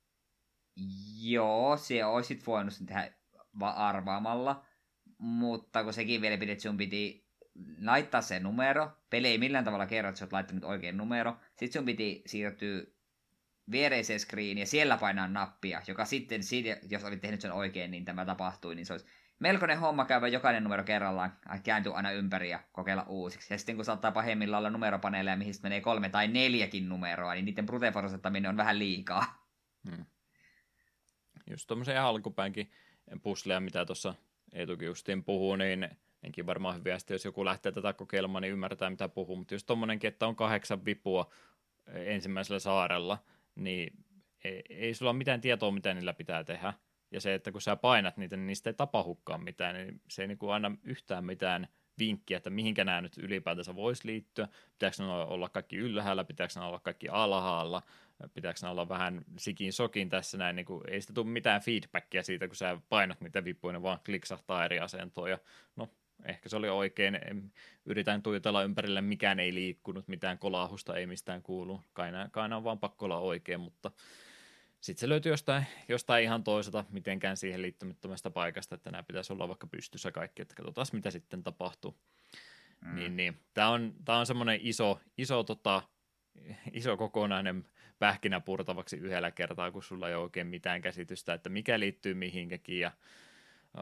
Joo, se olisit voinut sen tehdä arvaamalla, mutta kun sekin vielä piti, että sun piti laittaa se numero, peli ei millään tavalla kerro, että sä oot laittanut oikein numero, sitten sun piti siirtyä viereiseen screeniin ja siellä painaa nappia, joka sitten, jos olit tehnyt sen oikein, niin tämä tapahtui, niin se olisi melkoinen homma käydä jokainen numero kerrallaan, kääntyä aina ympäri ja kokeilla uusiksi. Ja sitten kun saattaa pahemmilla olla numeropaneeleja, mihin menee kolme tai neljäkin numeroa, niin niiden brute on vähän liikaa. Hmm. Just tuommoisen alkupäänkin pusleja, mitä tuossa Eetukin justiin puhuu, niin enkin varmaan hyvä, jos joku lähtee tätä kokeilemaan, niin ymmärtää mitä puhuu. Mutta just tuommoinenkin, että on kahdeksan vipua ensimmäisellä saarella, niin ei, ei sulla ole mitään tietoa, mitä niillä pitää tehdä. Ja se, että kun sä painat niitä, niin niistä ei tapahukkaan mitään, niin se ei niin kuin aina yhtään mitään vinkkiä, että mihinkä nämä nyt ylipäätänsä voisi liittyä. Pitääkö ne olla kaikki ylhäällä, pitääkö ne olla kaikki alhaalla, pitääkö ne olla vähän sikin sokin tässä näin, niin kuin, ei sitä tule mitään feedbackia siitä, kun sä painat niitä vippuja, ne vaan kliksahtaa eri asentoon, ja no, ehkä se oli oikein, yritän tuijotella ympärille, mikään ei liikkunut, mitään kolahusta ei mistään kuulu, kai kai on vaan pakko olla oikein, mutta sitten se löytyy jostain, jostain ihan toiselta mitenkään siihen liittymättömästä paikasta, että nämä pitäisi olla vaikka pystyssä kaikki, että katsotaan mitä sitten tapahtuu. Mm. Niin, niin. Tämä on, tämä on semmoinen iso, iso, tota, iso kokonainen pähkinä purtavaksi yhdellä kertaa, kun sulla ei ole oikein mitään käsitystä, että mikä liittyy mihinkäkin ja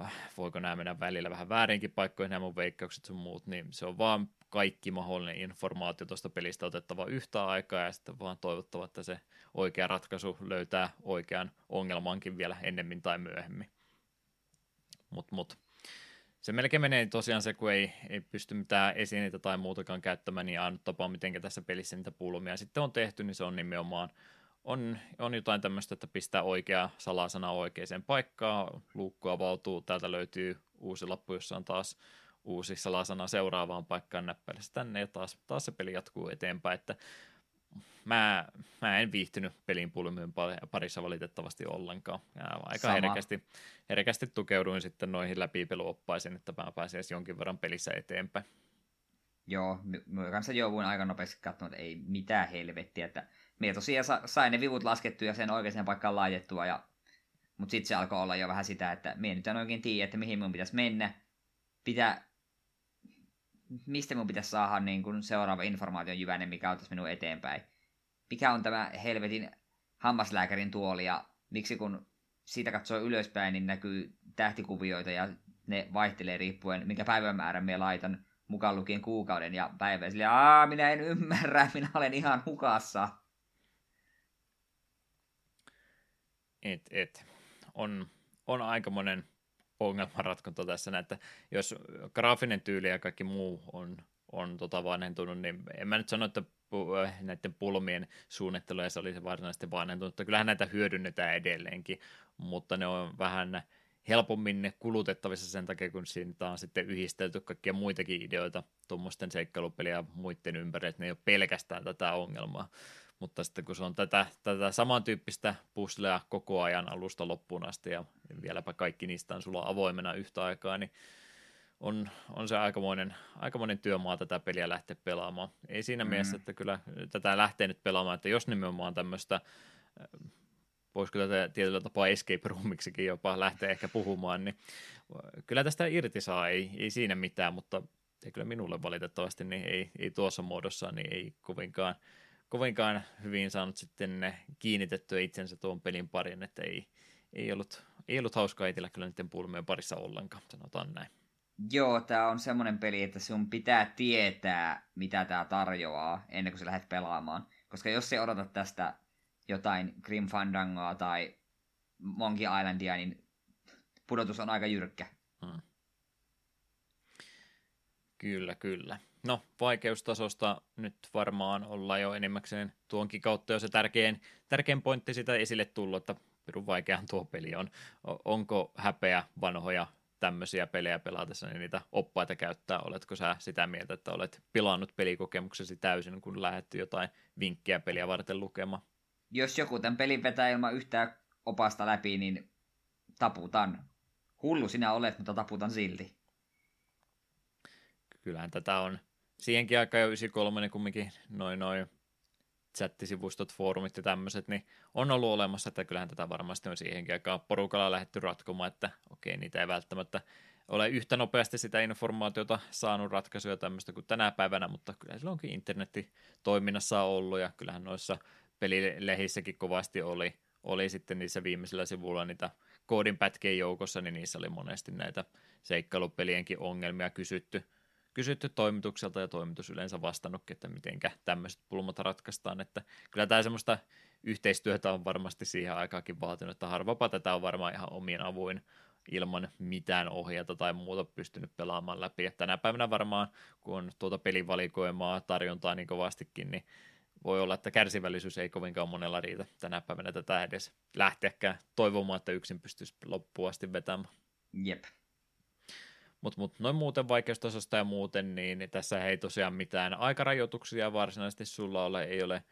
äh, voiko nämä mennä välillä vähän väärinkin paikkoihin nämä mun veikkaukset sun muut, niin se on vaan kaikki mahdollinen informaatio tuosta pelistä otettava yhtä aikaa ja sitten vaan toivottava, että se oikea ratkaisu löytää oikean ongelmankin vielä ennemmin tai myöhemmin. Mut, mut. Se melkein menee tosiaan se, kun ei, ei pysty mitään esineitä tai muutakaan käyttämään, niin ainut tapa, miten tässä pelissä niitä pulmia sitten on tehty, niin se on nimenomaan on, on jotain tämmöistä, että pistää oikea salasana oikeaan paikkaan, luukku avautuu, täältä löytyy uusi lappu, jossa on taas uusi salasana seuraavaan paikkaan näppäilässä tänne ja taas, taas se peli jatkuu eteenpäin, että mä, mä en viihtynyt pelin pulmien parissa valitettavasti ollenkaan. Ja aika herkästi, herkästi tukeuduin sitten noihin läpipeluoppaisiin, että mä pääsin edes jonkin verran pelissä eteenpäin. Joo, mä kanssa jouduin aika nopeasti katsomaan, että ei mitään helvettiä, että minä tosiaan sain ne vivut laskettua ja sen oikeaan paikkaan laitettua, ja... mutta sitten se alkoi olla jo vähän sitä, että minä nyt en oikein tiedä, että mihin minun pitäisi mennä. Pitää mistä minun pitäisi saada niin kuin seuraava informaation jyväinen, mikä auttaisi minun eteenpäin. Mikä on tämä helvetin hammaslääkärin tuoli ja miksi kun siitä katsoo ylöspäin, niin näkyy tähtikuvioita ja ne vaihtelee riippuen, minkä päivämäärän minä laitan mukaan lukien kuukauden ja päivän. Sille, Aa, minä en ymmärrä, (laughs) minä olen ihan hukassa. Et, et. On, on aikamoinen ongelmanratkonta tässä, että jos graafinen tyyli ja kaikki muu on, on tota vanhentunut, niin en mä nyt sano, että äh, näiden pulmien suunnittelu ja se olisi varsinaisesti vanhentunut, mutta kyllähän näitä hyödynnetään edelleenkin, mutta ne on vähän helpommin kulutettavissa sen takia, kun siinä on sitten yhdistelty kaikkia muitakin ideoita tuommoisten seikkailupeliä muiden ympärillä, että ne ei ole pelkästään tätä ongelmaa mutta sitten kun se on tätä, tätä samantyyppistä puslea koko ajan alusta loppuun asti ja vieläpä kaikki niistä on sulla avoimena yhtä aikaa, niin on, on se aikamoinen, aikamoinen työmaa tätä peliä lähteä pelaamaan. Ei siinä mm. mielessä, että kyllä tätä lähtee nyt pelaamaan, että jos nimenomaan tämmöistä, äh, voisiko tätä tietyllä tapaa escape roomiksikin jopa lähteä ehkä puhumaan, niin kyllä tästä irti saa, ei, ei siinä mitään, mutta ei kyllä minulle valitettavasti, niin ei, ei tuossa muodossa, niin ei kovinkaan kovinkaan hyvin saanut sitten kiinnitettyä itsensä tuon pelin parin, että ei, ei, ollut, ei ollut hauskaa itsellä kyllä niiden pulmien parissa ollenkaan, sanotaan näin. Joo, tämä on semmoinen peli, että sun pitää tietää, mitä tämä tarjoaa ennen kuin sä lähdet pelaamaan. Koska jos se odotat tästä jotain Grim Fandangoa tai Monkey Islandia, niin pudotus on aika jyrkkä. Hmm. Kyllä, kyllä. No, vaikeustasosta nyt varmaan ollaan jo enimmäkseen tuonkin kautta jo se tärkein, tärkein pointti sitä esille tullut, että pirun vaikean tuo peli on. Onko häpeä vanhoja tämmöisiä pelejä pelatessa, niin niitä oppaita käyttää. Oletko sä sitä mieltä, että olet pilannut pelikokemuksesi täysin, kun lähdetty jotain vinkkiä peliä varten lukemaan? Jos joku tämän pelin vetää ilman yhtään opasta läpi, niin taputan. Hullu sinä olet, mutta taputan silti. Kyllähän tätä on siihenkin aikaan jo 93 kumminkin noin noin chattisivustot, foorumit ja tämmöiset, niin on ollut olemassa, että kyllähän tätä varmasti on siihenkin aikaan porukalla lähdetty ratkomaan, että okei, niitä ei välttämättä ole yhtä nopeasti sitä informaatiota saanut ratkaisuja tämmöistä kuin tänä päivänä, mutta kyllä sillä onkin internetti toiminnassa ollut ja kyllähän noissa pelilehissäkin kovasti oli, oli sitten niissä viimeisillä sivuilla niitä koodinpätkien joukossa, niin niissä oli monesti näitä seikkailupelienkin ongelmia kysytty, kysytty toimitukselta ja toimitus yleensä vastannutkin, että mitenkä tämmöiset pulmat ratkaistaan, että kyllä tämä semmoista yhteistyötä on varmasti siihen aikaakin vaatinut, että harvapa tätä on varmaan ihan omien avuin ilman mitään ohjata tai muuta pystynyt pelaamaan läpi. Ja tänä päivänä varmaan, kun on tuota pelivalikoimaa tarjontaa niin kovastikin, niin voi olla, että kärsivällisyys ei kovinkaan monella riitä tänä päivänä tätä edes lähteäkään toivomaan, että yksin pystyisi loppuun asti vetämään. Jep. Mutta mut, noin muuten vaikeustasosta ja muuten, niin tässä ei tosiaan mitään aikarajoituksia varsinaisesti sulla ole, ei ole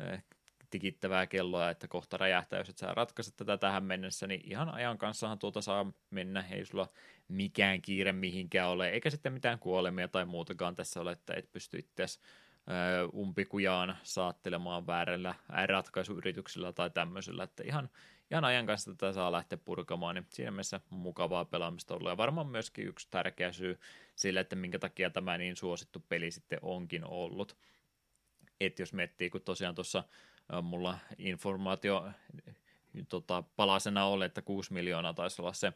eh, tikittävää kelloa, että kohta räjähtää, jos et sä ratkaiset tätä tähän mennessä, niin ihan ajan kanssahan tuota saa mennä, ei sulla mikään kiire mihinkään ole, eikä sitten mitään kuolemia tai muutakaan tässä ole, että et pysty itseäsi umpikujaan saattelemaan väärällä ratkaisuyrityksellä tai tämmöisellä, että ihan, ihan ajan kanssa tätä saa lähteä purkamaan, niin siinä mielessä mukavaa pelaamista ollut ja varmaan myöskin yksi tärkeä syy sille, että minkä takia tämä niin suosittu peli sitten onkin ollut. että jos miettii, kun tosiaan tuossa mulla informaatio tota, palasena oli, että 6 miljoonaa taisi olla se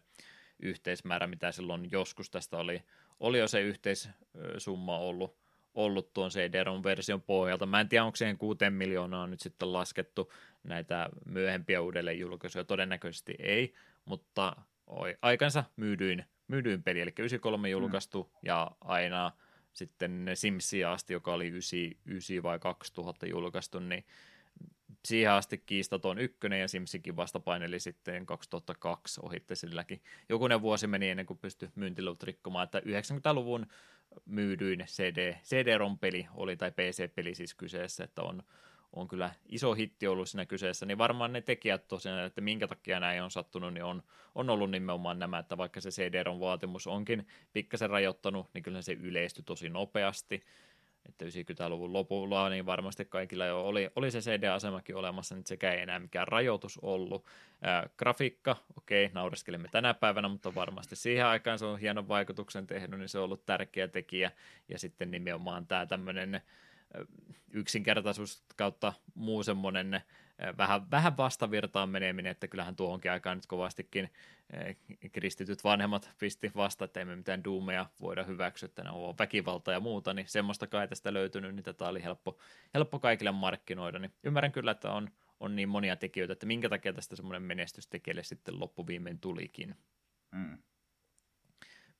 yhteismäärä, mitä silloin joskus tästä oli, oli jo se yhteissumma ollut, ollut tuon CD-ROM version pohjalta. Mä en tiedä, onko siihen 6 miljoonaa nyt sitten laskettu näitä myöhempiä uudelleen julkaisuja, todennäköisesti ei, mutta oi, aikansa myydyin, myydyin peli, eli 93 julkaistu mm. ja aina sitten Simsia asti, joka oli 99 vai 2000 julkaistu, niin siihen asti kiistaton ykkönen ja Simsikin vasta paineli sitten 2002 ohitte silläkin. Jokunen vuosi meni ennen kuin pystyi myyntiluvut rikkomaan, että 90-luvun myydyin CD, CD-ROM-peli oli, tai PC-peli siis kyseessä, että on, on kyllä iso hitti ollut siinä kyseessä, niin varmaan ne tekijät tosiaan, että minkä takia näin on sattunut, niin on, on ollut nimenomaan nämä, että vaikka se CD-ROM-vaatimus onkin pikkasen rajoittanut, niin kyllä se yleistyi tosi nopeasti, että 90-luvun lopulla niin varmasti kaikilla jo oli, oli se CD-asemakin olemassa, niin sekä ei enää mikään rajoitus ollut. Ää, grafiikka, okei, naureskelemme tänä päivänä, mutta varmasti siihen aikaan se on hienon vaikutuksen tehnyt, niin se on ollut tärkeä tekijä. Ja sitten nimenomaan tämä tämmöinen yksinkertaisuus kautta muu semmoinen vähän, vähän vastavirtaan meneminen, että kyllähän tuohonkin aikaan nyt kovastikin kristityt vanhemmat pisti vasta, että emme mitään duumeja voida hyväksyä, että ne on väkivalta ja muuta, niin semmoista kai tästä löytynyt, niin tätä oli helppo, helppo kaikille markkinoida, niin ymmärrän kyllä, että on, on niin monia tekijöitä, että minkä takia tästä semmoinen menestystekijälle sitten loppuviimein tulikin. Mm.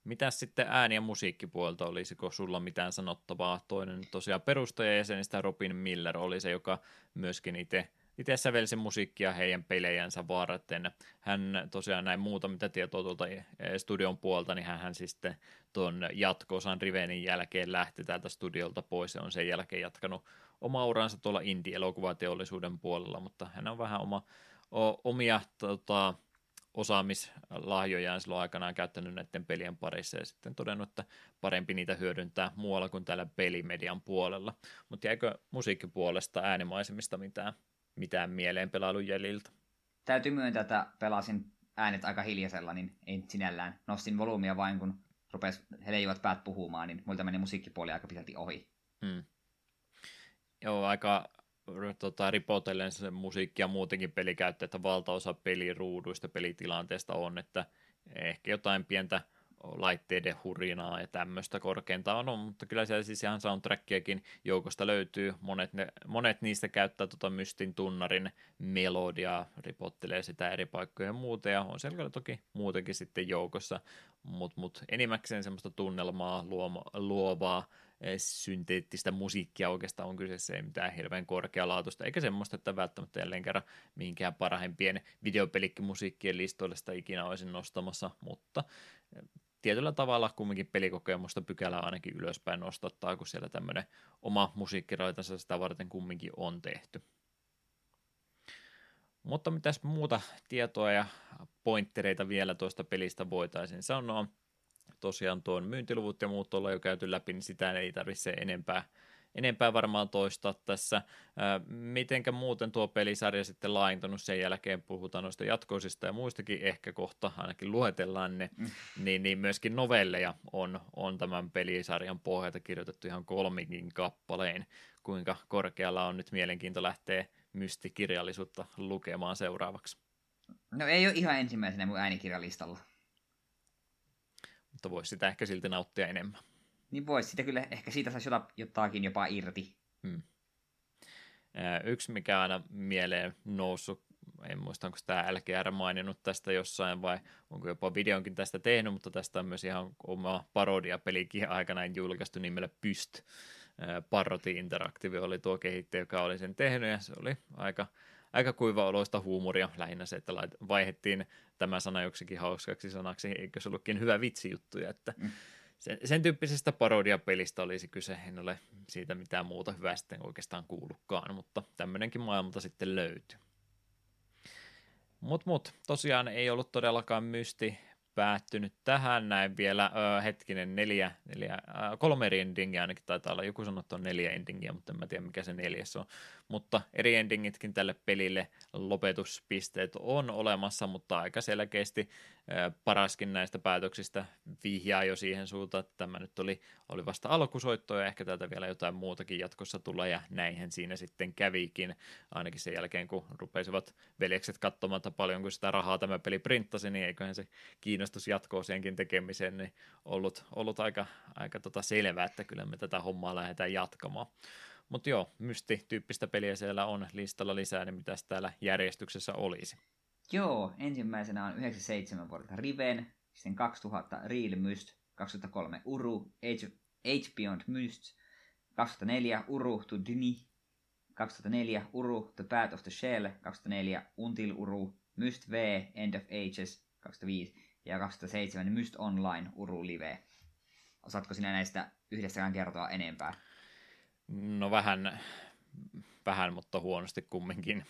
Mitäs sitten ääni- ja musiikkipuolta, olisiko sulla mitään sanottavaa? Toinen tosiaan perustajajäsenistä Robin Miller oli se, joka myöskin itse itse sävelsi musiikkia heidän pelejänsä varten. Hän tosiaan näin muuta, mitä tietoa tuolta eh, studion puolta, niin hän, hän sitten tuon jatko-osan Rivenin jälkeen lähti täältä studiolta pois ja on sen jälkeen jatkanut oma uransa tuolla indie-elokuvateollisuuden puolella, mutta hän on vähän oma, omia tota, osaamislahjojaan silloin aikanaan käyttänyt näiden pelien parissa ja sitten todennut, että parempi niitä hyödyntää muualla kuin täällä pelimedian puolella. Mutta jäikö musiikkipuolesta äänimaisemista mitään, mitään mieleen pelailun jäljiltä? Täytyy myöntää, että pelasin äänet aika hiljaisella, niin ei sinällään. Nostin volyymia vain, kun rupes leijuvat päät puhumaan, niin muilta meni musiikkipuoli aika pitkälti ohi. Hmm. Joo, aika tota, ripotellen se musiikki ja muutenkin pelikäyttö, että valtaosa peliruuduista, pelitilanteesta on, että ehkä jotain pientä laitteiden hurinaa ja tämmöistä korkeintaan on, mutta kyllä siellä siis ihan soundtrackiakin joukosta löytyy. Monet, ne, monet niistä käyttää tota Mystin tunnarin melodiaa, ripottelee sitä eri paikkoja ja muuta, ja on siellä toki muutenkin sitten joukossa, mutta mut enimmäkseen semmoista tunnelmaa luoma, luovaa Eh, synteettistä musiikkia oikeastaan on kyseessä, ei mitään hirveän korkealaatuista, eikä semmoista, että välttämättä jälleen kerran mihinkään parhaimpien videopelikkimusiikkien listoille sitä ikinä olisin nostamassa, mutta eh, tietyllä tavalla kumminkin pelikokemusta pykälää ainakin ylöspäin nostattaa, kun siellä tämmöinen oma musiikkiraitansa sitä varten kumminkin on tehty. Mutta mitäs muuta tietoa ja pointtereita vielä tuosta pelistä voitaisiin sanoa? tosiaan tuon myyntiluvut ja muut ollaan jo käyty läpi, niin sitä ei tarvitse enempää, enempää varmaan toistaa tässä. Mitenkä muuten tuo pelisarja sitten laajentunut sen jälkeen, puhutaan noista jatkoisista ja muistakin ehkä kohta, ainakin luetellaan ne, mm. niin, niin myöskin novelleja on, on tämän pelisarjan pohjalta kirjoitettu ihan kolmikin kappaleen, kuinka korkealla on nyt mielenkiinto lähteä mystikirjallisuutta lukemaan seuraavaksi. No ei ole ihan ensimmäisenä mun äänikirjalistalla. Mutta voisi sitä ehkä silti nauttia enemmän. Niin voisi sitä kyllä, ehkä siitä saisi jotakin jopa irti. Hmm. Yksi, mikä aina mieleen noussut, en muista, onko tämä LGR maininnut tästä jossain vai onko jopa videonkin tästä tehnyt, mutta tästä on myös ihan oma parodiapelikin aikanaan julkaistu nimellä Pyst. Parroti Interactive oli tuo kehittäjä, joka oli sen tehnyt ja se oli aika, aika kuiva oloista huumoria. Lähinnä se, että vaihettiin tämä sana joksikin hauskaksi sanaksi, eikö se ollutkin hyvä vitsijuttuja, että mm sen, sen tyyppisestä parodiapelistä olisi kyse, en ole siitä mitään muuta hyvää sitten oikeastaan kuullutkaan, mutta tämmöinenkin maailmalta sitten löytyy. Mut mut, tosiaan ei ollut todellakaan mysti päättynyt tähän. Näin vielä ö, hetkinen neljä, neljä ö, kolme eri endingiä ainakin taitaa olla, joku sanoo, että on neljä endingiä, mutta en mä tiedä mikä se neljäs on, mutta eri endingitkin tälle pelille lopetuspisteet on olemassa, mutta aika selkeästi paraskin näistä päätöksistä vihjaa jo siihen suuntaan, että tämä nyt oli, oli vasta alkusoitto ja ehkä täältä vielä jotain muutakin jatkossa tulla ja näinhän siinä sitten kävikin, ainakin sen jälkeen kun rupesivat veljekset katsomaan, että paljonko sitä rahaa tämä peli printtasi, niin eiköhän se kiinnostus jatkoa senkin tekemiseen niin ollut, ollut aika, aika tota selvää, että kyllä me tätä hommaa lähdetään jatkamaan. Mutta joo, mysti-tyyppistä peliä siellä on listalla lisää, niin mitäs täällä järjestyksessä olisi? Joo, ensimmäisenä on 97 vuodelta Riven, sitten 2000 Real Myst, 2003 Uru, Age, Age Beyond Myst, 2004 Uru to Dini, 2004 Uru The Path of the Shell, 2004 Until Uru, Myst V End of Ages, 2005 ja 2007 Myst Online Uru Live. Osaatko sinä näistä yhdestäkään kertoa enempää? No vähän, vähän mutta huonosti kumminkin.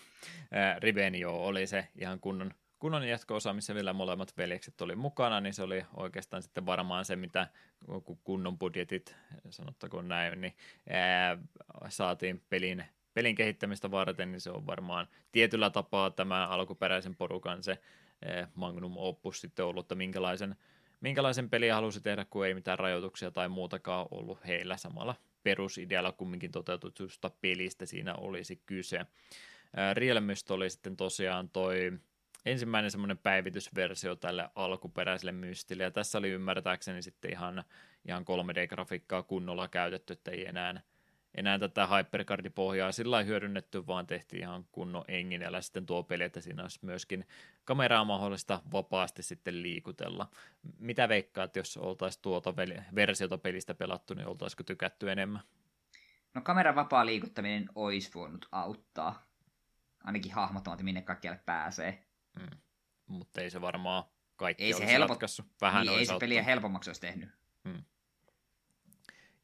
Rivenio oli se ihan kunnon, kunnon jatko-osa, missä vielä molemmat veljekset oli mukana, niin se oli oikeastaan sitten varmaan se, mitä kunnon budjetit, sanottakoon näin, niin ää, saatiin pelin, pelin kehittämistä varten, niin se on varmaan tietyllä tapaa tämä alkuperäisen porukan se ää, magnum opus sitten ollut, että minkälaisen, minkälaisen peliä halusi tehdä, kun ei mitään rajoituksia tai muutakaan ollut heillä samalla perusidealla kumminkin toteutusta pelistä siinä olisi kyse. Realmist oli sitten tosiaan toi ensimmäinen semmoinen päivitysversio tälle alkuperäiselle mystille, ja tässä oli ymmärtääkseni sitten ihan, ihan 3D-grafiikkaa kunnolla käytetty, että ei enää enää tätä HyperCard-pohjaa sillä hyödynnetty, vaan tehtiin ihan kunnon enginellä sitten tuo peli, että siinä olisi myöskin kameraa mahdollista vapaasti sitten liikutella. Mitä veikkaat, jos oltaisiin tuota versiota pelistä pelattu, niin oltaisiko tykätty enemmän? No kameran vapaa liikuttaminen olisi voinut auttaa. Ainakin hahmottamaan, että minne kaikkialle pääsee. Hmm. Mutta ei se varmaan kaikki ei se helpot... Vähän niin, ei se peliä helpommaksi olisi tehnyt. Hmm.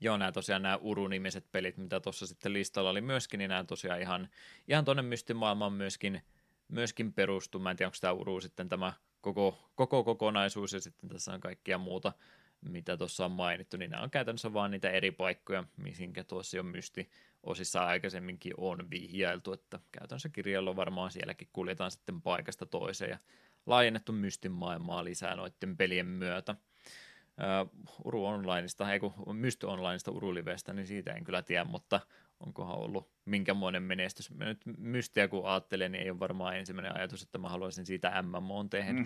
Joo, nämä tosiaan nämä Uru-nimiset pelit, mitä tuossa sitten listalla oli myöskin, niin nämä tosiaan ihan, ihan tuonne mystimaailmaan myöskin, myöskin perustuu. Mä en tiedä, onko tämä Uru sitten tämä koko, koko kokonaisuus ja sitten tässä on kaikkia muuta, mitä tuossa on mainittu, niin nämä on käytännössä vaan niitä eri paikkoja, mihinkä tuossa jo mysti osissa aikaisemminkin on vihjailtu, että käytännössä kirjalla varmaan sielläkin kuljetaan sitten paikasta toiseen ja laajennettu mystin maailmaa lisää noiden pelien myötä uh, Uru Onlineista, ei kun Mysty Onlineista Urulivestä, niin siitä en kyllä tiedä, mutta onkohan ollut minkämoinen menestys. Mä nyt Mystiä kun ajattelen, niin ei ole varmaan ensimmäinen ajatus, että mä haluaisin siitä MMO tehdä. Mm.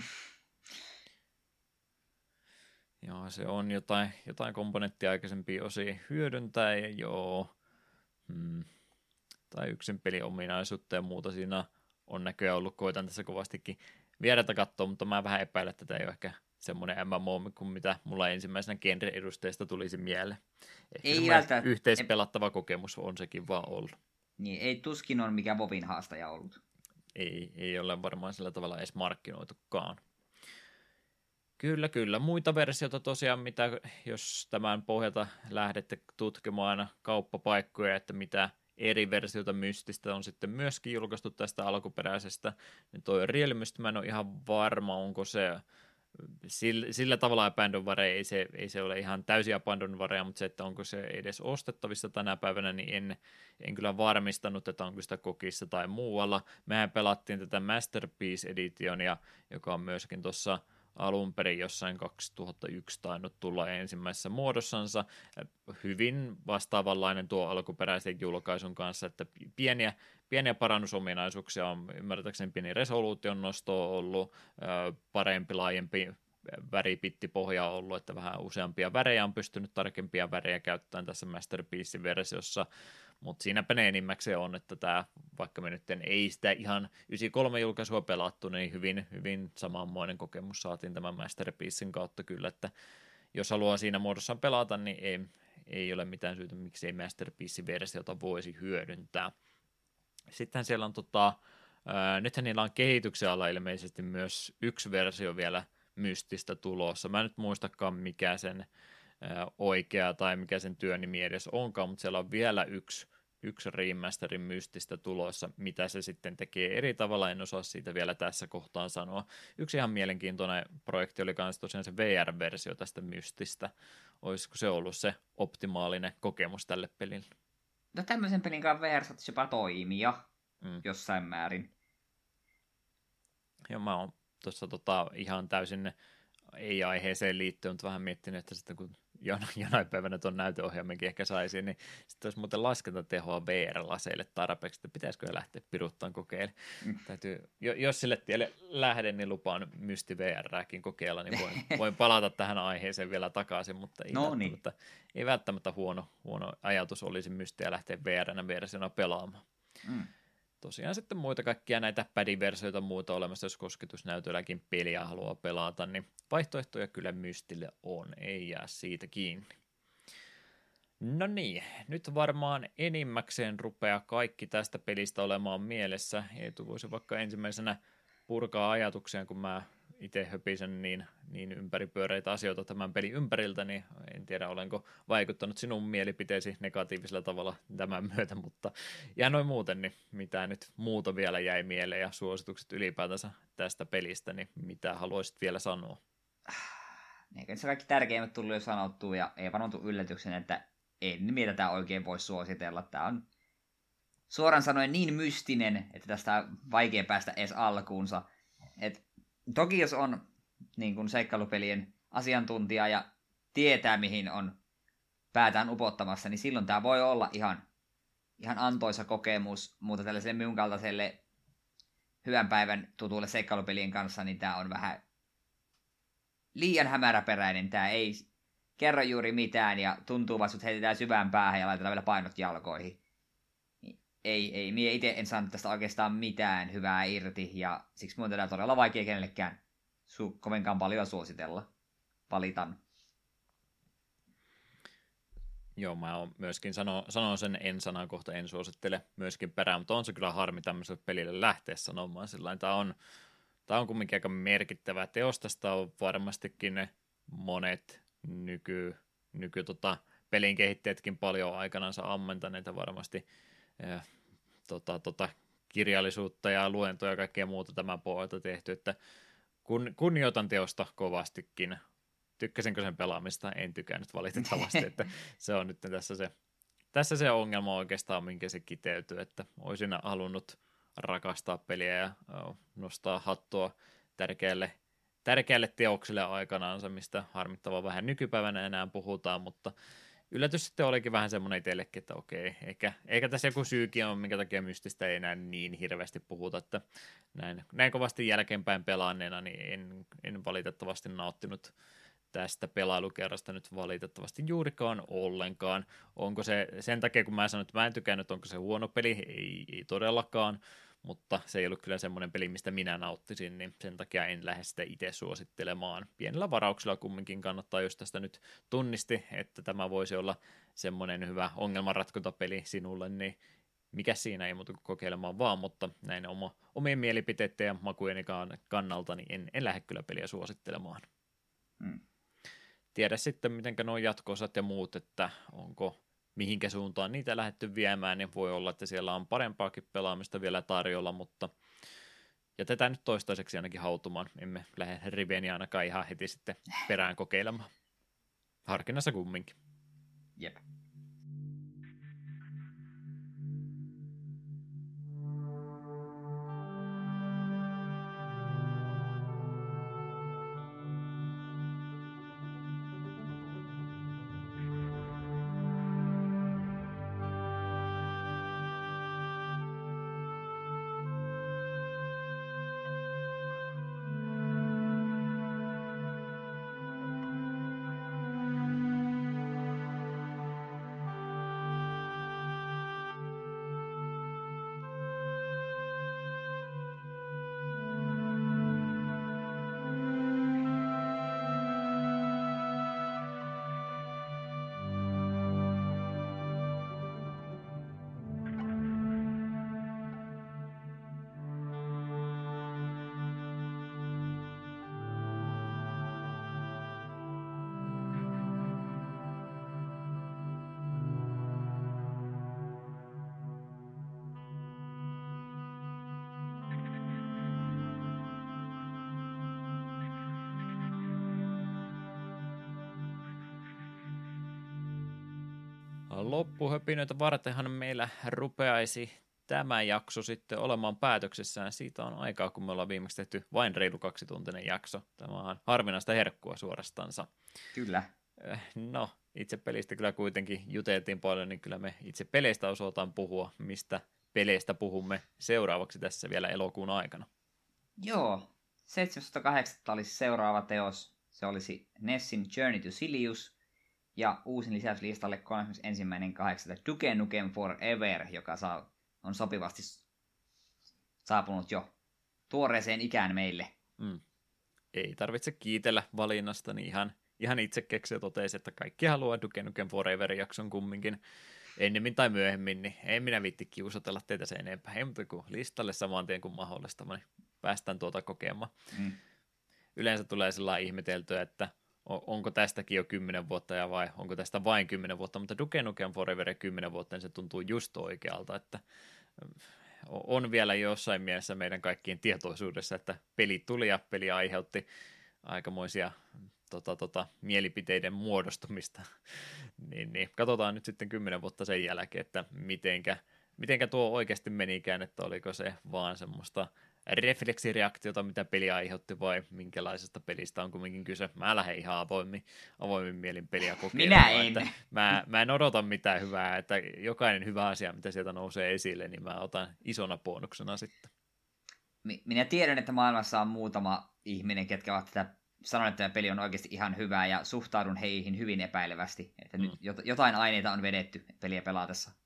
Joo, se on jotain, jotain komponenttia aikaisempia osia hyödyntää ja joo. Hmm. Tai yksin pelin ominaisuutta ja muuta siinä on näköjään ollut. Koitan tässä kovastikin vieretä katsoa, mutta mä vähän epäilen, että tätä ei ole ehkä semmoinen MMO kuin mitä mulla ensimmäisenä genre-edustajasta tulisi mieleen. Ehkä ei välttämättä. Yhteispelattava kokemus on sekin vaan ollut. Niin, ei tuskin on mikä Vovin haastaja ollut. Ei, ei ole varmaan sillä tavalla edes markkinoitukaan. Kyllä, kyllä. Muita versioita tosiaan, mitä jos tämän pohjalta lähdette tutkimaan kauppapaikkoja, että mitä eri versioita Mystistä on sitten myöskin julkaistu tästä alkuperäisestä, niin toi Real Myst, mä en ole ihan varma, onko se sillä, sillä tavalla abandonware ei se, ei se ole ihan täysin abandonwarea, mutta se, että onko se edes ostettavissa tänä päivänä, niin en, en kyllä varmistanut, että onko sitä kokissa tai muualla. Mehän pelattiin tätä Masterpiece Editionia, joka on myöskin tuossa alun perin jossain 2001 tainnut tulla ensimmäisessä muodossansa. Hyvin vastaavanlainen tuo alkuperäisen julkaisun kanssa, että pieniä, pieniä parannusominaisuuksia on ymmärtääkseni pieni resoluution nosto ollut, parempi, laajempi väripittipohja ollut, että vähän useampia värejä on pystynyt tarkempia värejä käyttämään tässä Masterpiece-versiossa, mutta siinäpä ne enimmäkseen on, että tämä, vaikka me nyt ei sitä ihan 93 julkaisua pelattu, niin hyvin, hyvin samanmoinen kokemus saatiin tämän Masterpiecein kautta kyllä, että jos haluaa siinä muodossa pelata, niin ei, ei ole mitään syytä, miksi ei Masterpiece-versiota voisi hyödyntää. Sitten siellä on tota, ää, nythän niillä on kehityksen alla ilmeisesti myös yksi versio vielä mystistä tulossa. Mä en nyt muistakaan mikä sen ää, oikea tai mikä sen työnimi edes onkaan, mutta siellä on vielä yksi yksi remasterin mystistä tulossa, mitä se sitten tekee eri tavalla, en osaa siitä vielä tässä kohtaan sanoa. Yksi ihan mielenkiintoinen projekti oli myös tosiaan se VR-versio tästä mystistä. Olisiko se ollut se optimaalinen kokemus tälle pelille? No tämmöisen pelin kanssa VR saattaisi jopa toimia mm. jossain määrin. Joo, mä oon tuossa tota, ihan täysin ei aiheeseen liittyen, mutta vähän miettinyt, että sitten kun jonain päivänä tuon näytöohjelmankin ehkä saisi, niin sitten olisi muuten laskentatehoa VR-laseille tarpeeksi, että pitäisikö lähteä piruttaan kokeilemaan. Mm. Täytyy, jos sille tielle lähden, niin lupaan Mysti VRääkin kokeilla, niin voin, (laughs) voin palata tähän aiheeseen vielä takaisin, mutta ei, no välttämättä, niin. ei välttämättä huono, huono ajatus olisi Mystiä lähteä VR-nä versiona pelaamaan. Mm tosiaan sitten muita kaikkia näitä pädiversioita muuta olemassa, jos kosketusnäytölläkin peliä haluaa pelata, niin vaihtoehtoja kyllä Mystille on, ei jää siitä kiinni. No niin, nyt varmaan enimmäkseen rupeaa kaikki tästä pelistä olemaan mielessä. Eetu voisi vaikka ensimmäisenä purkaa ajatuksia, kun mä itse höpisen niin, niin ympäripyöreitä asioita tämän pelin ympäriltä, niin en tiedä olenko vaikuttanut sinun mielipiteesi negatiivisella tavalla tämän myötä, mutta ja noin muuten, niin mitä nyt muuta vielä jäi mieleen ja suositukset ylipäätänsä tästä pelistä, niin mitä haluaisit vielä sanoa? Eikä se kaikki tärkeimmät tullut jo sanottua ja ei varmaan yllätyksen, että en mitä tämä oikein voi suositella. Tämä on suoraan sanoen niin mystinen, että tästä on vaikea päästä edes alkuunsa. Et toki jos on niin kuin seikkailupelien asiantuntija ja tietää, mihin on päätään upottamassa, niin silloin tämä voi olla ihan, ihan antoisa kokemus, mutta tällaiselle minun kaltaiselle hyvän päivän tutuille seikkailupelien kanssa, niin tämä on vähän liian hämäräperäinen. Tämä ei kerro juuri mitään ja tuntuu vasta, että heitetään syvään päähän ja laitetaan vielä painot jalkoihin ei, ei, minä itse en saanut tästä oikeastaan mitään hyvää irti, ja siksi minun tätä todella vaikea kenellekään su- kovinkaan paljon suositella. Valitan. Joo, mä oon myöskin sano, sanon sen en sanan kohta, en suosittele myöskin perään, mutta on se kyllä harmi tämmöiselle pelille lähteä sanomaan sillä Tämä on, tämä on kumminkin aika merkittävä teos, tästä on varmastikin ne monet nyky, nyky tota, pelin kehittäjätkin paljon aikanaan ammentaneita varmasti ja, tota, tota, kirjallisuutta ja luentoja ja kaikkea muuta tämän pohjalta tehty, että kun, kunnioitan teosta kovastikin. Tykkäsinkö sen pelaamista? En tykännyt valitettavasti, (laughs) että se on nyt tässä se, tässä se ongelma oikeastaan, minkä se kiteytyy, että olisin halunnut rakastaa peliä ja nostaa hattua tärkeälle, tärkeälle teokselle aikanaansa, mistä harmittava vähän nykypäivänä enää puhutaan, mutta yllätys sitten olikin vähän semmoinen itsellekin, että okei, eikä, eikä tässä joku syykin ole, minkä takia mystistä ei enää niin hirveästi puhuta, että näin, näin kovasti jälkeenpäin pelaanneena, niin en, en valitettavasti nauttinut tästä pelailukerrasta nyt valitettavasti juurikaan ollenkaan. Onko se sen takia, kun mä sanon, että mä en tykännyt, onko se huono peli? Ei, ei todellakaan mutta se ei ollut kyllä semmoinen peli, mistä minä nauttisin, niin sen takia en lähde sitä itse suosittelemaan. Pienellä varauksella kumminkin kannattaa, jos tästä nyt tunnisti, että tämä voisi olla semmoinen hyvä ongelmanratkotapeli sinulle, niin mikä siinä ei muuta kuin kokeilemaan vaan, mutta näin oma, omien mielipiteiden ja makujeni kannalta, niin en, en lähde kyllä peliä suosittelemaan. Hmm. Tiedä sitten, miten nuo jatkoosat ja muut, että onko mihinkä suuntaan niitä lähdetty viemään, niin voi olla, että siellä on parempaakin pelaamista vielä tarjolla, mutta jätetään nyt toistaiseksi ainakin hautumaan. Emme lähde Rivenia ainakaan ihan heti sitten perään kokeilemaan. Harkinnassa kumminkin. Jep. Loppuhöpinöitä vartenhan meillä rupeaisi tämä jakso sitten olemaan päätöksessään. Siitä on aikaa, kun me ollaan viimeksi tehty vain reilu kaksituntinen jakso. Tämä on harvinaista herkkua suorastansa. Kyllä. Eh, no, itse pelistä kyllä kuitenkin juteltiin paljon, niin kyllä me itse peleistä osataan puhua, mistä peleistä puhumme seuraavaksi tässä vielä elokuun aikana. Joo, 17.8. olisi seuraava teos. Se olisi Nessin Journey to Silius. Ja uusin lisäys listalle 31.8. Duke Nukem Forever, joka saa, on sopivasti saapunut jo tuoreeseen ikään meille. Mm. Ei tarvitse kiitellä valinnasta, niin ihan, ihan itse keksiä totesi, että kaikki haluaa Duke Nukem Forever-jakson kumminkin ennemmin tai myöhemmin, niin ei minä viitti kiusatella teitä sen enempää. Ei mutta kuin listalle saman tien kuin mahdollista, niin päästään tuota kokemaan. Mm. Yleensä tulee sellainen ihmeteltyä, että – onko tästäkin jo kymmenen vuotta ja vai onko tästä vain kymmenen vuotta, mutta Duke Nukem Forever kymmenen vuotta, niin se tuntuu just oikealta, että on vielä jossain mielessä meidän kaikkien tietoisuudessa, että peli tuli ja peli aiheutti aikamoisia tota, tota, mielipiteiden muodostumista. (laughs) niin, niin, katsotaan nyt sitten kymmenen vuotta sen jälkeen, että mitenkä, mitenkä tuo oikeasti menikään, että oliko se vaan semmoista refleksireaktiota, mitä peli aiheutti, vai minkälaisesta pelistä on kumminkin kyse. Mä lähden ihan avoimin, avoimin mielin peliä kokeilemaan. Minä en. Että mä, mä en odota mitään hyvää, että jokainen hyvä asia, mitä sieltä nousee esille, niin mä otan isona bonuksena sitten. Minä tiedän, että maailmassa on muutama ihminen, ketkä ovat tätä sanon, että tämä peli on oikeasti ihan hyvää ja suhtaudun heihin hyvin epäilevästi. Että mm. nyt jotain aineita on vedetty peliä pelatessa.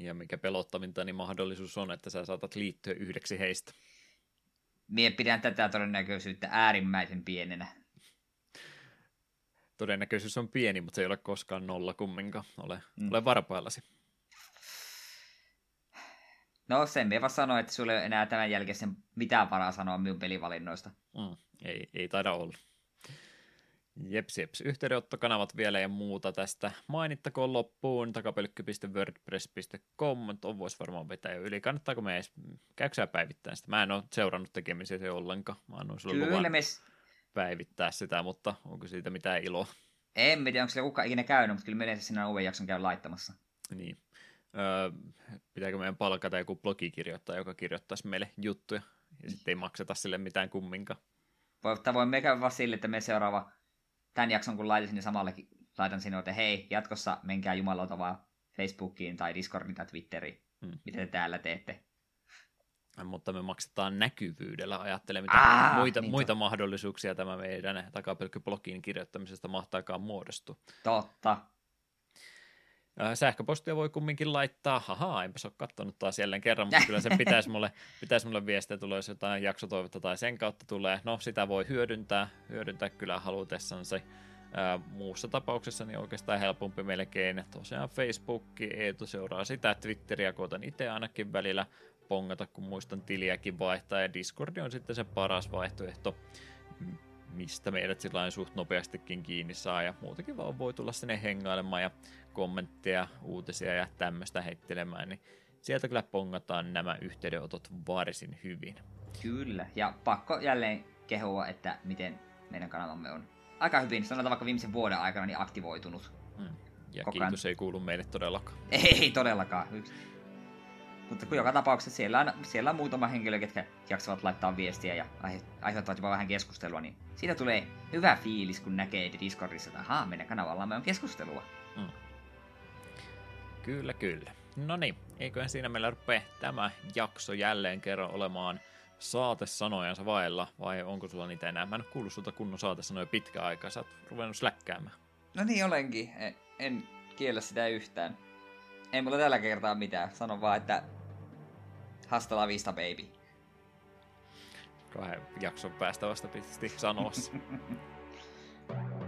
Ja mikä pelottavinta, niin mahdollisuus on, että sä saatat liittyä yhdeksi heistä. Mie pidän tätä todennäköisyyttä äärimmäisen pienenä. Todennäköisyys on pieni, mutta se ei ole koskaan nolla kumminkaan. Ole, mm. ole varpaillasi. No sen me vaan sanoa, että sulle ei ole enää tämän jälkeen mitään varaa sanoa minun pelivalinnoista. Mm, ei, ei taida olla. Jeps, jeps. Yhteydenottokanavat vielä ja muuta tästä mainittakoon loppuun. takapelkky.wordpress.com. On voisi varmaan vetää jo yli. Kannattaako me edes käykää päivittää sitä? Mä en ole seurannut tekemisiä se ollenkaan. Mä annoin sulle Kyllä luvan me... päivittää sitä, mutta onko siitä mitään iloa? En tiedä, onko sillä kukaan ikinä käynyt, mutta kyllä me yleensä sinä uuden jakson käy laittamassa. Niin. Öö, pitääkö meidän palkata joku blogikirjoittaja, joka kirjoittaisi meille juttuja ja sitten ei makseta sille mitään kumminkaan? Voi, voi me käydä vaan sille, että me seuraava tämän jakson kun laitan sinne samalle, laitan sinne, että hei, jatkossa menkää jumalauta vaan Facebookiin tai Discordiin tai Twitteriin, hmm. mitä te täällä teette. Mutta me maksetaan näkyvyydellä, ajattele mitä Aa, muita, niin muita mahdollisuuksia tämä meidän takapelkkyblogin kirjoittamisesta mahtaakaan muodostua. Totta. Sähköpostia voi kumminkin laittaa, haha, enpä ole katsonut taas jälleen kerran, mutta kyllä se pitäisi mulle, (laughs) pitäisi mulle viestiä, tulee jos jotain jaksotoivetta tai sen kautta tulee. No, sitä voi hyödyntää, hyödyntää kyllä halutessansa. Ää, muussa tapauksessa niin oikeastaan helpompi melkein. Tosiaan Facebook, Eetu seuraa sitä, Twitteriä koitan itse ainakin välillä pongata, kun muistan tiliäkin vaihtaa, ja Discord on sitten se paras vaihtoehto mistä meidät sillä suht nopeastikin kiinni saa ja muutenkin vaan voi tulla sinne hengailemaan ja kommentteja, uutisia ja tämmöistä heittelemään, niin sieltä kyllä pongataan nämä yhteydenotot varsin hyvin. Kyllä, ja pakko jälleen kehua, että miten meidän kanavamme on aika hyvin, sanotaan vaikka viimeisen vuoden aikana, niin aktivoitunut. Mm. Ja Koko kiitos ei kuulu meille todellakaan. Ei todellakaan. Mutta kun joka tapauksessa siellä on, siellä on muutama henkilö, ketkä jaksavat laittaa viestiä ja aihe- aiheuttavat jopa vähän keskustelua, niin siitä tulee hyvä fiilis, kun näkee Discordissa, että ahaa, meidän kanavallamme on keskustelua. Kyllä, kyllä. No niin, eiköhän siinä meillä rupea tämä jakso jälleen kerran olemaan saatesanojansa vailla, vai onko sulla niitä enää? Mä en ole kuullut sulta kunnon saatesanoja pitkä aikaa, sä oot ruvennut släkkäämään. No niin olenkin, en, en kiellä sitä yhtään. Ei mulla tällä kertaa mitään, sano vaan, että hasta la vista baby. Kahden jakson päästä vasta piti sanoa. (laughs)